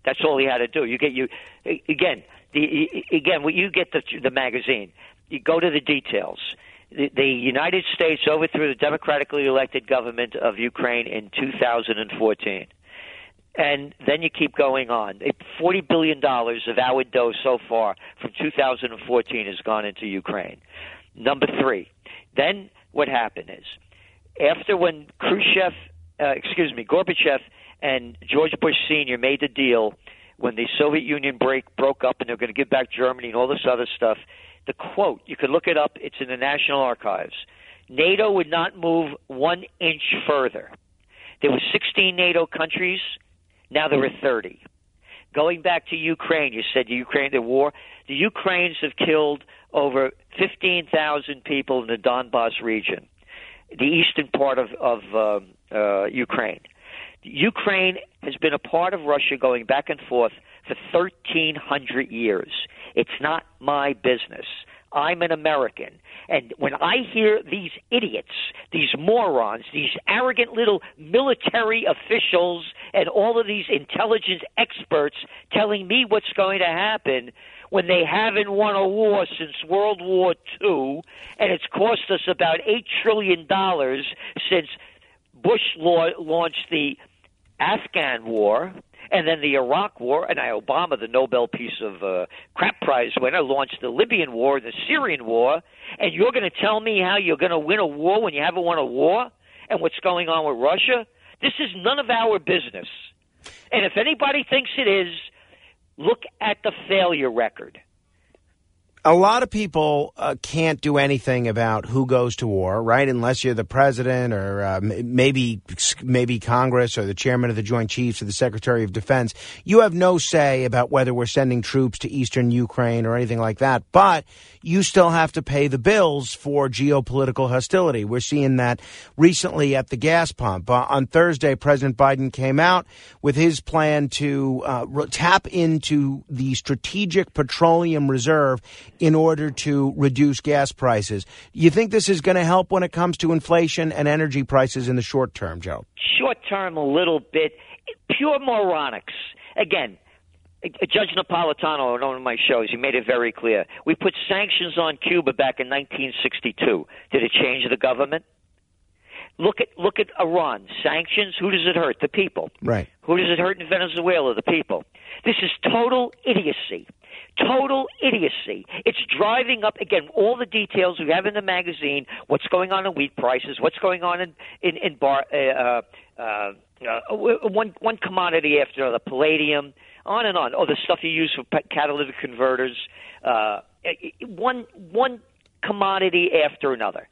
That's all he had to do. You get you again. The, again, you get the the magazine, you go to the details. The, the United States overthrew the democratically elected government of Ukraine in 2014 and then you keep going on. Forty billion dollars of our dough so far from 2014 has gone into Ukraine. Number three. Then what happened is after when Khrushchev, uh, excuse me, Gorbachev and George Bush Senior made the deal when the Soviet Union break broke up and they're going to give back Germany and all this other stuff. The quote you can look it up. It's in the National Archives. NATO would not move one inch further. There were 16 NATO countries now there are 30. Going back to Ukraine, you said the Ukraine, the war. The Ukrainians have killed over 15,000 people in the Donbass region, the eastern part of, of uh, uh, Ukraine. Ukraine has been a part of Russia going back and forth for 1,300 years. It's not my business. I'm an American. And when I hear these idiots, these morons, these arrogant little military officials, and all of these intelligence experts telling me what's going to happen when they haven't won a war since World War II, and it's cost us about $8 trillion since Bush launched the Afghan war and then the Iraq War, and I Obama, the Nobel Peace of uh, Crap Prize winner, launched the Libyan War, the Syrian War, and you're going to tell me how you're going to win a war when you haven't won a war, and what's going on with Russia? This is none of our business. And if anybody thinks it is, look at the failure record
a lot of people uh, can't do anything about who goes to war, right? Unless you're the president or uh, maybe maybe Congress or the chairman of the Joint Chiefs or the Secretary of Defense. You have no say about whether we're sending troops to eastern Ukraine or anything like that. But you still have to pay the bills for geopolitical hostility. We're seeing that recently at the gas pump. Uh, on Thursday, President Biden came out with his plan to uh, tap into the strategic petroleum reserve in order to reduce gas prices. You think this is going to help when it comes to inflation and energy prices in the short term, Joe?
Short term, a little bit. Pure moronics. Again, Judge Napolitano on one of my shows, he made it very clear. We put sanctions on Cuba back in 1962. Did it change the government? Look at look at Iran. Sanctions. Who does it hurt? The people.
Right.
Who does it hurt in Venezuela? The people. This is total idiocy. Total idiocy. It's driving up again all the details we have in the magazine. What's going on in wheat prices? What's going on in in, in bar uh, uh, uh, one one commodity after another. Palladium, on and on. Oh, the stuff you use for catalytic converters. Uh, one one commodity after another.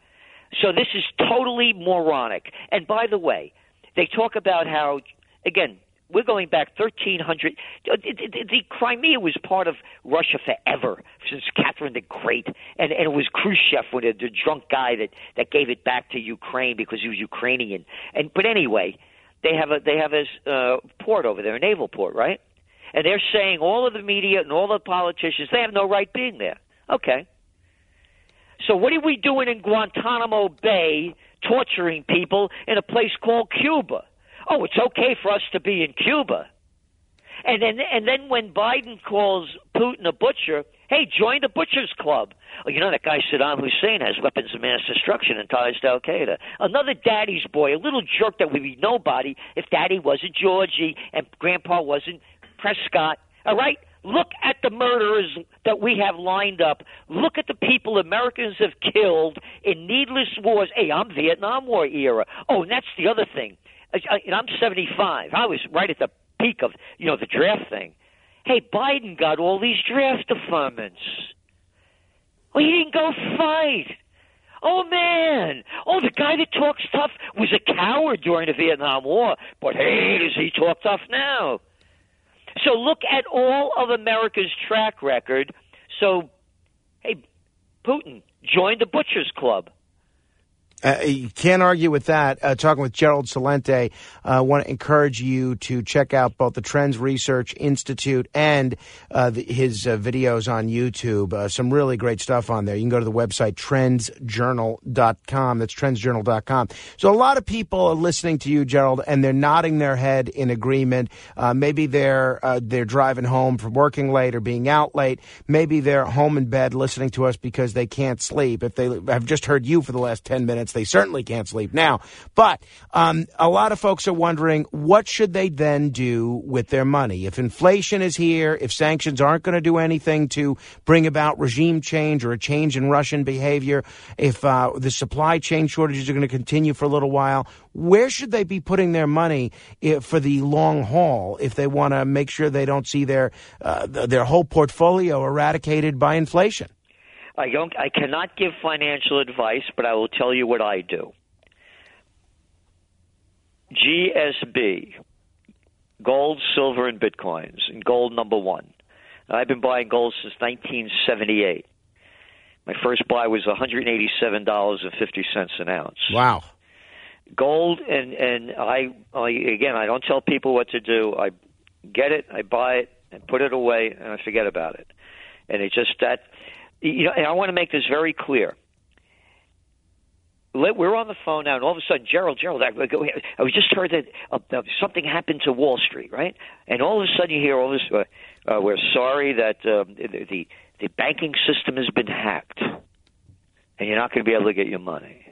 So this is totally moronic. And by the way, they talk about how again we're going back 1300 the crimea was part of russia forever since catherine the great. And and it was khrushchev with the, the drunk guy that that gave it back to ukraine because he was ukrainian. And but anyway they have a they have a uh, port over there a naval port right? And they're saying all of the media and all the politicians they have no right being there. Okay. So what are we doing in guantanamo bay torturing people in a place called cuba oh, it's okay for us to be in Cuba. And then, and then when Biden calls Putin a butcher, Hey, join the Butchers Club. Oh, you know that guy Saddam Hussein has weapons of mass destruction and ties to Al Qaeda. Another daddy's boy, a little jerk that would be nobody if daddy wasn't Georgie and grandpa wasn't Prescott. All right? Look at the murderers that we have lined up. Look at the people Americans have killed in needless wars. Hey, I'm Vietnam War era. Oh, and that's the other thing. And I'm 75. I was right at the peak of you know the draft thing. Hey, Biden got all these draft deferments. Well, he didn't go fight. Oh man! Oh, the guy that talks tough was a coward during the Vietnam War, but hey, does he talk tough now? So look at all of America's track record. So, hey, Putin, join the Butchers Club.
Uh, you can't argue with that. Uh, talking with Gerald Celente, I uh, want to encourage you to check out both the Trends Research Institute and uh, the, his uh, videos on YouTube. Uh, some really great stuff on there. You can go to the website trendsjournal.com. That's trendsjournal.com. So a lot of people are listening to you, Gerald, and they're nodding their head in agreement. maybe they're they're driving home from working late or being out late. Maybe they're home in bed listening to us because they can't sleep. If they have just heard you for the last ten minutes they certainly can't sleep now. But um, a lot of folks are wondering what should they then do with their money? If inflation is here, if sanctions aren't going to do anything to bring about regime change or a change in Russian behavior, if uh, the supply chain shortages are going to continue for a little while, where should they be putting their money if, for the long haul if they want to make sure they don't see their uh, their whole portfolio eradicated by inflation?
I don't. I cannot give financial advice, but I will tell you what I do. GSB, gold, silver, and bitcoins, and gold number one. I've been buying gold since 1978. My first buy was $187.50 an ounce.
Wow.
Gold and and I, I again I don't tell people what to do. I get it, I buy it, and put it away, and I forget about it. And it just that you know, and I want to make this very clear. We're on the phone now, and all of a sudden, Gerald, Gerald, I, I just heard that uh, something happened to Wall Street, right? And all of a sudden, you hear all this. Uh, uh, we're sorry that um, the, the the banking system has been hacked, and you're not going to be able to get your money.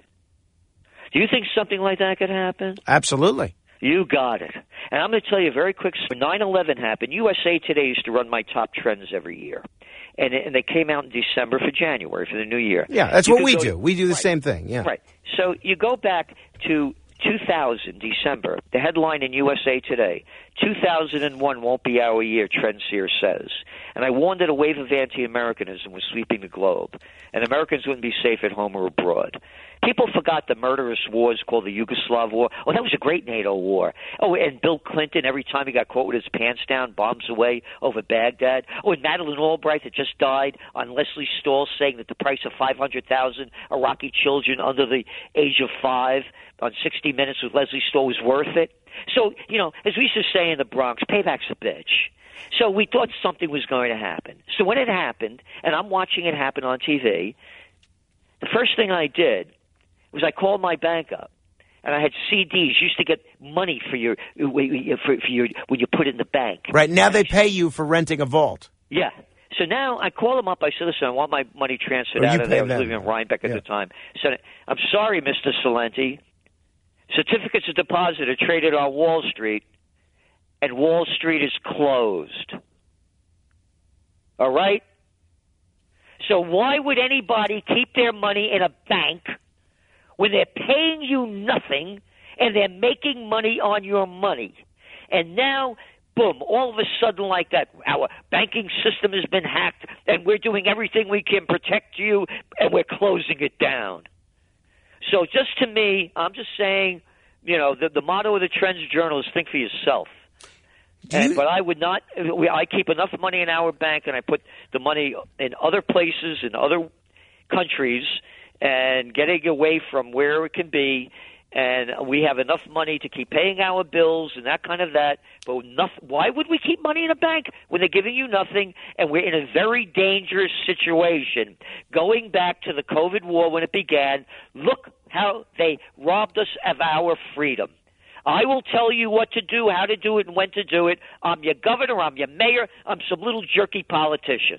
Do you think something like that could happen?
Absolutely.
You got it. And I'm going to tell you a very quick. When 9/11 happened, USA Today used to run my top trends every year and, and they came out in December for January for the new year.
Yeah, that's
you
what we do. We do the
right,
same thing. Yeah,
right. So you go back to 2000 December. The headline in USA Today: 2001 won't be our year. Trendseer says, and I warned that a wave of anti-Americanism was sweeping the globe, and Americans wouldn't be safe at home or abroad. People forgot the murderous wars called the Yugoslav War. Oh, that was a great NATO war. Oh, and Bill Clinton, every time he got caught with his pants down, bombs away over Baghdad. Oh, and Madeleine Albright that just died on Lesley Stahl saying that the price of 500,000 Iraqi children under the age of five on 60 Minutes with Lesley Stahl was worth it. So, you know, as we used to say in the Bronx, payback's a bitch. So we thought something was going to happen. So when it happened, and I'm watching it happen on TV, the first thing I did was I called my bank up and I had CDs. You used to get money for your for, for your when you put it in the bank.
Right now, they pay you for renting a vault.
Yeah. So now I call them up. I said, "Listen, I want my money transferred
Or
out of there." I was living in Rhinebeck at the time. So I'm sorry, Mister Salenti. Certificates of deposit are traded on Wall Street, and Wall Street is closed. All right. So why would anybody keep their money in a bank when they're paying you nothing and they're making money on your money? And now, boom, all of a sudden, like that, our banking system has been hacked and we're doing everything we can protect you and we're closing it down. So, just to me, I'm just saying, you know, the, the motto of the Trends Journal is think for yourself. And, but I would not. I keep enough money in our bank, and I put the money in other places in other countries, and getting away from where it can be. And we have enough money to keep paying our bills and that kind of that. But enough, why would we keep money in a bank when they're giving you nothing? And we're in a very dangerous situation. Going back to the COVID war when it began, look how they robbed us of our freedom. I will tell you what to do, how to do it, and when to do it. I'm your governor. I'm your mayor. I'm some little jerky politician.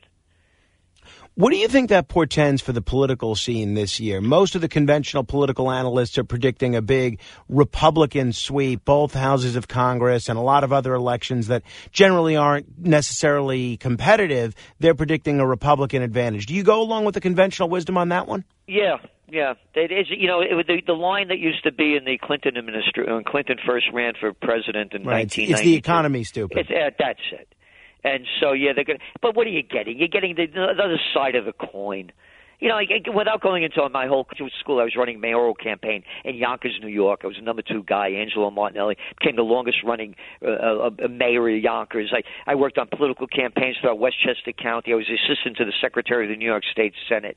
What do you think that portends for the political scene this year? Most of the conventional political analysts are predicting a big Republican sweep, both houses of Congress and a lot of other elections that generally aren't necessarily competitive. They're predicting a Republican advantage. Do you go along with the conventional wisdom on that one?
Yeah, yeah. It is. You know, it, the the line that used to be in the Clinton administration when Clinton first ran for president in
Right. It's,
1992.
it's the economy, stupid.
It's, uh, that's it. And so, yeah, they're going. But what are you getting? You're getting the, the other side of the coin. You know, I- I- without going into my whole school, I was running mayoral campaign in Yonkers, New York. I was the number two guy. Angelo Martinelli became the longest running uh, uh, mayor of Yonkers. I, I worked on political campaigns throughout Westchester County. I was assistant to the secretary of the New York State Senate,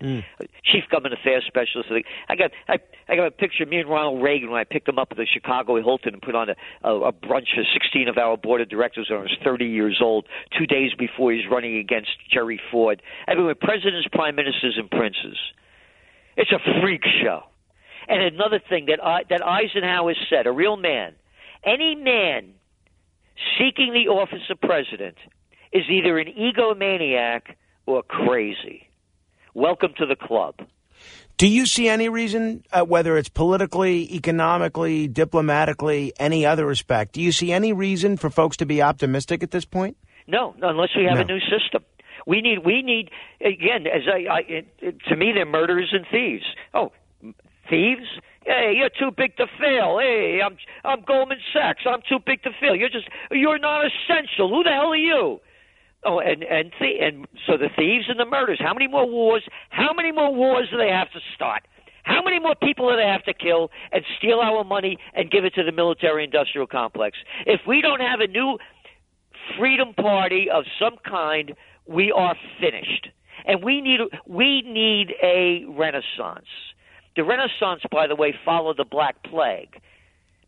chief government affairs specialist. I got I, I got a picture of me and Ronald Reagan when I picked him up at the Chicago Hilton and put on a, a, a brunch for 16 of our board of directors when I was 30 years old, two days before he's running against Jerry Ford. I mean, with presidents, prime ministers, and princes. It's a freak show. And another thing that I, that Eisenhower said, a real man, any man seeking the office of president is either an egomaniac or crazy. Welcome to the club.
Do you see any reason, uh, whether it's politically, economically, diplomatically, any other respect, do you see any reason for folks to be optimistic at this point?
No, unless we have
No.
a new system. We need we need again as I, I it, to me they're murderers and thieves. Oh, thieves? Hey, you're too big to fail. Hey, I'm I'm Goldman Sachs. I'm too big to fail. You're just you're not essential. Who the hell are you? Oh, and and th- and so the thieves and the murders. How many more wars? How many more wars do they have to start? How many more people do they have to kill and steal our money and give it to the military-industrial complex? If we don't have a new freedom party of some kind, we are finished. And we need we need a renaissance. The renaissance, by the way, followed the Black Plague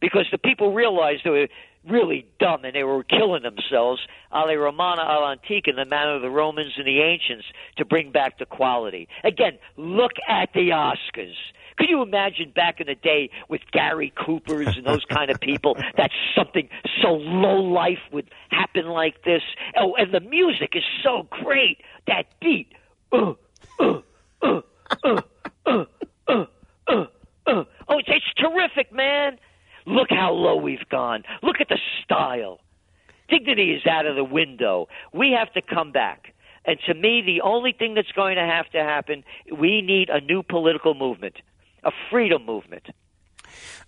because the people realized they were really dumb and they were killing themselves a la Romana al antique in the manner of the Romans and the ancients to bring back the quality. Again, look at the Oscars. Could you imagine back in the day with Gary Coopers and those kind of people that something so low life would happen like this? Oh, and the music is so great. That beat. Uh, uh, uh, uh, uh, uh, uh, uh. Oh, it's, it's terrific, man. Look how low we've gone. Look at the style. Dignity is out of the window. We have to come back. And to me, the only thing that's going to have to happen, we need a new political movement, a freedom movement.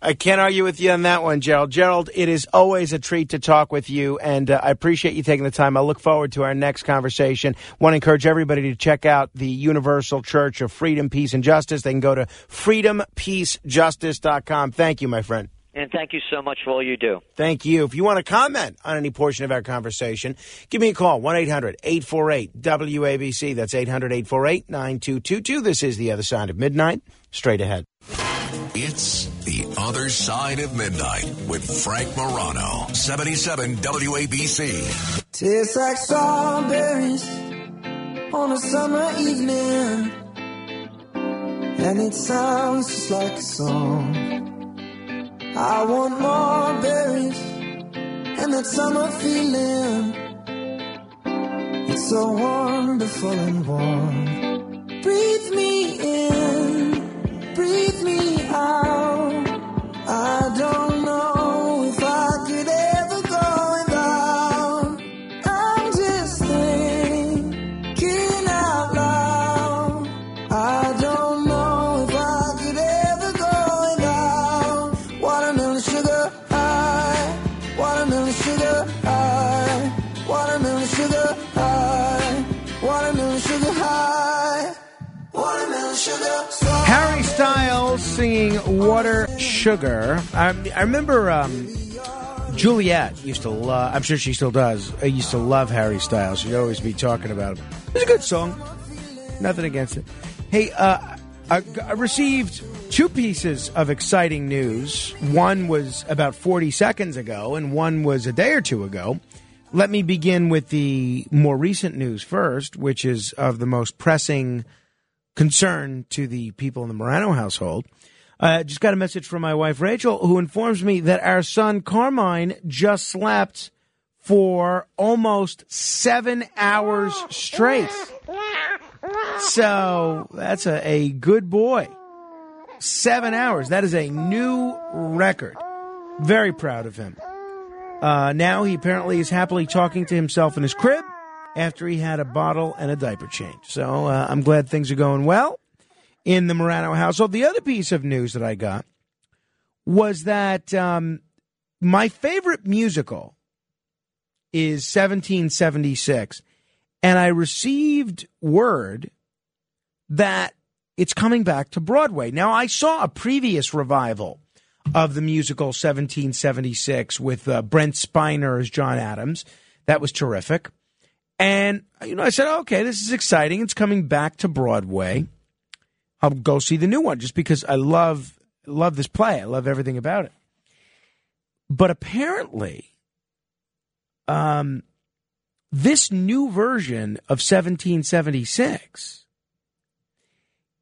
I can't argue with you on that one, Gerald. Gerald, it is always a treat to talk with you, and uh, I appreciate you taking the time. I look forward to our next conversation. Want to encourage everybody to check out the Universal Church of Freedom, Peace, and Justice. They can go to freedompeacejustice.com. Thank you, my friend.
And thank you so much for all you do.
Thank you. If you want to comment on any portion of our conversation, give me a call 1 800 848 WABC. That's 800 848 9222. This is The Other Side of Midnight. Straight ahead.
It's The Other Side of Midnight with Frank Morano, 77 WABC.
Tastes like strawberries on a summer evening, and it sounds just like a song. I want more berries and that summer feeling. It's so wonderful and warm. Breathe me in, breathe me out.
Water Sugar. I, I remember um, Juliet used to love, I'm sure she still does, I used to love Harry Styles. She'd always be talking about him. It's a good song. Nothing against it. Hey, uh, I, I received two pieces of exciting news. One was about 40 seconds ago, and one was a day or two ago. Let me begin with the more recent news first, which is of the most pressing concern to the people in the Morano household. Uh, just got a message from my wife Rachel, who informs me that our son Carmine just slept for almost seven hours straight. So that's a, a good boy. Seven hours. That is a new record. Very proud of him. Uh, now he apparently is happily talking to himself in his crib after he had a bottle and a diaper change. So uh, I'm glad things are going well in the Morano household. The other piece of news that I got was that um, my favorite musical is 1776, and I received word that it's coming back to Broadway. Now, I saw a previous revival of the musical 1776 with uh, Brent Spiner as John Adams. That was terrific. And, you know, I said, okay, this is exciting. It's coming back to Broadway. I'll go see the new one just because I love love this play. I love everything about it. But apparently, um, this new version of 1776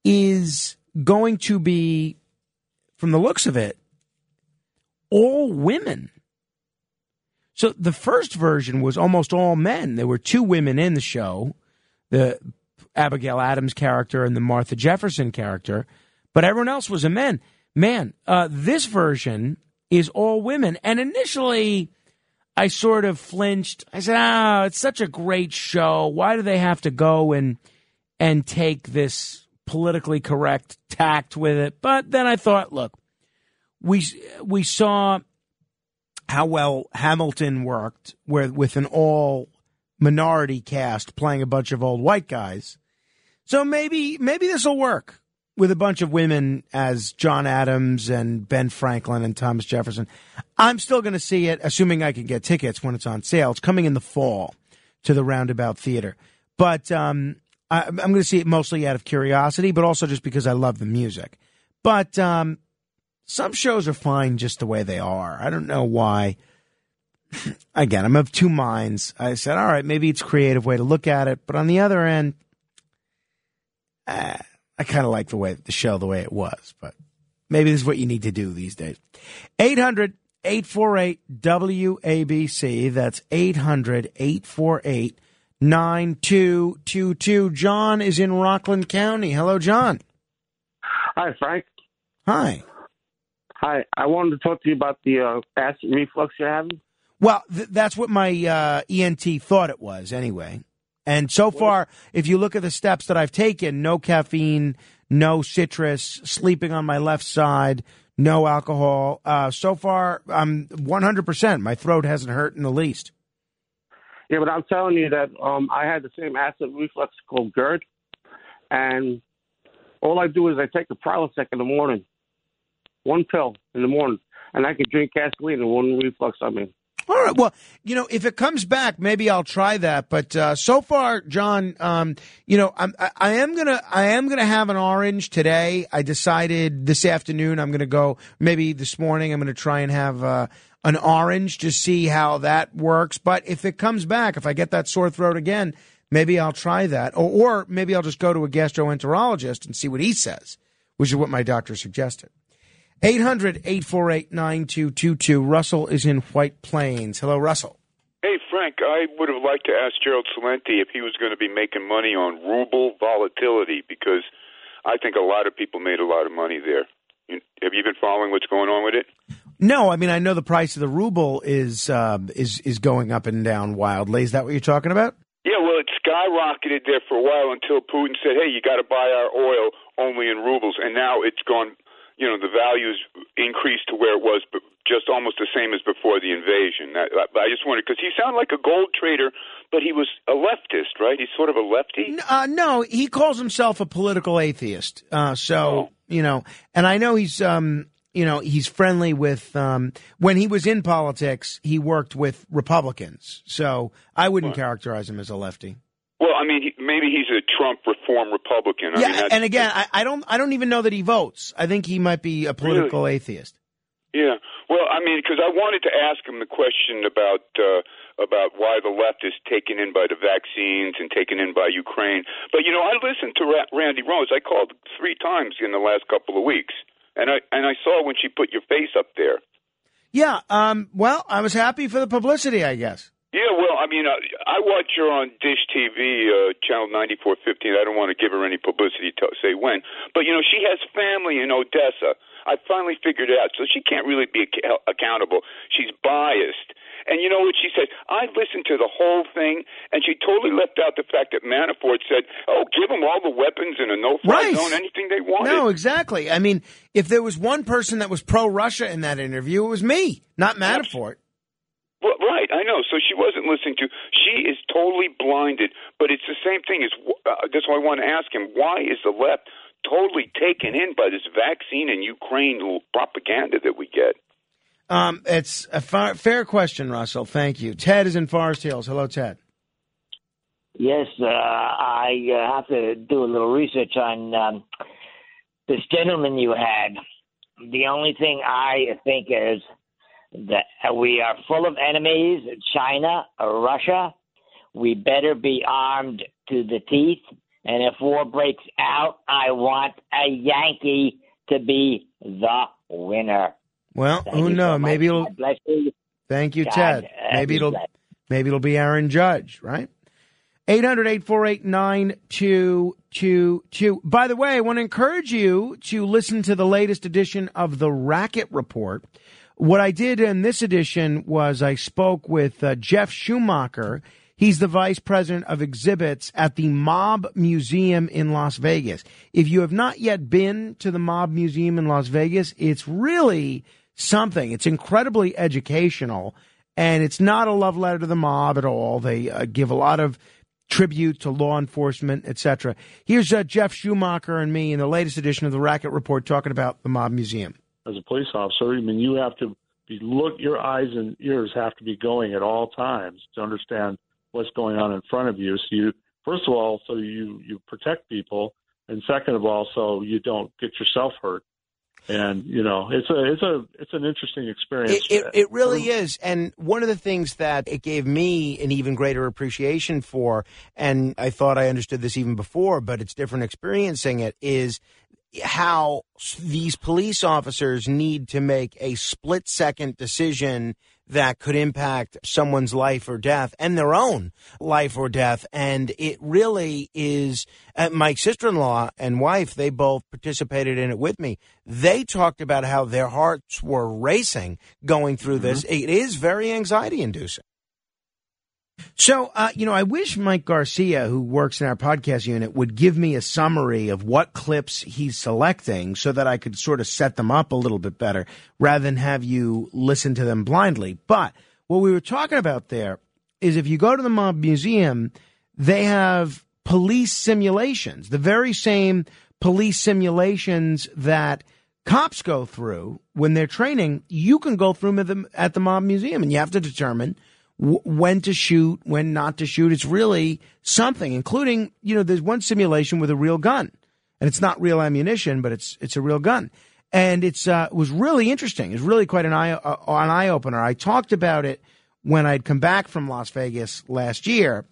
is going to be, from the looks of it, all women. So the first version was almost all men. There were two women in the show, the Abigail Adams character and the Martha Jefferson character, but everyone else was a man. Man, uh, this version is all women. And initially, I sort of flinched. I said, "Ah, it's such a great show. Why do they have to go and and take this politically correct tact with it?" But then I thought, look, we we saw how well Hamilton worked, where with an all minority cast playing a bunch of old white guys. So maybe maybe this will work with a bunch of women as John Adams and Ben Franklin and Thomas Jefferson. I'm still going to see it, assuming I can get tickets when it's on sale. It's coming in the fall to the Roundabout Theater, but um, I, am going to see it mostly out of curiosity, but also just because I love the music. But um, some shows are fine just the way they are. I don't know why. Again, I'm of two minds. I said, all right, maybe it's a creative way to look at it, but on the other end, uh, I kind of like the way the show the way it was, but maybe this is what you need to do these days. 800 848 WABC. That's 800 848 9222. John is in Rockland County. Hello, John.
Hi, Frank.
Hi.
Hi. I wanted to talk to you about the uh, acid reflux you're having.
Well, th- that's what my uh, ENT thought it was anyway. And so far, if you look at the steps that I've taken, no caffeine, no citrus, sleeping on my left side, no alcohol. Uh, so far, I'm 100%. My throat hasn't hurt in the least.
Yeah, but I'm telling you that um, I had the same acid reflux called GERD, and all I do is I take a Prilosec in the morning, one pill in the morning, and I can drink gasoline and one reflux. I mean,
all right. Well, you know, if it comes back, maybe I'll try that. But uh, so far, John, um, you know, I'm, I, I am gonna, I am gonna have an orange today. I decided this afternoon I'm gonna go. Maybe this morning I'm gonna try and have uh, an orange to see how that works. But if it comes back, if I get that sore throat again, maybe I'll try that, or, or maybe I'll just go to a gastroenterologist and see what he says, which is what my doctor suggested. 800 848 9222. Russell is in White Plains. Hello, Russell.
Hey, Frank, I would have liked to ask Gerald Celente if he was going to be making money on ruble volatility because I think a lot of people made a lot of money there. Have you been following what's going on with it?
No, I mean I know the price of the ruble is uh, is is going up and down wildly. Is that what you're talking about?
Yeah, well, it skyrocketed there for a while until Putin said, "Hey, you got to buy our oil only in rubles," and now it's gone you know, the values increased to where it was, but just almost the same as before the invasion. I, I just wondered because he sounded like a gold trader, but he was a leftist, right? He's sort of a lefty.
Uh, no, he calls himself a political atheist. Uh, so oh. you know, and I know he's. Um, you know, he's friendly with, um, when he was in politics, he worked with Republicans. So I wouldn't characterize him as a lefty.
Well, I mean, maybe he's a Trump reform Republican. I
yeah,
mean,
and again, I, I, don't, I don't even know that he votes. I think he might be a political
really?
atheist.
Yeah, well, I mean, because I wanted to ask him the question about uh, about why the left is taken in by the vaccines and taken in by Ukraine. But you know, I listened to Ra- Randi Rhodes. I called three times in the last couple of weeks, and I and I saw when she put your face up there.
Yeah. Um. Well, I was happy for the publicity, I guess.
Yeah, well, I mean, uh, I watch her on Dish TV, uh, channel 9415. I don't want to give her any publicity to say when, but you know, she has family in Odessa. I finally figured it out. So she can't really be ac- accountable. She's biased. And you know what she said? I listened to the whole thing, and she totally left out the fact that Manafort said, "Oh, give them all the weapons in a no-fly
Right.
zone, anything they wanted."
No, exactly. I mean, if there was one person that was pro Russia in that interview, it was me, not Manafort.
Well, right, I know. So she wasn't listening to. She is totally blinded. But it's the same thing as. Uh, that's why I want to ask him: Why is the left totally taken in by this vaccine and Ukraine propaganda that we get?
Um, it's a fa- fair question, Russell. Thank you. Ted is in Forest Hills. Hello, Ted.
Yes, uh, I uh, have to do a little research on um, this gentleman you had. The only thing I think is that we are full of enemies China, Russia. We better be armed to the teeth. And if war breaks out, I want a Yankee to be the winner.
Well,
Thank
who
you so
knows? Maybe it'll.
Bless you.
Thank you,
God,
Ted.
uh,
Maybe
be
it'll.
blessed.
Maybe it'll be Aaron Judge, right? 800 848 9222. By the way, I want to encourage you to listen to the latest edition of the Racket Report. What I did in this edition was I spoke with uh, Geoff Schumacher. He's the vice president of exhibits at the Mob Museum in Las Vegas. If you have not yet been to the Mob Museum in Las Vegas, it's really something. It's incredibly educational, and it's not a love letter to the mob at all. They uh, give a lot of tribute to law enforcement, etc. Here's uh, Geoff Schumacher and me in the latest edition of the Racket Report talking about the Mob Museum.
As a police officer, I mean, you have to be look. Your eyes and ears have to be going at all times to understand what's going on in front of you. So you, first of all, so you you protect people, and second of all, so you don't get yourself hurt. And you know, it's a it's a it's an interesting experience.
It, it, it really is. And one of the things that it gave me an even greater appreciation for, and I thought I understood this even before, but it's different experiencing it, is how these police officers need to make a split second decision that could impact someone's life or death and their own life or death. And it really is uh, my sister in law and wife, they both participated in it with me. They talked about how their hearts were racing going through this. It is very anxiety inducing. So, uh, you know, I wish Mike Garcia, who works in our podcast unit, would give me a summary of what clips he's selecting so that I could sort of set them up a little bit better rather than have you listen to them blindly. But what we were talking about there is if you go to the Mob Museum, they have police simulations, the very same police simulations that cops go through when they're training. You can go through them at the Mob Museum, and you have to determine when to shoot, when not to shoot. It's really something, including, you know, there's one simulation with a real gun. And it's not real ammunition, but it's it's a real gun. And it's uh, it was really interesting. It's really quite an eye uh, an eye opener. I talked about it when I'd come back from Las Vegas last year,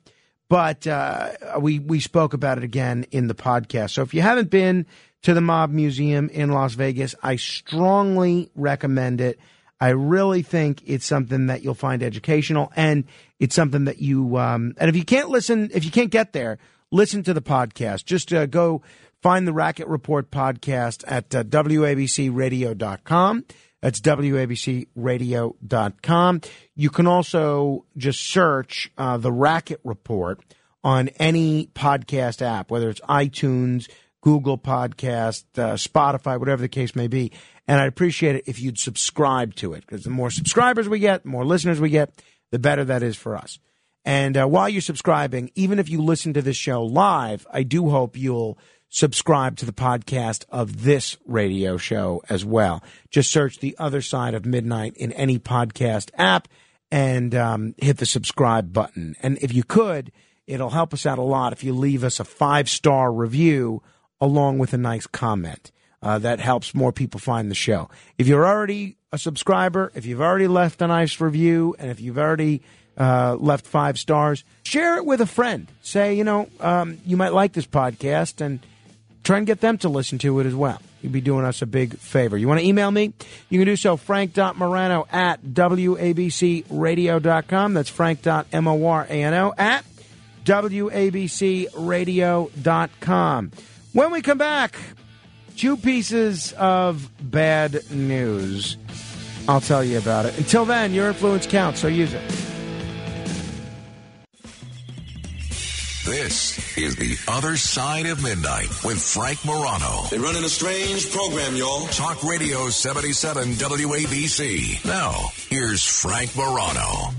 but uh, we we spoke about it again in the podcast. So if you haven't been to the Mob Museum in Las Vegas, I strongly recommend it. I really think it's something that you'll find educational, and it's something that you. Um, and if you can't listen, if you can't get there, listen to the podcast. Just uh, go find the Racket Report podcast at uh, wabcradio.com. That's wabcradio.com. You can also just search uh, the Racket Report on any podcast app, whether it's iTunes, Google Podcast, uh, Spotify, whatever the case may be. And I'd appreciate it if you'd subscribe to it because the more subscribers we get, the more listeners we get, the better that is for us. And uh, while you're subscribing, even if you listen to this show live, I do hope you'll subscribe to the podcast of this radio show as well. Just search the other side of midnight in any podcast app and um, hit the subscribe button. And if you could, it'll help us out a lot if you leave us a five star review along with a nice comment. Uh, that helps more people find the show. If you're already a subscriber, if you've already left a nice review, and if you've already uh, left five stars, share it with a friend. Say, you know, um, you might like this podcast, and try and get them to listen to it as well. You'd be doing us a big favor. You want to email me? You can do so, frank.morano at wabcradio.com. That's frank.morano at wabcradio.com. When we come back, two pieces of bad news. I'll tell you about it. Until then, your influence counts, so use it.
This is The Other Side of Midnight with Frank Morano.
They're running a strange program, y'all.
Talk Radio 77 WABC. Now, here's Frank Morano.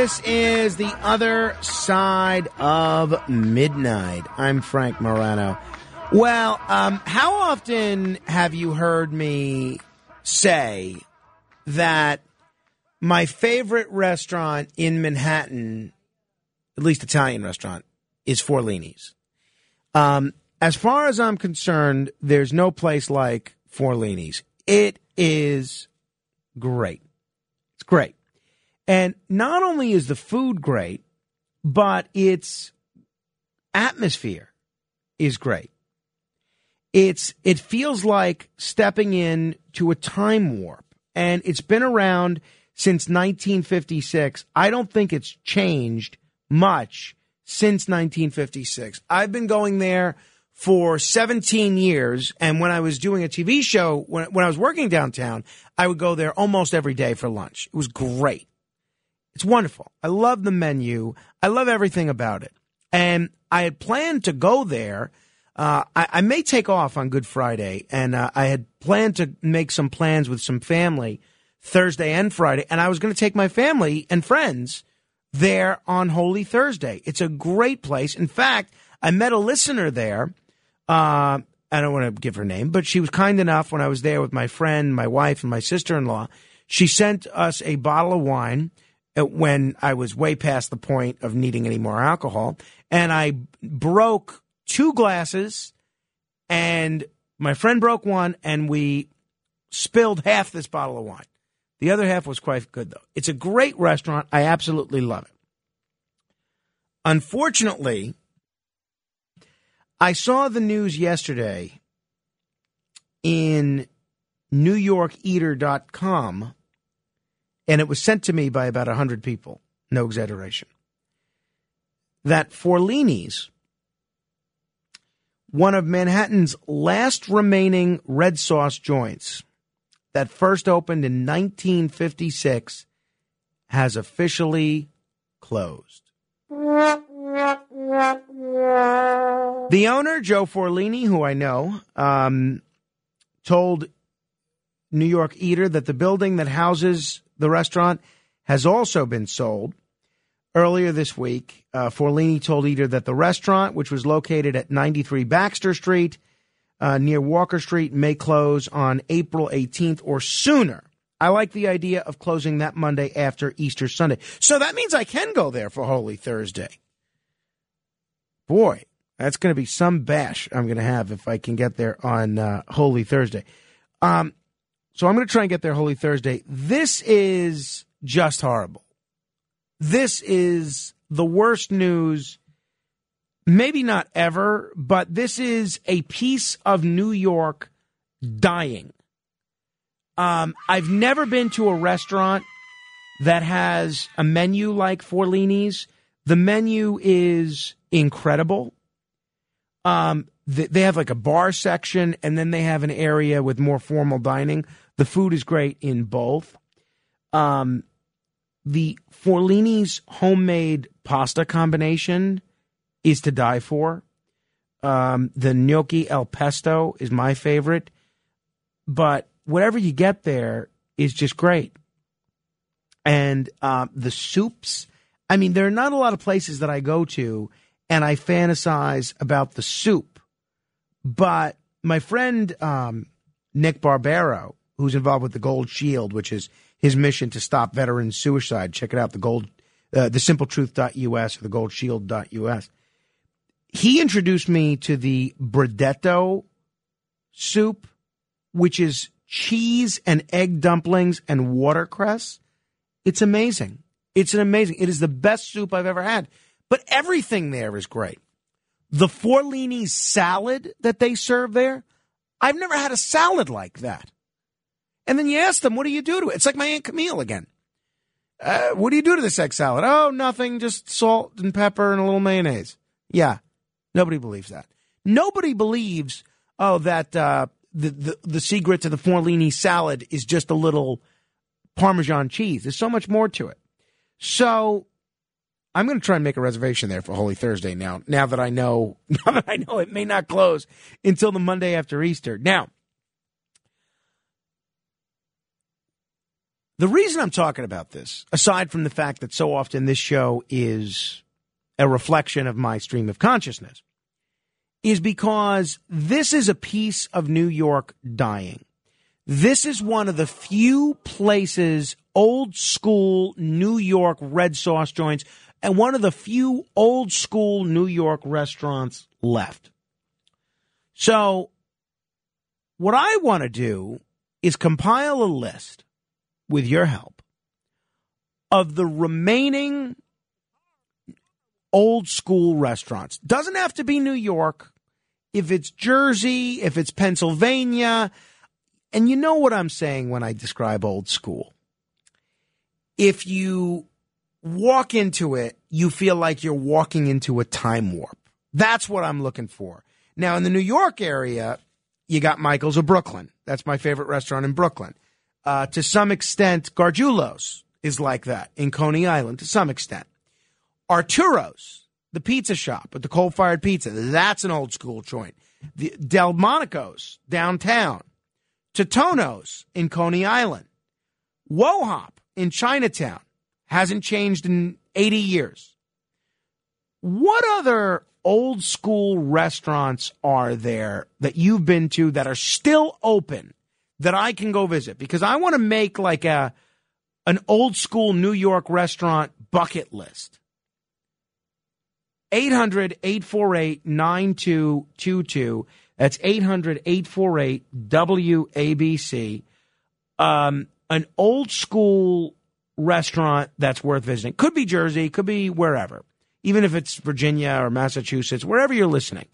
This
is the other side of midnight. I'm Frank Morano. Well, um, how often have you heard me say that my favorite restaurant in Manhattan, at least Italian restaurant, is Forlini's? Um, as far as I'm concerned, there's no place like Forlini's. It is great. It's great. And not only is the food great, but its atmosphere is great. It's it feels like stepping in to a time warp and it's been around since 1956. I don't think it's changed much since 1956. I've been going there for 17 years and when I was doing a TV show when when I was working downtown, I would go there almost every day for lunch. It was great. It's wonderful. I love the menu. I love everything about it. And I had planned to go there. Uh, I, I may take off on Good Friday, and uh, I had planned to make some plans with some family Thursday and Friday, and I was going to take my family and friends there on Holy Thursday. It's a great place. In fact, I met a listener there. Uh, I don't want to give her name, but she was kind enough when I was there with my friend, my wife, and my sister in law. She sent us a bottle of wine Uh, when I was way past the point of needing any more alcohol. And I broke two glasses, and my friend broke one, and we spilled half this bottle of wine. The other half was quite good, though. It's a great restaurant. I absolutely love it. Unfortunately, I saw the news yesterday in NewYorkEater.com, and it was sent to me by about 100 people. No exaggeration. That Forlini's, one of Manhattan's last remaining red sauce joints that first opened in 1956, has officially closed. The owner, Joe Forlini, who I know, um, told New York Eater that the building that houses the restaurant has also been sold. Earlier this week, uh, Forlini told Eater that the restaurant, which was located at 93 Baxter Street uh, near Walker Street, may close on April 18th or sooner. I like the idea of closing that Monday after Easter Sunday. So that means I can go there for Holy Thursday. Boy, that's going to be some bash I'm going to have if I can get there on uh, Holy Thursday. Um, so I'm going to try and get there Holy Thursday. This is just horrible. This is the worst news, maybe not ever, but this is a piece of New York dying. Um, I've never been to a restaurant that has a menu like Forlini's, The menu is incredible. Um, they have like a bar section, and then they have an area with more formal dining. The food is great in both. Um, the Forlini's homemade pasta combination is to die for. Um, the gnocchi al pesto is my favorite, but whatever you get there is just great. And um, the soups, I mean, there are not a lot of places that I go to and I fantasize about the soup, but my friend um, Nick Barbero, who's involved with the Gold Shield, which is his mission to stop veteran suicide. Check it out, the gold, uh, the simpletruth.us or the gold goldshield.us. He introduced me to the Bredetto soup, which is cheese and egg dumplings and watercress. It's amazing. It's an amazing. It is the best soup I've ever had. But everything there is great. The Forlini salad that they serve there, I've never had a salad like that. And then you ask them, what do you do to it? It's like my Aunt Camille again. Uh, what do you do to this egg salad? Oh, nothing, just salt and pepper and a little mayonnaise. Yeah, nobody believes that. Nobody believes, oh, that uh, the, the, the secret to the Forlini salad is just a little Parmesan cheese. There's so much more to it. So I'm going to try and make a reservation there for Holy Thursday now. Now that I know, now that I know it may not close until the Monday after Easter. Now, the reason I'm talking about this, aside from the fact that so often this show is a reflection of my stream of consciousness, is because this is a piece of New York dying. This is one of the few places, old school New York red sauce joints, and one of the few old school New York restaurants left. So, what I want to do is compile a list with your help of the remaining old school restaurants. Doesn't have to be New York. If it's Jersey, if it's Pennsylvania, and you know what I'm saying when I describe old school. If you walk into it, you feel like you're walking into a time warp. That's what I'm looking for. Now, in the New York area, you got Michael's of Brooklyn. That's my favorite restaurant in Brooklyn. Uh, to some extent, Gargiulo's is like that in Coney Island, to some extent. Arturo's, the pizza shop with the coal fired pizza, that's an old school joint. The Delmonico's downtown. Totonno's in Coney Island. Wo Hop in Chinatown hasn't changed in 80 years. What other old school restaurants are there that you've been to that are still open that I can go visit? Because I want to make like a an old school New York restaurant bucket list. 800 848 9222. That's 800 848 WABC. Um, an old school restaurant that's worth visiting. Could be Jersey, could be wherever, even if it's Virginia or Massachusetts, wherever you're listening.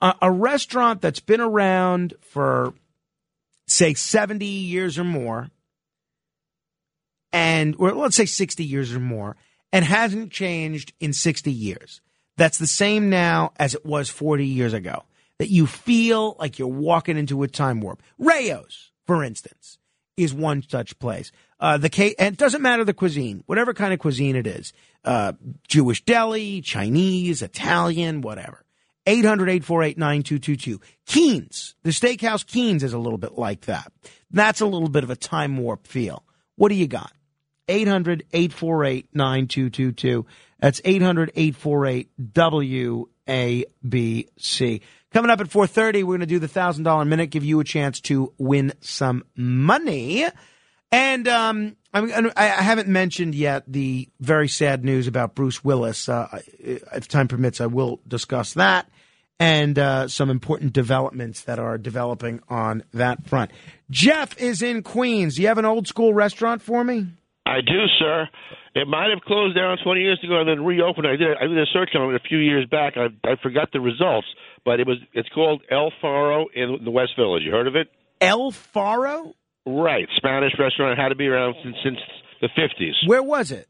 Uh, a restaurant that's been around for, say, 70 years or more, and, or let's say 60 years or more, and hasn't changed in 60 years. That's the same now as it was 40 years ago. That you feel like you're walking into a time warp. Rao's, for instance, is one such place. Uh, the and it doesn't matter the cuisine, whatever kind of cuisine it is, uh, Jewish deli, Chinese, Italian, whatever. 800-848-9222. Keen's, the steakhouse Keen's is a little bit like that. That's a little bit of a time warp feel. What do you got? 800-848-9222. That's 800-848-WABC. Coming up at 4.30, we're going to do the $1,000 minute, give you a chance to win some money. And um, I'm, I haven't mentioned yet the very sad news about Bruce Willis. Uh, if time permits, I will discuss that and uh, some important developments that are developing on that front. Jeff is in Queens. Do you have an old school restaurant for me?
I do, sir. It might have closed down 20 years ago and then reopened. I did I did a search on it a few years back. I I forgot the results, but it was it's called El Faro in the West Village. You heard of it?
El Faro?
Right, Spanish restaurant had to be around since, since the 50s.
Where was it?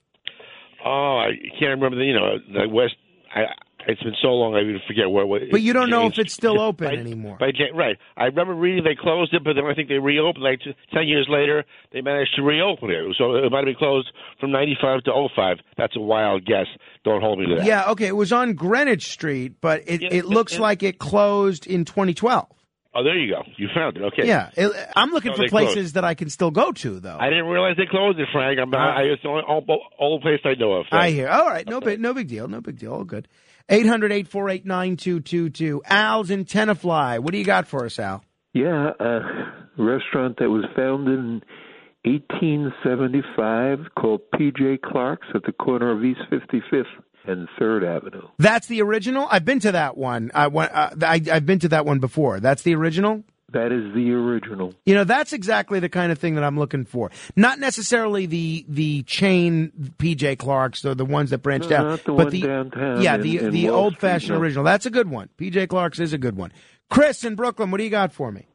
Oh, I can't remember the you know the West. I it's been so long I even forget where. what
But you don't know if it's still open
by-
anymore.
By right, I remember reading they closed it, but then I think they reopened. Like t- ten years later, they managed to reopen it. So it might have been closed from '95 to '05. That's a wild guess. Don't hold me to that.
Yeah, okay. It was on Greenwich Street, but it,
Yeah,
it looks
yeah.
like it closed in 2012.
Oh, there you go. You found it. Okay.
Yeah, it, I'm looking
No,
for
they closed.
places that I can still go to, though.
I didn't realize they closed it, Frank. I'm, uh, I, it's the only old, old place I know of.
I hear. All right, no big, no big deal, no big deal. All good. 800-848-9222. Al's in Tenafly. What do you got for us, Al?
Yeah, a restaurant that was founded in 1875 called PJ Clarke's at the corner of East 55th and 3rd Avenue.
That's the original. I've been to that one. I went. Uh, I, I've been to that one before. That's the original.
That is the original.
You know, that's exactly the kind of thing that I'm looking for. Not necessarily the the chain PJ Clarke's or the ones that branched
No,
out,
not the
but
one
the
downtown
yeah
in-
the
in
the
Wall
old fashioned
no.
original. That's a good one. PJ Clarke's is a good one. Chris in Brooklyn, what do you got for me?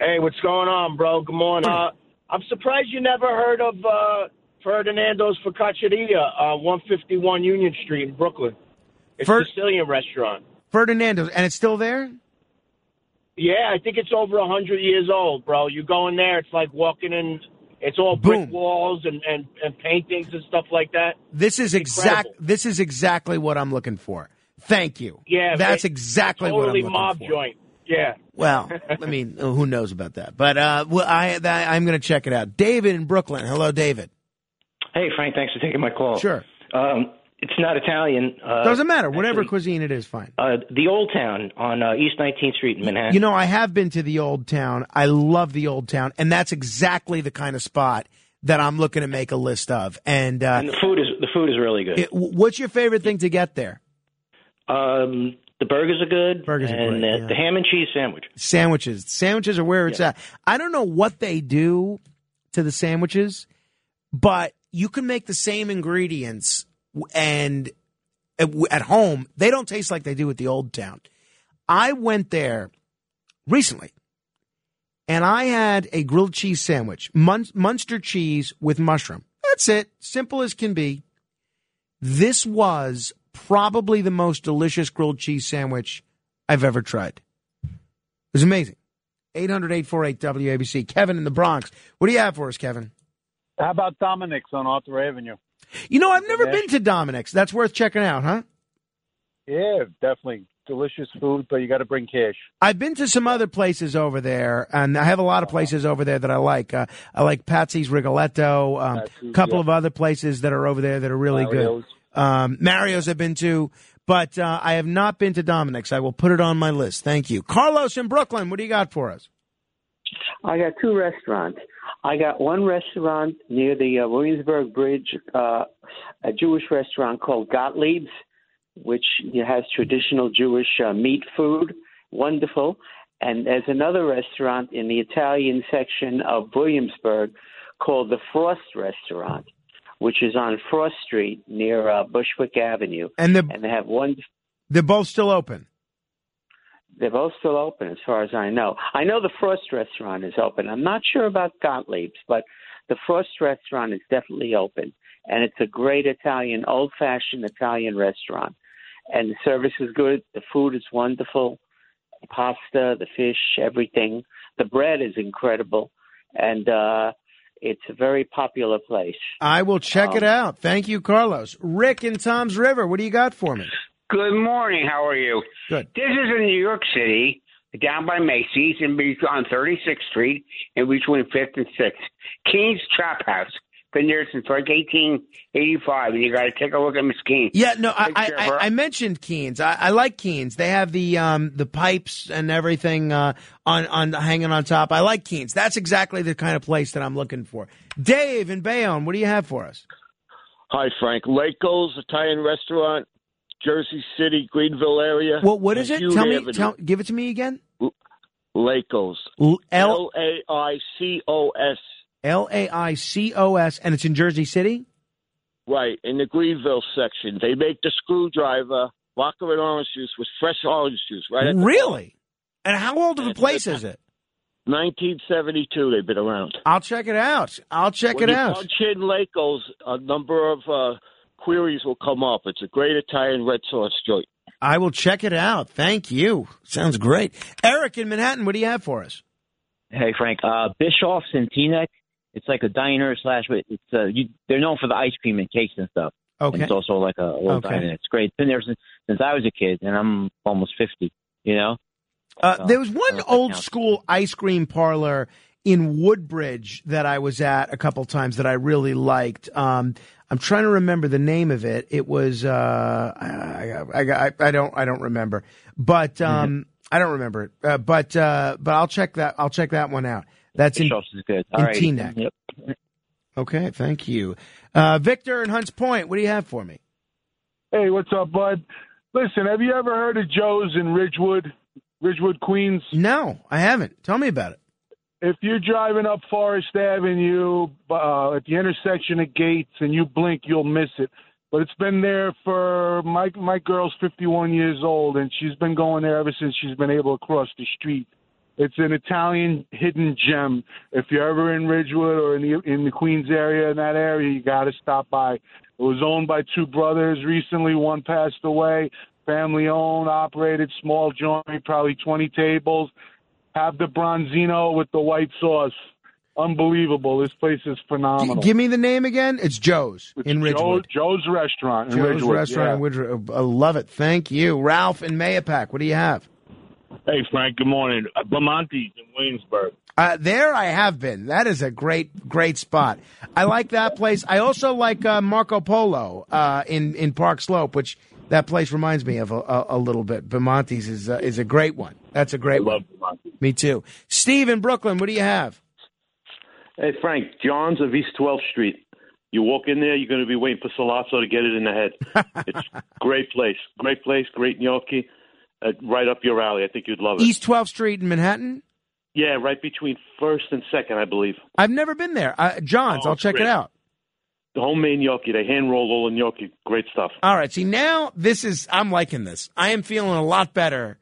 Hey, what's going on, bro? Good morning. Uh, I'm surprised you never heard of uh, Ferdinando's Focacceria, uh, 151 Union Street in Brooklyn. It's
Fer-
a Sicilian restaurant.
Ferdinando's, and it's still there.
Yeah, I think it's over a 100 years old, bro. You go in there, it's like walking in. It's all brick
Boom.
walls and, and, and paintings and stuff like that.
This is exact. This is exactly what I'm looking for. Thank you.
Yeah,
that's
it-
exactly what I'm
totally
looking
mob
for.
joint. Yeah.
Well, I mean, who knows about that? But uh, well, I, that, I'm going to check it out. David in Brooklyn. Hello, David.
Hey, Frank, thanks for taking my call.
Sure.
Um, it's not Italian. Uh,
Doesn't matter. Whatever
actually,
cuisine it is, fine.
uh, the Old Town on uh, East 19th Street in Manhattan.
You know, I have been to the Old Town. I love the Old Town, and that's exactly the kind of spot that I'm looking to make a list of. And, uh,
and the food is the food is really good.
it- what's your favorite thing to get there?
um, the burgers are good.
Burgers are
and
great,
uh,
yeah.
the ham and cheese sandwich.
Sandwiches. Sandwiches are where it's at. I don't know what they do to the sandwiches, but you can make the same ingredients and at home, they don't taste like they do at the Old Town. I went there recently and I had a grilled cheese sandwich, Mun- Munster cheese with mushroom. That's it. Simple as can be. This was probably the most delicious grilled cheese sandwich I've ever tried. It was amazing. 800 848 WABC. Kevin in the Bronx. What do you have for us, Kevin?
How about Dominic's on Arthur Avenue?
You know, I've never been to Dominic's. That's worth checking out, huh?
Yeah, definitely delicious food, but you got to bring cash.
I've been to some other places over there, and I have a lot of places over there that I like. Uh, I like Patsy's Rigoletto, um, a
Patsy's,
couple
yeah.
of other places that are over there that are really
Mario's.
good. Um, Mario's I've been to, but uh, I have not been to Dominic's. I will put it on my list. Thank you. Carlos in Brooklyn, what do you got for us?
I got two restaurants. I got one restaurant near the uh, Williamsburg Bridge, uh, a Jewish restaurant called Gottlieb's, which has traditional Jewish uh, meat food. Wonderful. And there's another restaurant in the Italian section of Williamsburg called the Frost Restaurant, which is on Frost Street near uh, Bushwick Avenue.
And the-
and they have one
They're both still open.
They're both still open, as far as I know. I know the Frost restaurant is open. I'm not sure about Gottlieb's, but the Frost restaurant is definitely open, and it's a great Italian, old-fashioned Italian restaurant. And the service is good. The food is wonderful. The pasta, the fish, everything. The bread is incredible, and uh, it's a very popular place.
I will check it
Um,
out. Thank you, Carlos. Rick in Tom's River, what do you got for me?
Good morning. How are you?
Good.
This is in New York City, down by Macy's, and on 36th Street, in between 5th and 6th. Keen's Trap House. Been there since like 1885, and you got to take a look at Miss Keen.
Yeah, no, I, I,
care of her.
I, I mentioned Keens. I, I like Keens. They have the um, the pipes and everything uh, on on hanging on top. I like Keens. That's exactly the kind of place that I'm looking for. Dave in Bayonne, what do you have for us?
Hi, Frank. Laico's Italian Restaurant, Jersey City, Greenville area.
Well, what is it? Tell me. Tell, give it to me again.
Laico's.
L
A I C O S.
L A I C O S, and it's in Jersey City.
Right, in the Greenville section. They make the screwdriver, vodka and orange juice with fresh orange juice, right?
Really? And how old of a place is it?
1972, they've been around.
I'll check it out. I'll check
when
it out.
punch in Laico's, a number of uh, queries will come up. It's a great Italian red sauce joint.
I will check it out. Thank you. Sounds great. Eric in Manhattan, what do you have for us?
Hey Frank, uh, Bischoff's in Teaneck. It's like a diner slash. It's uh, you, they're known for the ice cream and cakes and stuff.
Okay.
And it's also like a little
Okay.
diner. It's great. It's been there since, since I was a kid, and I'm almost fifty. You know.
Uh, there was one old school ice cream parlor in Woodbridge that I was at a couple times that I really liked. Um, I'm trying to remember the name of it. It was uh, I, I, I, I don't I don't remember, but um, I don't remember it. Uh, but uh, but I'll check that I'll check that one out. That's in,
Bischoff's is good.
in
All right.
Teaneck.
Yep.
Okay, thank you, uh, Victor in Hunts Point. What do you have for me?
Hey, what's up, bud? Listen, have you ever heard of Joe's in Ridgewood, Ridgewood, Queens?
No, I haven't. Tell me about it.
If you're driving up Forest Avenue uh, at the intersection of Gates and you blink, you'll miss it. But it's been there for my my girl's 51 years old, and she's been going there ever since she's been able to cross the street. It's an Italian hidden gem. If you're ever in Ridgewood or in the in the Queens area, in that area, you got to stop by. It was owned by two brothers. Recently, one passed away. Family owned, operated, small joint, probably 20 tables. Have the bronzino with the white sauce. Unbelievable. This place is phenomenal.
Give me the name again. It's Joe's in Ridgewood.
Joe, Joe's Restaurant in
Joe's
Ridgewood.
Restaurant
yeah.
in Ridgewood. I love it. Thank you. Ralph in Mahopac. What do you have?
Hey, Frank, good morning. Uh, Bamonte's in Williamsburg.
Uh, there I have been. That is a great, great spot. I like that place. I also like uh, Marco Polo uh, in in Park Slope, which that place reminds me of a, a, a little bit. Bamonte's is uh, is a great one. That's a great one. Me too. Steve in Brooklyn. What do you have?
Hey, Frank, John's of East 12th Street. You walk in there, you're going to be waiting for Sollozzo to get it in the head. it's great place. Great place, great gnocchi. Uh, right up your alley. I think you'd love it.
East 12th Street in Manhattan.
Yeah, right between first and second, I believe.
I've never been there. Uh, John's.
Oh,
I'll check
great.
it out.
The homemade gnocchi. They hand roll all the gnocchi. Great stuff.
All right. See, now this is, I'm liking this. I am feeling a lot better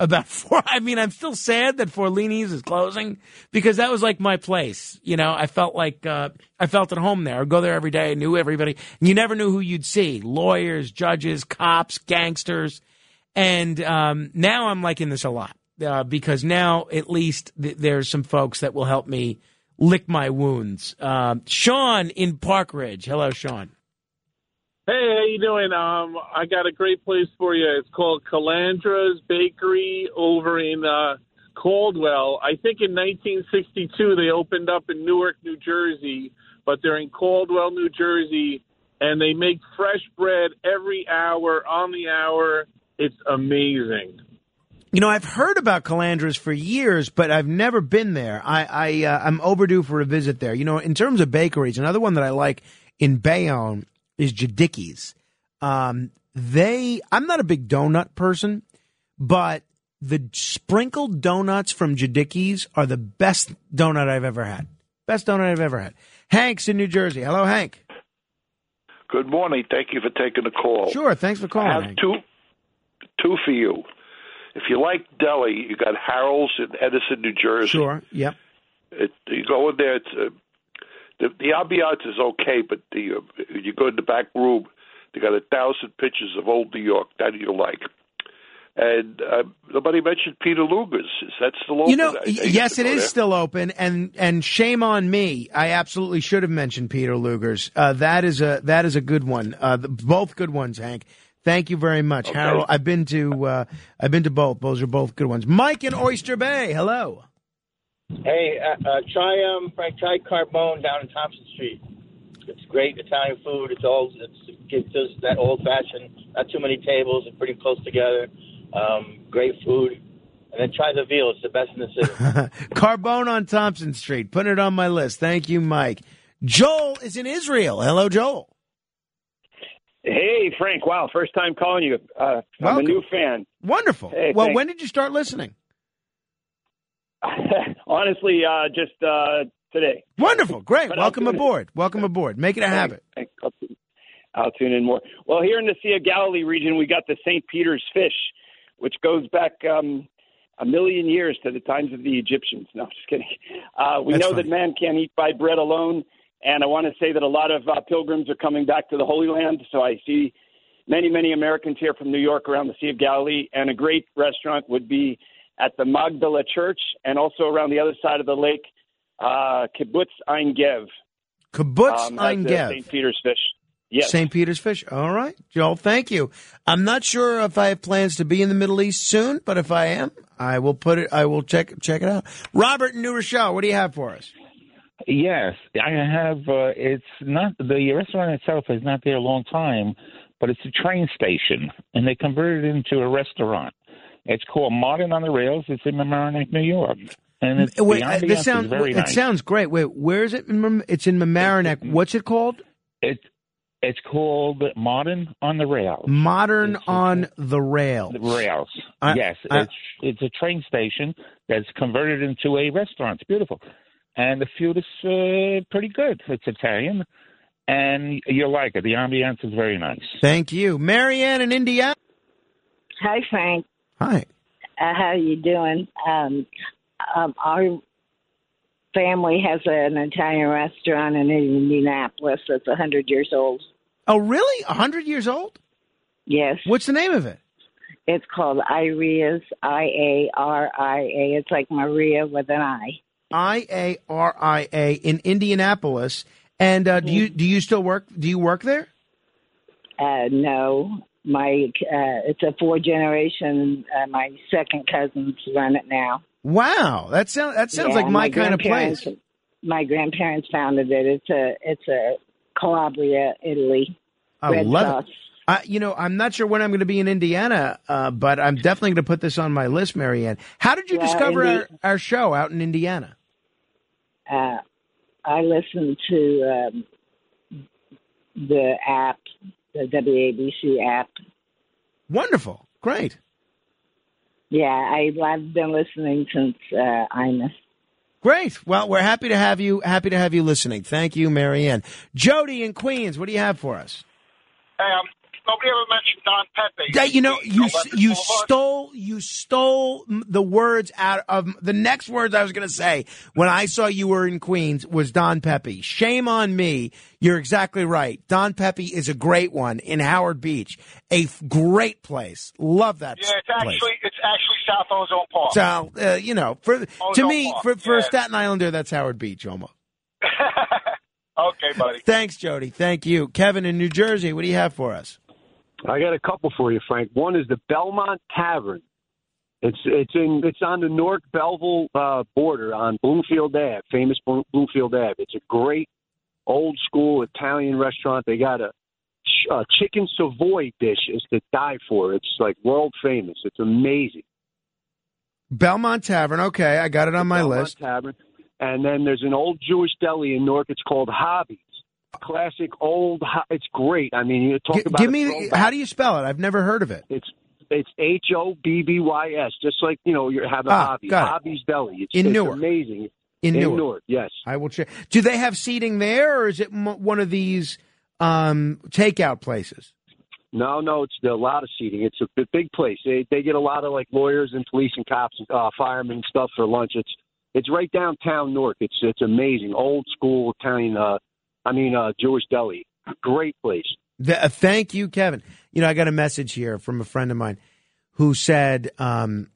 about four. I mean, I'm still sad that Forlini's is closing because that was like my place. You know, I felt like, uh, I felt at home there. I'd go there every day. I knew everybody. And you never knew who you'd see lawyers, judges, cops, gangsters. And um, now I'm liking this a lot uh, because now at least th- there's some folks that will help me lick my wounds. Um, Sean in Park Ridge. Hello, Sean.
Hey, how you doing? Um, I got a great place for you. It's called Calandra's Bakery over in uh, Caldwell. I think in 1962 they opened up in Newark, New Jersey, but they're in Caldwell, New Jersey, and they make fresh bread every hour on the hour. It's amazing.
You know, I've heard about Calandra's for years, but I've never been there. I, I uh, I'm overdue for a visit there. You know, in terms of bakeries, another one that I like in Bayonne is Jadicki's. Um, they, I'm not a big donut person, but the sprinkled donuts from Jadicki's are the best donut I've ever had. Best donut I've ever had. Hank's in New Jersey. Hello, Hank.
Good morning. Thank you for taking the call.
Sure. Thanks for calling.
I have
Hank.
two, two for you. If you like deli, you got Harold's in Edison, New Jersey.
Sure. Yep.
It, you go in there. It's uh, the the ambiance is okay, but the uh, you go in the back room. They got a thousand pictures of old New York that you like. And uh, nobody mentioned Peter Luger's. Is that still open?
You know,
I- I
yes, it is
there.
still open, and and shame on me. I absolutely should have mentioned Peter Luger's. Uh, that is a that is a good one. Uh, the, both good ones, Hank. Thank you very much, Harold. I've been to uh, I've been to both. Those are both good ones. Mike in Oyster Bay. Hello.
Hey, uh, uh, try um, Frank, try Carbone down in Thompson Street. It's great Italian food. It's all it's it gives us that old fashioned. Not too many tables. It's pretty close together. Um, great food. And then try the veal. It's the best in the city.
Carbone on Thompson Street. Put it on my list. Thank you, Mike. Joel is in Israel. Hello, Joel.
Hey, Frank. Wow, first time calling you. Uh, I'm a new fan.
Wonderful.
Hey,
well,
thanks.
when did you start listening?
Honestly, uh, just uh, today.
Wonderful. Great.
But
Welcome
tune in.
aboard. Welcome aboard. Make it a habit.
Thanks. I'll, tune- I'll tune in more. Well, here in the Sea of Galilee region, we got the St. Peter's fish, which goes back. Um, a million years to the times of the Egyptians. No, I'm just kidding. Uh, we
That's
know
funny.
that man can't eat by bread alone, and I want to say that a lot of uh, pilgrims are coming back to the Holy Land. So I see many, many Americans here from New York around the Sea of Galilee, and a great restaurant would be at the Magdala Church, and also around the other side of the lake, uh, Kibbutz Ein Gev.
Kibbutz
um,
Ein Gev.
St. Peter's fish. Yes.
St. Peter's Fish. All right, Joel. Thank you. I'm not sure if I have plans to be in the Middle East soon, but if I am, I will put it. I will check check it out. Robert in New Rochelle, what do you have for us?
Yes, I have. Uh, it's not the restaurant itself is not there a long time, but it's a train station, and they converted it into a restaurant. It's called Modern on the Rails. It's in Mamaroneck, New York, and it's,
Wait,
the
uh,
ambiance
this
is
sounds
very
it
nice.
sounds great. Wait, where is it? It's in Mamaroneck. What's it called?
It's it's called Modern on the Rails.
Modern on the rails.
The rails.
I-
yes,
I-
it's it's a train station that's converted into a restaurant. It's beautiful, and the food is uh, pretty good. It's Italian, and you'll like it. The ambiance is very nice.
Thank you, Marianne in Indiana.
Hi, Frank.
Hi.
Uh, how you doing? Um, um, our family has an Italian restaurant in Indianapolis that's a hundred years old.
Oh, really? A hundred years old?
Yes.
What's the name of it?
It's called Iaria's. I A R I A. It's like Maria with an I.
I A R I A in Indianapolis. And uh, do you do you still work? Do you work there?
Uh, no, my uh, it's a four generation. Uh, my second cousins run it now.
Wow, that sounds that sounds
Yeah,
like my, kind of place.
My grandparents founded it. It's a it's a Calabria, Italy.
I
red
love
sauce.
it. I, you know, I'm not sure when I'm going to be in Indiana, uh, but I'm definitely going to put this on my list, Marianne. How did you
Well,
discover our, our show out in Indiana?
Uh, I listen to um, the app, the WABC app.
Wonderful, great.
Yeah, I, I've been listening since uh, Imus.
Great. Well, we're happy to have you. Happy to have you listening. Thank you, Marianne. Jody in Queens, what do you have for us?
Hey, um, nobody ever mentioned Don Pepe.
You know, you you stole you stole the words out of the next words I was going to say when I saw you were in Queens was Don Pepe. Shame on me. You're exactly right. Don Pepe is a great one in Howard Beach, a f- great place. Love that
Yeah, it's
place.
actually it's actually South Ozone Park.
So uh, you know, for to me,
Park,
for for a
yeah.
Staten Islander, that's Howard Beach almost.
okay, buddy.
Thanks, Jody. Thank you, Kevin in New Jersey. What do you have for us?
I got a couple for you, Frank. One is the Belmont Tavern. It's it's in it's on the North Belleville uh, border on Bloomfield Ave, famous Bloomfield Ave. It's a great old school Italian restaurant. They got a, a chicken Savoy dish is to die for. It's like world famous. It's amazing.
Belmont Tavern. Okay, I got it on my
Belmont
list.
Tavern. And then there's an old Jewish deli in Newark. It's called Hobbies. Classic old. ho- It's great. I mean, you talk
G-
about
give me.
Throwback.
how do you spell it? I've never heard of it.
It's it's H O B B Y S, just like you know you have a
Ah,
hobby. Hobbies Deli. It's,
In
it's
Newark.
amazing.
In
in
Newark.
Newark, yes.
I will check. Do they have seating there, or is it m- one of these um, takeout places?
No, no, it's a lot of seating. It's a big place. They they get a lot of like lawyers and police and cops, and uh, firemen and stuff for lunch. It's it's right downtown Newark. It's it's amazing, old school Italian. Uh, I mean uh, Jewish deli. Great place.
The, uh, thank you, Kevin. You know, I got a message here from a friend of mine who said um,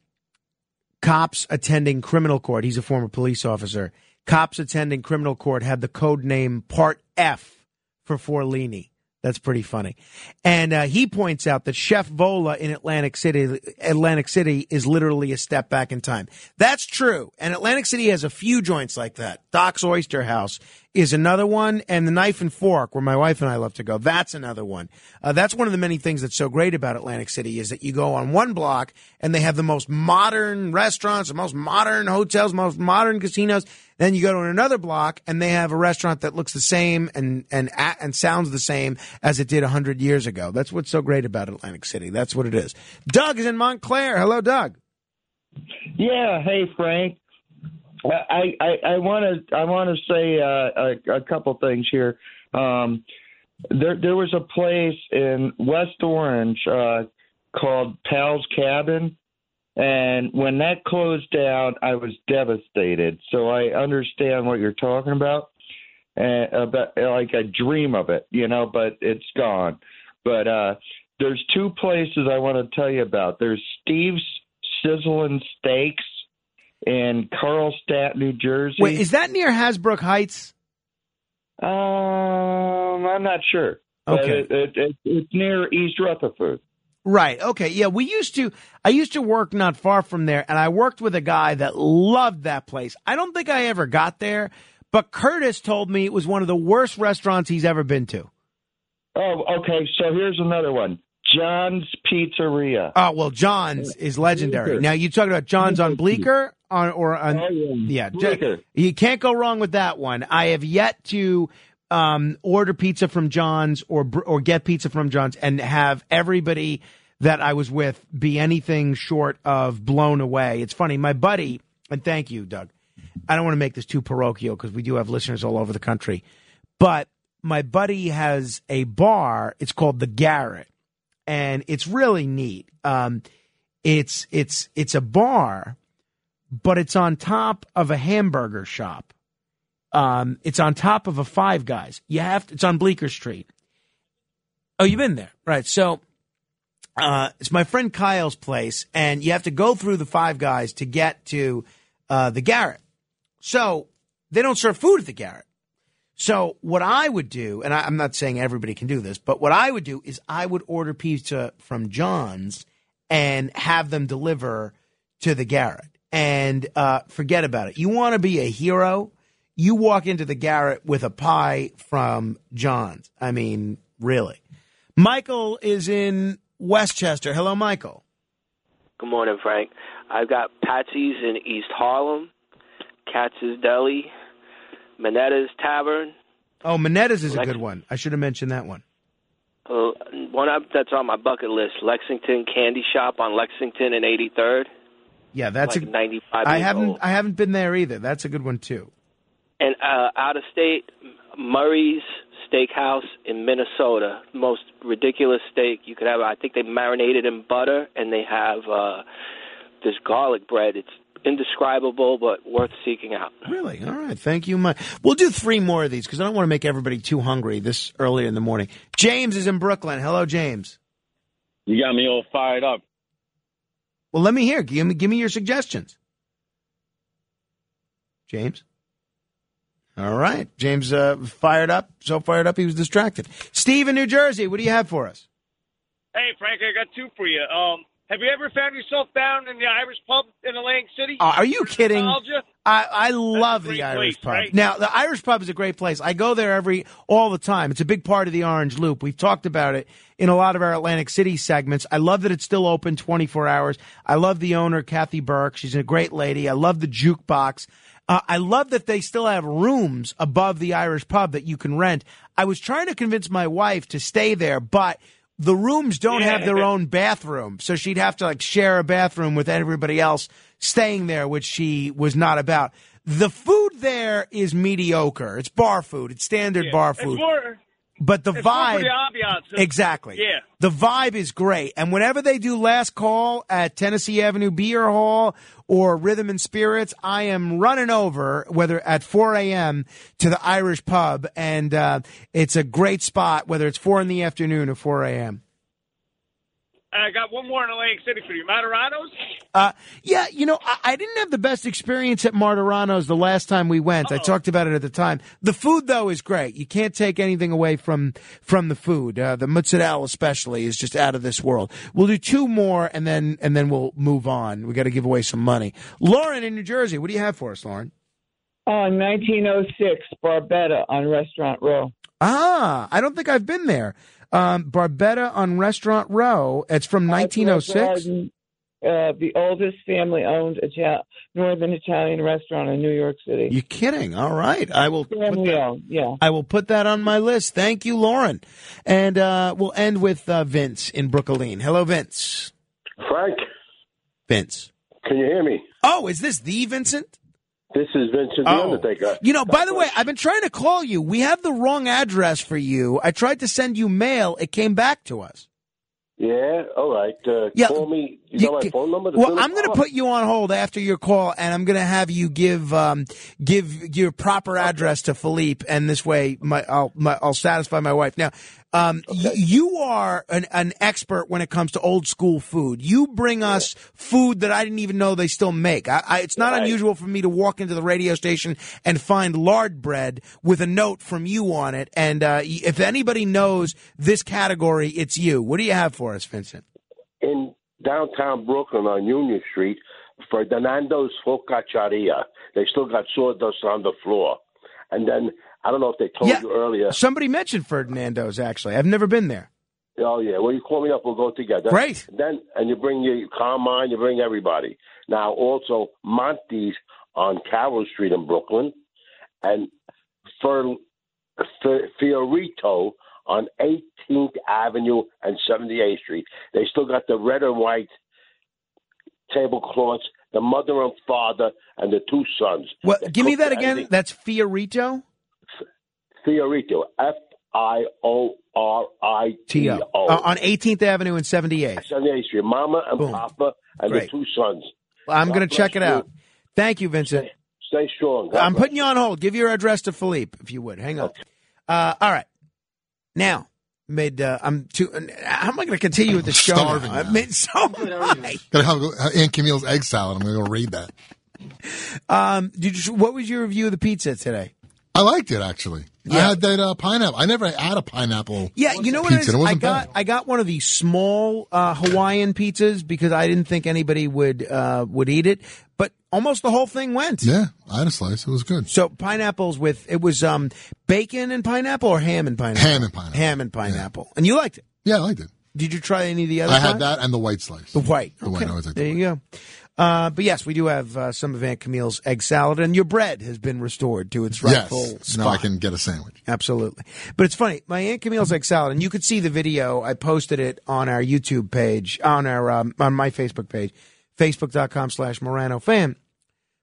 cops attending criminal court. He's a former police officer. Cops attending criminal court have the code name Part F for Forlini. That's pretty funny. And uh, he points out that Chef Vola in Atlantic City, Atlantic City is literally a step back in time. That's true. And Atlantic City has a few joints like that. Doc's Oyster House is another one, and the Knife and Fork, where my wife and I love to go, that's another one. Uh, that's one of the many things that's so great about Atlantic City is that you go on one block and they have the most modern restaurants, the most modern hotels, most modern casinos. Then you go to another block and they have a restaurant that looks the same and and and sounds the same as it did hundred years ago. That's what's so great about Atlantic City. That's what it is. Doug is in Montclair. Hello, Doug.
Yeah. Hey, Frank. I I want to I want to say uh, a, a couple things here. Um, there there was a place in West Orange uh, called Pal's Cabin,
And when that closed down, I was devastated. So I understand what you're talking about, and about like I dream of it, you know, but it's gone. But uh there's two places I want to tell you about. There's Steve's Sizzling Steaks in Carlstadt, New Jersey.
Wait, is that near Hasbrouck Heights?
Um, I'm not sure.
Okay.
it, it, it, it's near East Rutherford.
Right. Okay. Yeah. We used to, I used to work not far from there, and I worked with a guy that loved that place. I don't think I ever got there, but Curtis told me it was one of the worst restaurants he's ever been to.
Oh, okay. So here's another one. John's Pizzeria.
Oh, well, John's is legendary. Now, you talking about John's on Bleecker? On, or on,
Oh, yeah.
yeah,
Bleecker.
you can't go wrong with that one. I have yet to um, order pizza from John's or or get pizza from John's and have everybody that I was with be anything short of blown away. It's funny, my buddy, and thank you, Doug. I don't want to make this too parochial because we do have listeners all over the country, but my buddy has a bar. It's called the Garret, and it's really neat. Um, it's it's it's a bar, but it's on top of a hamburger shop. Um, it's on top of a Five Guys. You have to, it's on Bleecker Street. Oh, you've been there, right? So, uh, it's my friend Kyle's place, and you have to go through the Five Guys to get to uh, the Garret. So they don't serve food at the Garret. So what I would do, and I, I'm not saying everybody can do this, but what I would do is I would order pizza from John's and have them deliver to the Garret. And uh, forget about it. You want to be a hero? You walk into the Garret with a pie from John's. I mean, really. Michael is in Westchester. Hello, Michael.
Good morning, Frank. I've got Patsy's in East Harlem, Katz's Deli, Minetta's Tavern.
Oh, Minetta's is a good one. I should have mentioned that one.
Uh, one that's on my bucket list, Lexington Candy Shop on Lexington and 83rd.
Yeah, that's
like
a.
95
I haven't.
old.
I haven't been there either. That's a good one too.
And uh, out of state, Murray's Steakhouse in Minnesota. Most ridiculous steak you could have. I think they marinate it in butter, and they have uh, this garlic bread. It's indescribable, but worth seeking out.
Really? All right. Thank you, Mike. We'll do three more of these because I don't want to make everybody too hungry this early in the morning. James is in Brooklyn. Hello, James.
You got me all fired up.
Well, let me hear. Give me, give me your suggestions. James. All right. James uh, fired up. So fired up he was distracted. Steve in New Jersey. What do you have for us?
Hey, Frank, I got two for you. Um, have you ever found yourself down in the Irish pub in Atlantic City?
Uh, are you kidding? I, I love the Irish
place,
pub.
right?
Now, the Irish pub is a great place. I go there every all the time. It's a big part of the Orange Loop. We've talked about it in a lot of our Atlantic City segments. I love that it's still open 24 hours. I love the owner, Kathy Burke. She's a great lady. I love the jukebox. Uh, I love that they still have rooms above the Irish pub that you can rent. I was trying to convince my wife to stay there, but the rooms don't have their own bathroom. So she'd have to like share a bathroom with everybody else staying there, which she was not about. The food there is mediocre. It's bar food. It's standard bar
It's
food.
more,
but the
it's
vibe
the.
Exactly.
Yeah.
The vibe is great. And whenever they do last call at Tennessee Avenue Beer Hall or Rhythm and Spirits, I am running over, whether at 4 a.m. to the Irish pub. And uh, it's a great spot, whether it's 4 in the afternoon or 4 a.m.
I got one more in Atlantic City for you. Martoranos?
Uh, yeah, you know, I, I didn't have the best experience at Martorano's the last time we went. I talked about it at the time. The food, though, is great. You can't take anything away from from the food. Uh, the mozzarella, especially, is just out of this world. We'll do two more, and then and then we'll move on. We got to give away some money. Lauren in New Jersey, what do you have for us, Lauren?
Uh, 1906, Barbetta on Restaurant Row.
Ah, I don't think I've been there. Um, Barbetta on Restaurant Row. It's from 1906.
Uh, the oldest family-owned Ital- Northern Italian restaurant in New York City.
You kidding? All right, I will. Put
Family
that,
owned, yeah.
I will put that on my list. Thank you, Lauren. And uh, we'll end with uh, Vince in Brooklyn. Hello, Vince.
Frank,
Vince.
can you hear me?
Oh, is this the Vincent?
This is Vincent the
Oh.
Undertaker.
You know, by the way, I've been trying to call you. We have the wrong address for you. I tried to send you mail. It came back to us.
Yeah, all right. Uh,
Yeah.
Call me. You, phone number?
Well, I'm going to put you on hold after your call, and I'm going to have you give um, give your proper address to Philippe, and this way, my I'll my, I'll satisfy my wife. Now, um, y- you are an, an expert when it comes to old school food. You bring us food that I didn't even know they still make. I, I, it's not unusual for me to walk into the radio station and find lard bread with a note from you on it. And uh, if anybody knows this category, it's you. What do you have for us, Vincent?
in downtown Brooklyn on Union Street, Ferdinando's Focacceria. They still got sawdust on the floor. And then I don't know if they told
Yeah.
you earlier.
Somebody mentioned Ferdinando's. Actually, I've never been there.
Oh yeah. Well, you call me up. We'll go together.
Great.
Then and you bring your Carmine. You bring everybody. Now also Monty's on Carroll Street in Brooklyn, and Fer, Fer, Fiorito on 18th Avenue and 78th Street. They still got the red and white tablecloths. The mother and father and the two sons.
What?
They
Give me that again. That's Fiorito.
Fiorito. F I O R I T
O. uh, on 18th Avenue and 78th.
78th Street. Mama and Papa and
Great.
the two sons.
I'm going to check it
you.
out. Thank you, Vincent.
Stay strong. God
I'm
bless
putting you on hold. Give your address to Philippe, if you would. Hang on. Uh, all right. Now, made. Uh, I'm too. How am I going to continue with the show? now?
starving
I've
now.
made so high.
Gotta have Aunt Camille's egg salad. I'm gonna go read that.
Um, did you, what was your review of the pizza today?
I liked it actually. I had that uh, pineapple. I never had a pineapple.
Yeah, you know what
pizza.
it is?
It
I got
bad.
I got one of these small uh, Hawaiian pizzas because I didn't think anybody would uh, would eat it, but almost the whole thing went.
Yeah, I had a slice. It was good.
So pineapples with it was um, bacon and pineapple or ham and pineapple.
Ham and pineapple.
Ham and pineapple, and you liked it.
Yeah, I liked it.
Did you try any of the other?
I had
kind?
that and the white slice.
The white.
The white.
Okay.
I always like
There you go. Uh, but yes, we do have uh, some of Aunt Camille's egg salad, and your bread has been restored to its rightful
yes.
spot.
Now I can get a sandwich.
Absolutely. But it's funny. My Aunt Camille's egg salad, and you could see the video. I posted it on our YouTube page, on our um, on my Facebook page, facebook.com slash Morano fan.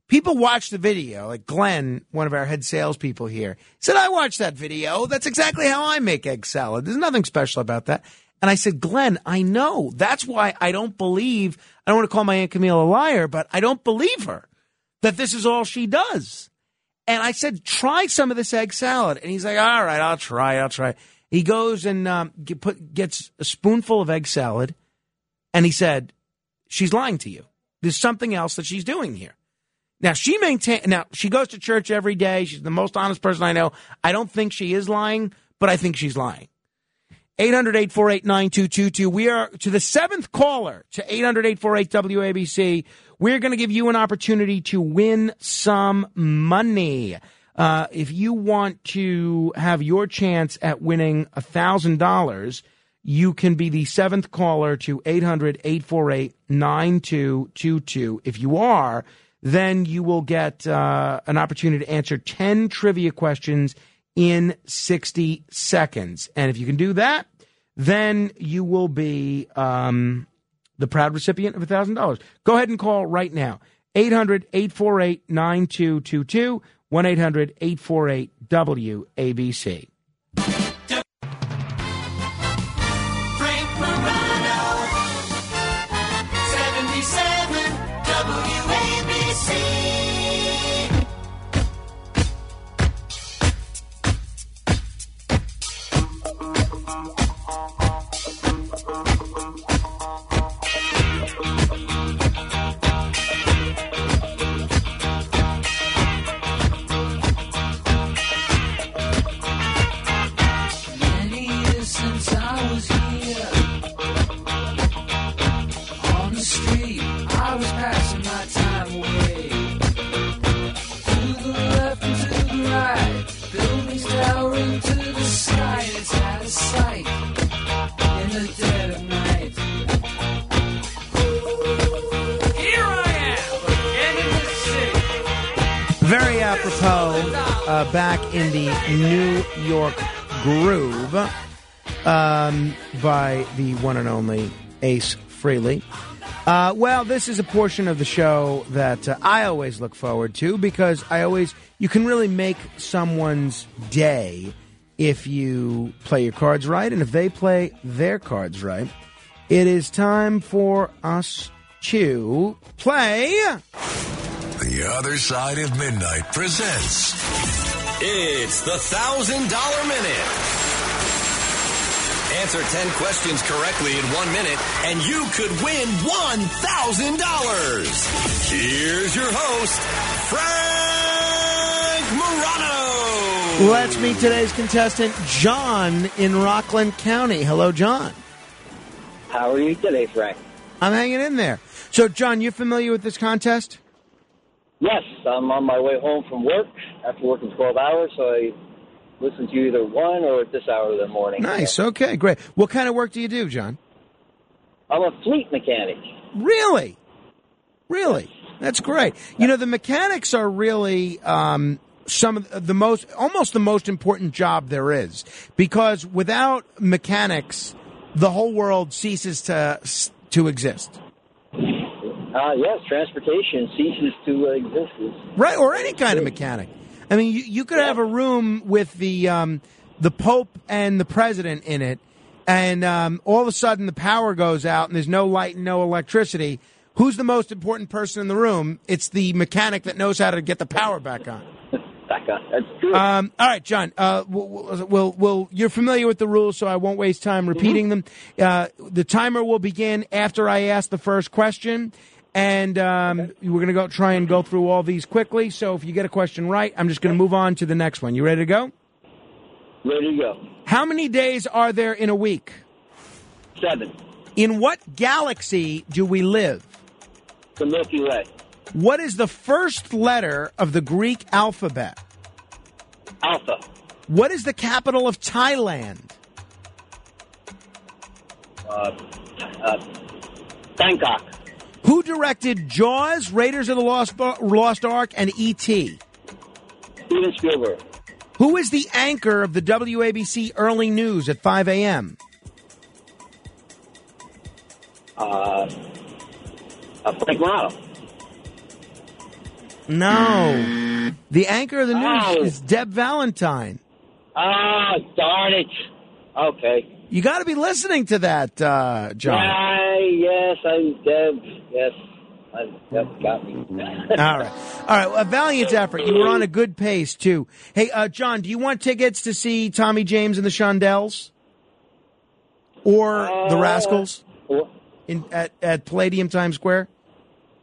People watched the video, like Glenn, one of our head salespeople here, said, I watched that video. That's exactly how I make egg salad. There's nothing special about that. And I said, Glenn, I know. That's why I don't believe, I don't want to call my Aunt Camille a liar, but I don't believe her that this is all she does. And I said, try some of this egg salad. And he's like, all right, I'll try, I'll try. He goes and um, get, put, gets a spoonful of egg salad. And he said, she's lying to you. There's something else that she's doing here. Now she maintain. Now she goes to church every day. She's the most honest person I know. I don't think she is lying, but I think she's lying. 800-848-9222. We are to the seventh caller to 800-848-WABC. We're going to give you an opportunity to win some money. Uh, if you want to have your chance at winning $1,000, you can be the seventh caller to 800-848-9222. If you are, then you will get uh, an opportunity to answer 10 trivia questions in 60 seconds. And if you can do that, then you will be um, the proud recipient of $1,000. Go ahead and call right now 800 848 9222, 1 800 848 WABC. Back in the New York groove um, by the one and only Ace Frehley. Uh, well, this is a portion of the show that uh, I always look forward to because I always, you can really make someone's day if you play your cards right and if they play their cards right. It is time for us to play.
The Other Side of Midnight presents.
It's the thousand dollar minute. Answer 10 questions correctly in one minute, and you could win $1,000. Here's your host, Frank Morano.
Let's meet today's contestant, John in Rockland County. Hello, John.
How are you today, Frank?
I'm hanging in there. So, John, you familiar with this contest?
Yes, I'm on my way home from work after working 12 hours, so I listen to either one or at this hour of the morning.
Nice. Okay, great. What kind of work do you do, John?
I'm a fleet mechanic.
Really? Really? That's great. You know, the mechanics are really um, some of the most, almost the most important job there is, because without mechanics, the whole world ceases to to exist.
Uh, yes, transportation ceases to uh, exist.
Right, or any kind of mechanic. I mean, you, you could have a room with the um, the Pope and the President in it, and um, all of a sudden the power goes out and there's no light and no electricity. Who's the most important person in the room? It's the mechanic that knows how to get the power back on.
Back on. That's good.
Um, all right, John. Uh, we'll, we'll, we'll, you're familiar with the rules, so I won't waste time repeating them. Uh, the timer will begin after I ask the first question, and um, we're going to go try and go through all these quickly. So if you get a question right, I'm just going to move on to the next one. You ready to go?
Ready to go.
How many days are there in a week?
Seven.
In what galaxy do we live?
The Milky Way.
What is the first letter of the Greek alphabet?
Alpha.
What is the capital of Thailand?
Uh, uh, Bangkok.
Who directed Jaws, Raiders of the Lost, Lost Ark, and E.T.?
Steven Spielberg.
Who is the anchor of the WABC Early News at 5 a.m.?
Uh, uh, Frank Morano.
No. The anchor of the news
Oh.
is Deb Valentine.
Ah, darn it. Okay.
You got to be listening to that, uh, John.
I, yes, I, Deb, yes. I, got me.
All right. All right. A valiant effort. You were on a good pace, too. Hey, uh, John, do you want tickets to see Tommy James and the Shondells? Or the
Uh,
Rascals? In, at, at Palladium Times Square?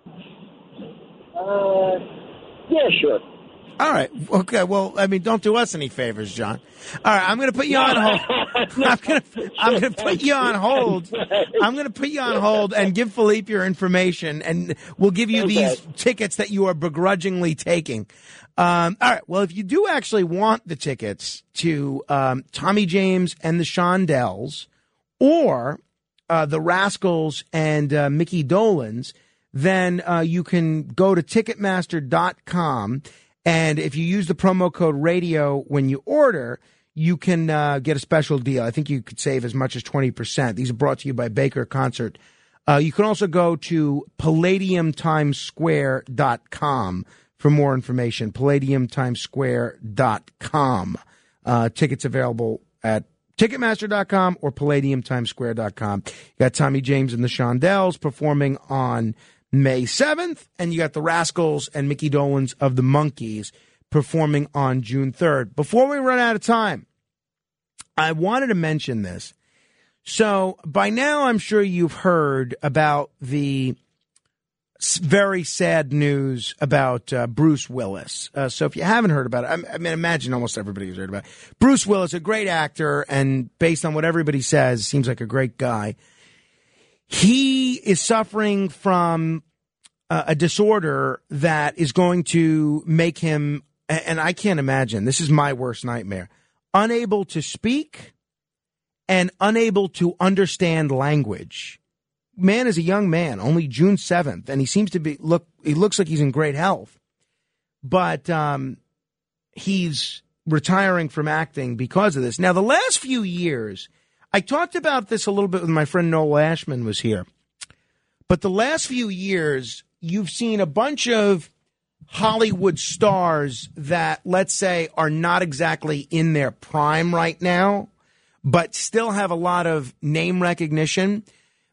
Uh, yeah, sure.
All right. Okay. Well, I mean, don't do us any favors, John. All right. I'm going to put you on hold. I'm going to I'm going to put you on hold. I'm going to put you on hold and give Philippe your information, and we'll give you these tickets that you are begrudgingly taking. Um, all right. Well, if you do actually want the tickets to um, Tommy James and the Shondells, or uh, the Rascals and uh, Micky Dolenz, then uh, you can go to Ticketmaster.com. And if you use the promo code radio when you order, you can uh, get a special deal. I think you could save as much as 20%. These are brought to you by Baker Concert. Uh, you can also go to palladiumtimesquare.com for more information. Palladiumtimesquare.com. Uh, tickets available at Ticketmaster.com or PalladiumTimesSquare.com. You got Tommy James and the Shondells performing on May 7th, and you got the Rascals and Micky Dolenz of the Monkees performing on June 3rd. Before we run out of time, I wanted to mention this. So by now, I'm sure you've heard about the very sad news about uh, Bruce Willis. Uh, so if you haven't heard about it, I, I mean, imagine almost everybody has heard about it. Bruce Willis, a great actor, and based on what everybody says, seems like a great guy. He is suffering from uh, a disorder that is going to make him, and I can't imagine, this is my worst nightmare, unable to speak and unable to understand language. Man is a young man, only June 7th, and he seems to be, look, he looks like he's in great health. But um, he's retiring from acting because of this. Now, the last few years, I talked about this a little bit when my friend Noel Ashman was here. But the last few years, you've seen a bunch of Hollywood stars that, let's say, are not exactly in their prime right now, but still have a lot of name recognition.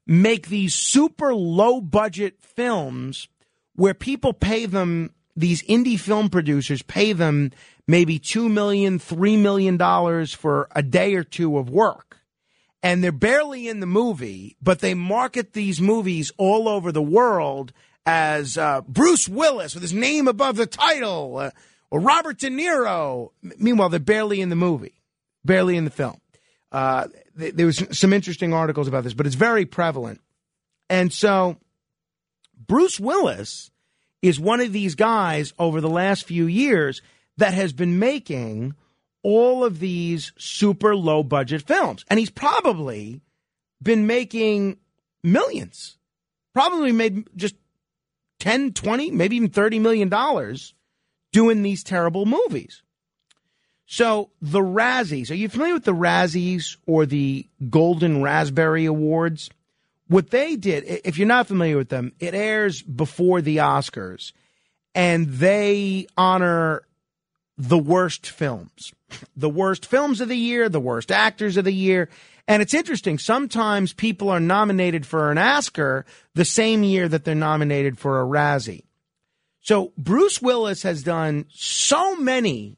make these super low budget films where people pay them these indie film producers pay them maybe two million, three million dollars for a day or two of work. And they're barely in the movie, but they market these movies all over the world as uh, Bruce Willis with his name above the title, uh, or Robert De Niro. M- Meanwhile, they're barely in the movie, barely in the film. Uh, th- there was some interesting articles about this, but it's very prevalent. And so, Bruce Willis is one of these guys over the last few years that has been making all of these super low budget films. And he's probably been making millions, probably made just 10, 20, maybe even 30 million dollars doing these terrible movies. So the Razzies, are you familiar with the Razzies or the Golden Raspberry Awards? What they did, if you're not familiar with them, it airs before the Oscars and they honor the worst films, the worst films of the year, the worst actors of the year. And it's interesting. Sometimes people are nominated for an Oscar the same year that they're nominated for a Razzie. So Bruce Willis has done so many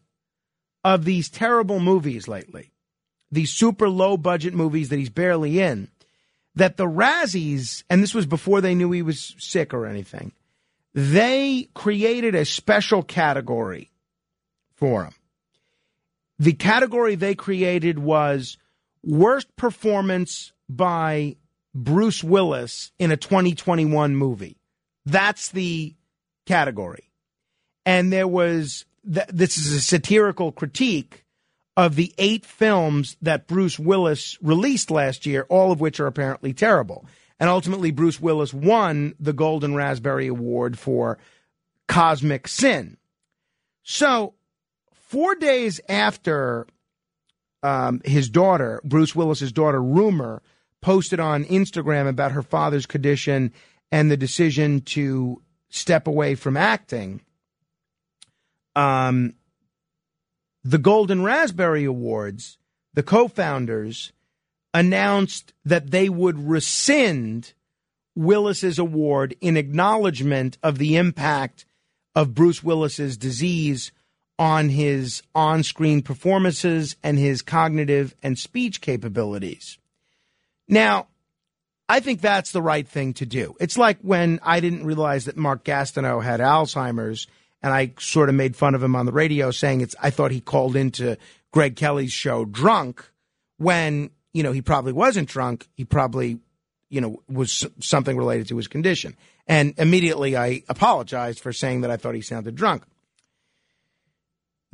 of these terrible movies lately, these super low budget movies that he's barely in, that the Razzies, and this was before they knew he was sick or anything, they created a special category for him. The category they created was worst performance by Bruce Willis in a 2021 movie. That's the category. And there was, th- this is a satirical critique of the eight films that Bruce Willis released last year, all of which are apparently terrible. And ultimately, Bruce Willis won the Golden Raspberry Award for Cosmic Sin. So, four days after um, his daughter, Bruce Willis's daughter, Rumor, posted on Instagram about her father's condition and the decision to step away from acting, um, the Golden Raspberry Awards, the co founders announced that they would rescind Willis's award in acknowledgement of the impact of Bruce Willis's disease on his on screen performances and his cognitive and speech capabilities. Now, I think that's the right thing to do. It's like when I didn't realize that Mark Gastineau had Alzheimer's and I sort of made fun of him on the radio saying it's I thought he called into Greg Kelly's show drunk when, you know, he probably wasn't drunk. He probably, you know, was something related to his condition. And immediately I apologized for saying that I thought he sounded drunk.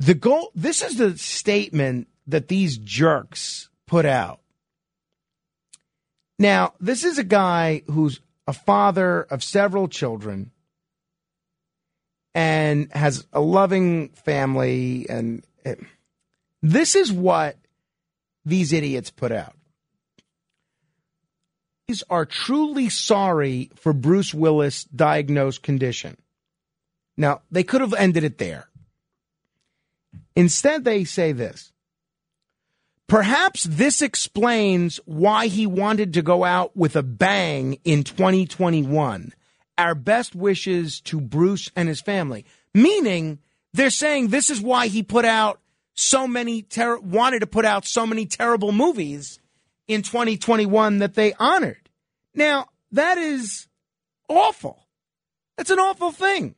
The goal this is the statement that these jerks put out. Now, this is a guy who's a father of several children and has a loving family and it, this is what these idiots put out. These are truly sorry for Bruce Willis' diagnosed condition. Now, they could have ended it there. Instead, they say this. Perhaps this explains why he wanted to go out with a bang in 2021. Our best wishes to Bruce and his family. Meaning, they're saying this is why he put out so many, ter- wanted to put out so many terrible movies in 2021 that they honored. Now, that is awful. That's an awful thing.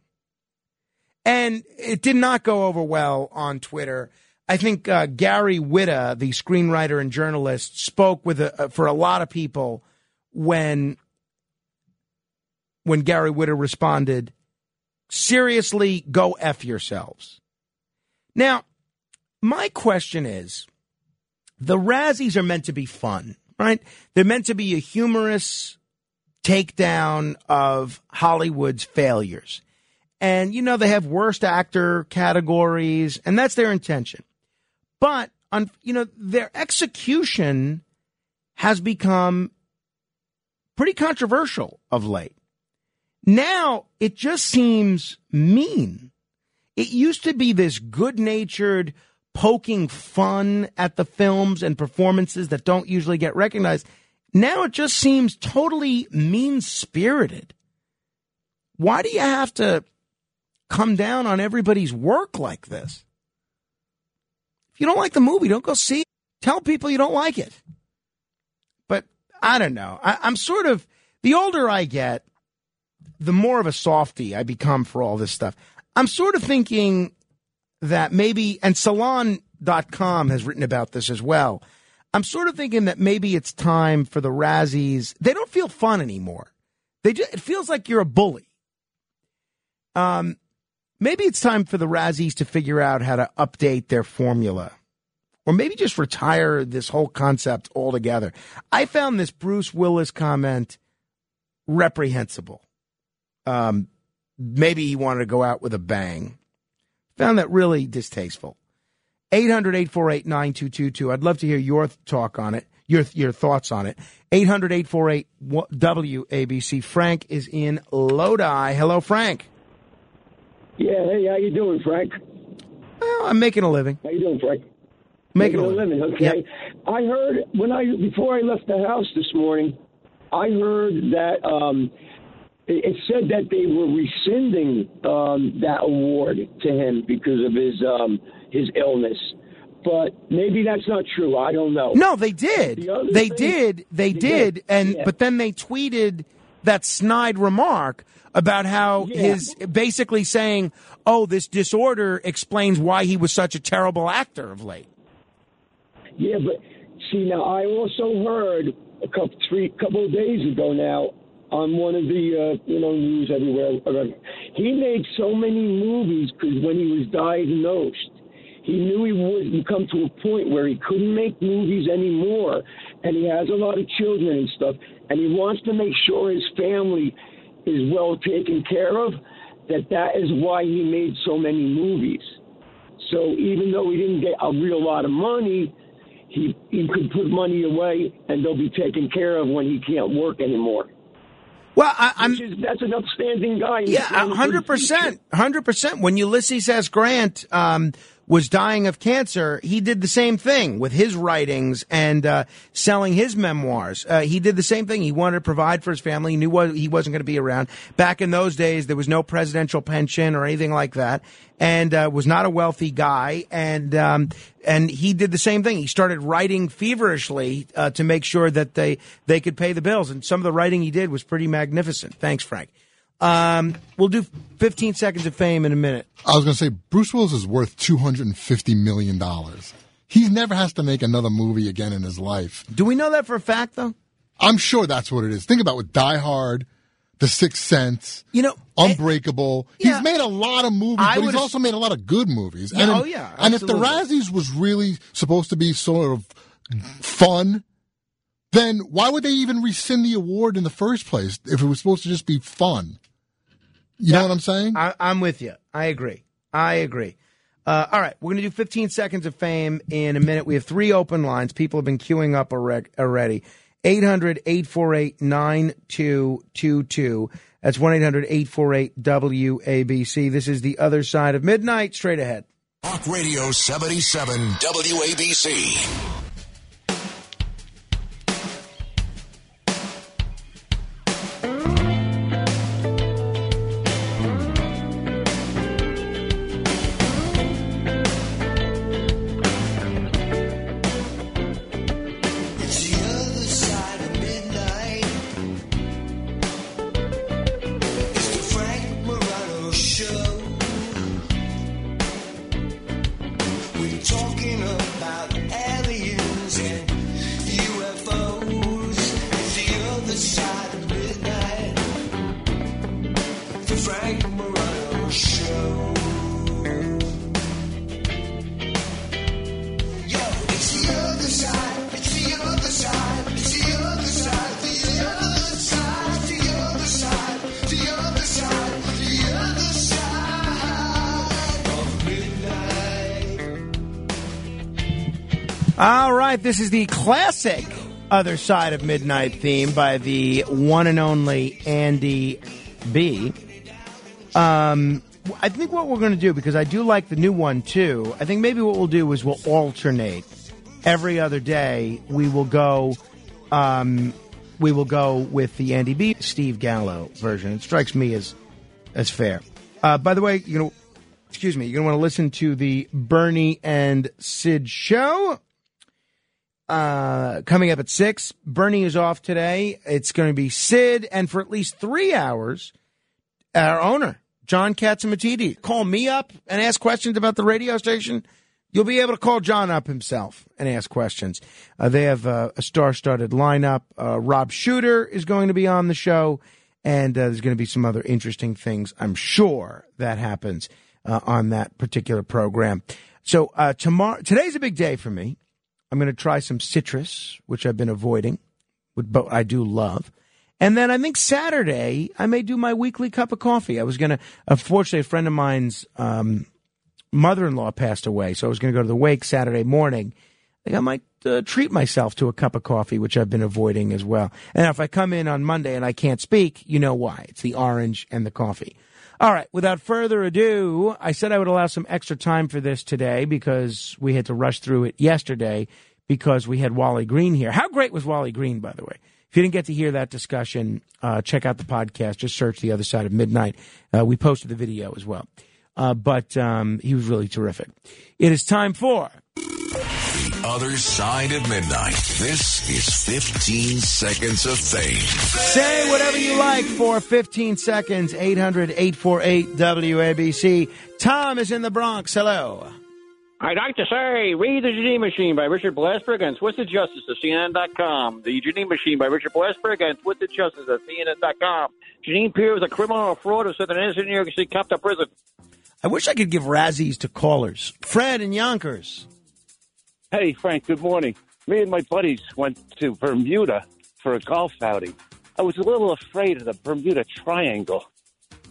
And it did not go over well on Twitter. I think uh, Gary Whitta, the screenwriter and journalist, spoke with a, for a lot of people when when Gary Whitta responded, "Seriously, go f yourselves." Now, my question is, the Razzies are meant to be fun, right? They're meant to be a humorous takedown of Hollywood's failures. And, you know, they have worst actor categories, and that's their intention. But, on, you know, their execution has become pretty controversial of late. Now it just seems mean. It used to be this good natured, poking fun at the films and performances that don't usually get recognized. Now it just seems totally mean spirited. Why do you have to come down on everybody's work like this? If you don't like the movie, don't go see it. Tell people you don't like it. But I don't know. I, I'm sort of, the older I get, the more of a softy I become for all this stuff. I'm sort of thinking that maybe, and Salon.com has written about this as well. I'm sort of thinking that maybe it's time for the Razzies. They don't feel fun anymore. They just, it feels like you're a bully. Um, maybe it's time for the Razzies to figure out how to update their formula. Or maybe just retire this whole concept altogether. I found this Bruce Willis comment reprehensible. Um, maybe he wanted to go out with a bang. Found that really distasteful. 800 848 9222. I'd love to hear your talk on it, your, your thoughts on it. 800 848 WABC. Frank is in Lodi. Hello, Frank.
Yeah, hey, how you doing, Frank?
Well, I'm making a living.
How you doing, Frank?
Making a
living. Okay. I heard when I before I left the house this morning, I heard that um, it, it said that they were rescinding um, that award to him because of his um, his illness. But maybe that's not true. I don't know.
No, they did.
The
They
thing-
did. They
They
did.
did.
And
Yeah.
but then they tweeted that snide remark about how
Yeah.
his basically saying, "Oh, this disorder explains why he was such a terrible actor of late."
Yeah, but see now, I also heard a couple three couple of days ago now on one of the uh, you know news everywhere. He made so many movies because when he was diagnosed, he knew he wouldn't come to a point where he couldn't make movies anymore, and he has a lot of children and stuff, and he wants to make sure his family is well taken care of. That that is why he made so many movies. So even though he didn't get a real lot of money, he he could put money away and they'll be taken care of when he can't work anymore.
Well, I, I'm
Which is, that's an upstanding guy.
Yeah,
planning for the
hundred percent, hundred percent. When Ulysses S. Grant um, was dying of cancer, he did the same thing with his writings and uh, selling his memoirs. Uh, he did the same thing. He wanted to provide for his family. He knew what, he wasn't going to be around. Back in those days, there was no presidential pension or anything like that, and uh, was not a wealthy guy. And um, and he did the same thing. He started writing feverishly uh, to make sure that they they could pay the bills. And some of the writing he did was pretty magnificent. Thanks, Frank. Um, we'll do 15 seconds of fame in a minute.
I was going to say Bruce Willis is worth two hundred and fifty million dollars. He never has to make another movie again in his life.
Do we know that for a fact, though?
I'm sure that's what it is. Think about with Die Hard, The Sixth Sense,
you know,
Unbreakable. he's made a lot of movies,
I
but he's also made a lot of good movies.
Yeah,
and
oh, yeah,
and if the. Razzies was really supposed to be sort of fun, then why would they even rescind the award in the first place if it was supposed to just be fun? You know what I'm saying?
I, I'm with you. I agree. I agree. Uh, all right, we're going to do 15 seconds of fame in a minute. We have three open lines. People have been queuing up already. 800 848 9222. That's 1 800 848 WABC. This is the other side of midnight. Straight ahead.
Talk Radio 77 WABC.
This is the classic Other Side of Midnight theme by the one and only Andy B. Um, I think what we're going to do, because I do like the new one too, I think maybe what we'll do is we'll alternate. Every other day, we will go um, we will go with the Andy B. Steve Gallo version. It strikes me as as fair. Uh, by the way, you know, excuse me, you're gonna want to listen to the Bernie and Sid show. Uh, coming up at six. Bernie is off today. It's going to be Sid, and for at least three hours, our owner, John Catsimatidis. Call me up and ask questions about the radio station. You'll be able to call John up himself and ask questions. Uh, they have uh, a star-studded lineup. Uh, Rob Shuter is going to be on the show, and uh, there's going to be some other interesting things. I'm sure that happens on that particular program. So tomorrow, today's a big day for me. I'm going to try some citrus, which I've been avoiding, but I do love. And then I think Saturday I may do my weekly cup of coffee. I was going to, unfortunately, a friend of mine's um, mother-in-law passed away, so I was going to go to the wake Saturday morning. I think I might uh, treat myself to a cup of coffee, which I've been avoiding as well. And if I come in on Monday and I can't speak, you know why? It's the orange and the coffee. All right, without further ado, I said I would allow some extra time for this today because we had to rush through it yesterday because we had Wally Green here. How great was Wally Green, by the way? If you didn't get to hear that discussion, uh, check out the podcast. Just search The Other Side of Midnight. Uh, we posted the video as well. Uh, but um, he was really terrific. It is time for
The Other Side of Midnight. This is 15 Seconds of Fame.
Say whatever you like for 15 seconds. 800 848 WABC. Tom is in the Bronx. Hello.
I'd like to say, read The Janine Machine by Richard Blasberg and Twisted Justice at CNN.com. The Janine Machine by Richard Blasberg and Twisted Justice at CNN.com. Janine Pierre is a criminal or fraud who sent an innocent New York City cop to prison.
I wish I could give Razzies to callers. Fred and Yonkers.
Hey, Frank, good morning. Me and my buddies went to Bermuda for a golf outing. I was a little afraid of the Bermuda Triangle.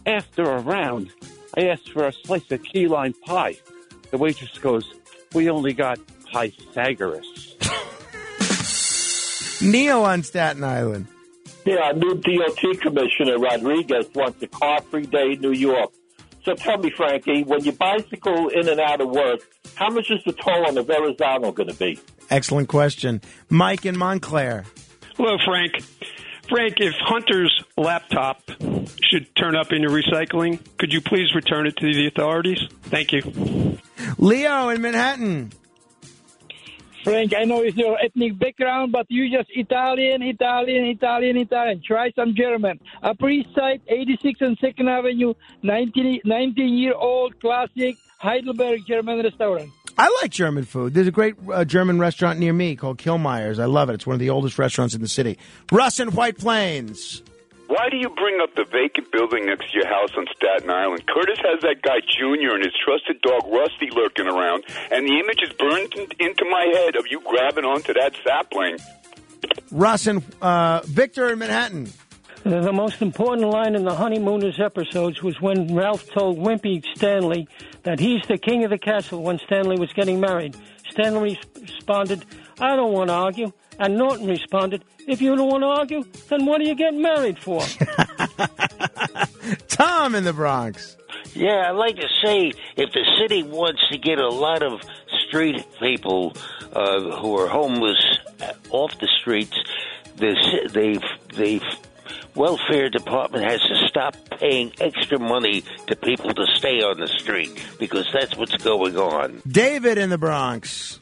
After a round, I asked for a slice of key lime pie. The waitress goes, We only got Pythagoras.
Neil on Staten Island.
Yeah, new DOT Commissioner Rodriguez wants a car-free day in New York. So tell me, Frankie, when you bicycle in and out of work, how much is the toll on the Verrazano going to be?
Excellent question. Mike in Montclair.
Hello, Frank. Frank, if Hunter's laptop should turn up in your recycling, could you please return it to the authorities? Thank you.
Leo in Manhattan.
Frank, I know it's your ethnic background, but you just Italian, Italian, Italian, Italian. Try some German. Upper East Side, 86 and 2nd Avenue, 19, 19 year old classic Heidelberg German restaurant.
I like German food. There's a great uh, German restaurant near me called Killmeyer's. I love it. It's one of the oldest restaurants in the city. Russ in White Plains.
Why do you bring up the vacant building next to your house on Staten Island? Curtis has that guy Junior and his trusted dog Rusty lurking around, and the image is burned in- into my head of you grabbing onto that sapling.
Russ and uh, Victor in Manhattan.
The the most important line in the Honeymooners episodes was when Ralph told Wimpy Stanley that he's the king of the castle when Stanley was getting married. Stanley responded, I don't want to argue. And Norton responded, If you don't want to argue, then what are you getting married for?
Tom in the Bronx.
Yeah, I'd like to say if the city wants to get a lot of street people uh, who are homeless uh, off the streets, the ci- they've they've welfare department has to stop paying extra money to people to stay on the street because that's what's going on.
David in the Bronx.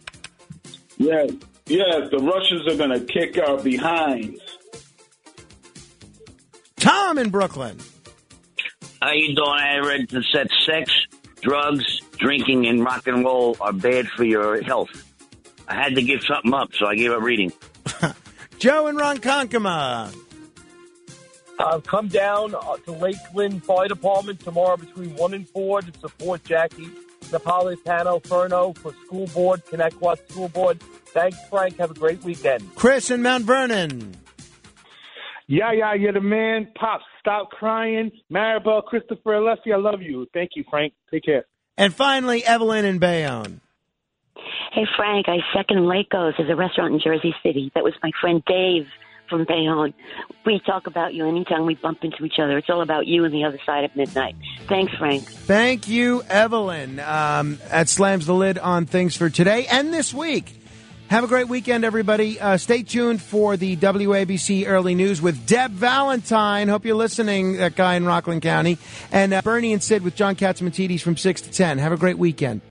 Yes, yes, the Russians are going to kick our behinds.
Tom in Brooklyn.
How you doing? I read that said sex, drugs, drinking, and rock and roll are bad for your health. I had to give something up, so I gave up reading.
Joe and Ron in Ronkonkoma.
Uh, come down uh, to Lakeland Fire Department tomorrow between 1 and 4 to support Jackie Napolitano Ferno for School Board, Connetquot School Board. Thanks, Frank. Have a great weekend.
Chris in Mount Vernon.
Yeah, yeah, you're the man. Pop, stop crying. Maribel, Christopher, Alessi, I love you. Thank you, Frank. Take care.
And finally, Evelyn in Bayonne.
Hey, Frank, I second Laico's as a restaurant in Jersey City. That was my friend Dave from Bayonne. We talk about you anytime we bump into each other. It's all about you and the other side of midnight. Thanks, Frank.
Thank you, Evelyn. Um, that slams the lid on things for today and this week. Have a great weekend, everybody. Uh, stay tuned for the WABC Early News with Deb Valentine. Hope you're listening, that guy in Rockland County. And uh, Bernie and Sid with John Catsimatidis from 6 to 10. Have a great weekend.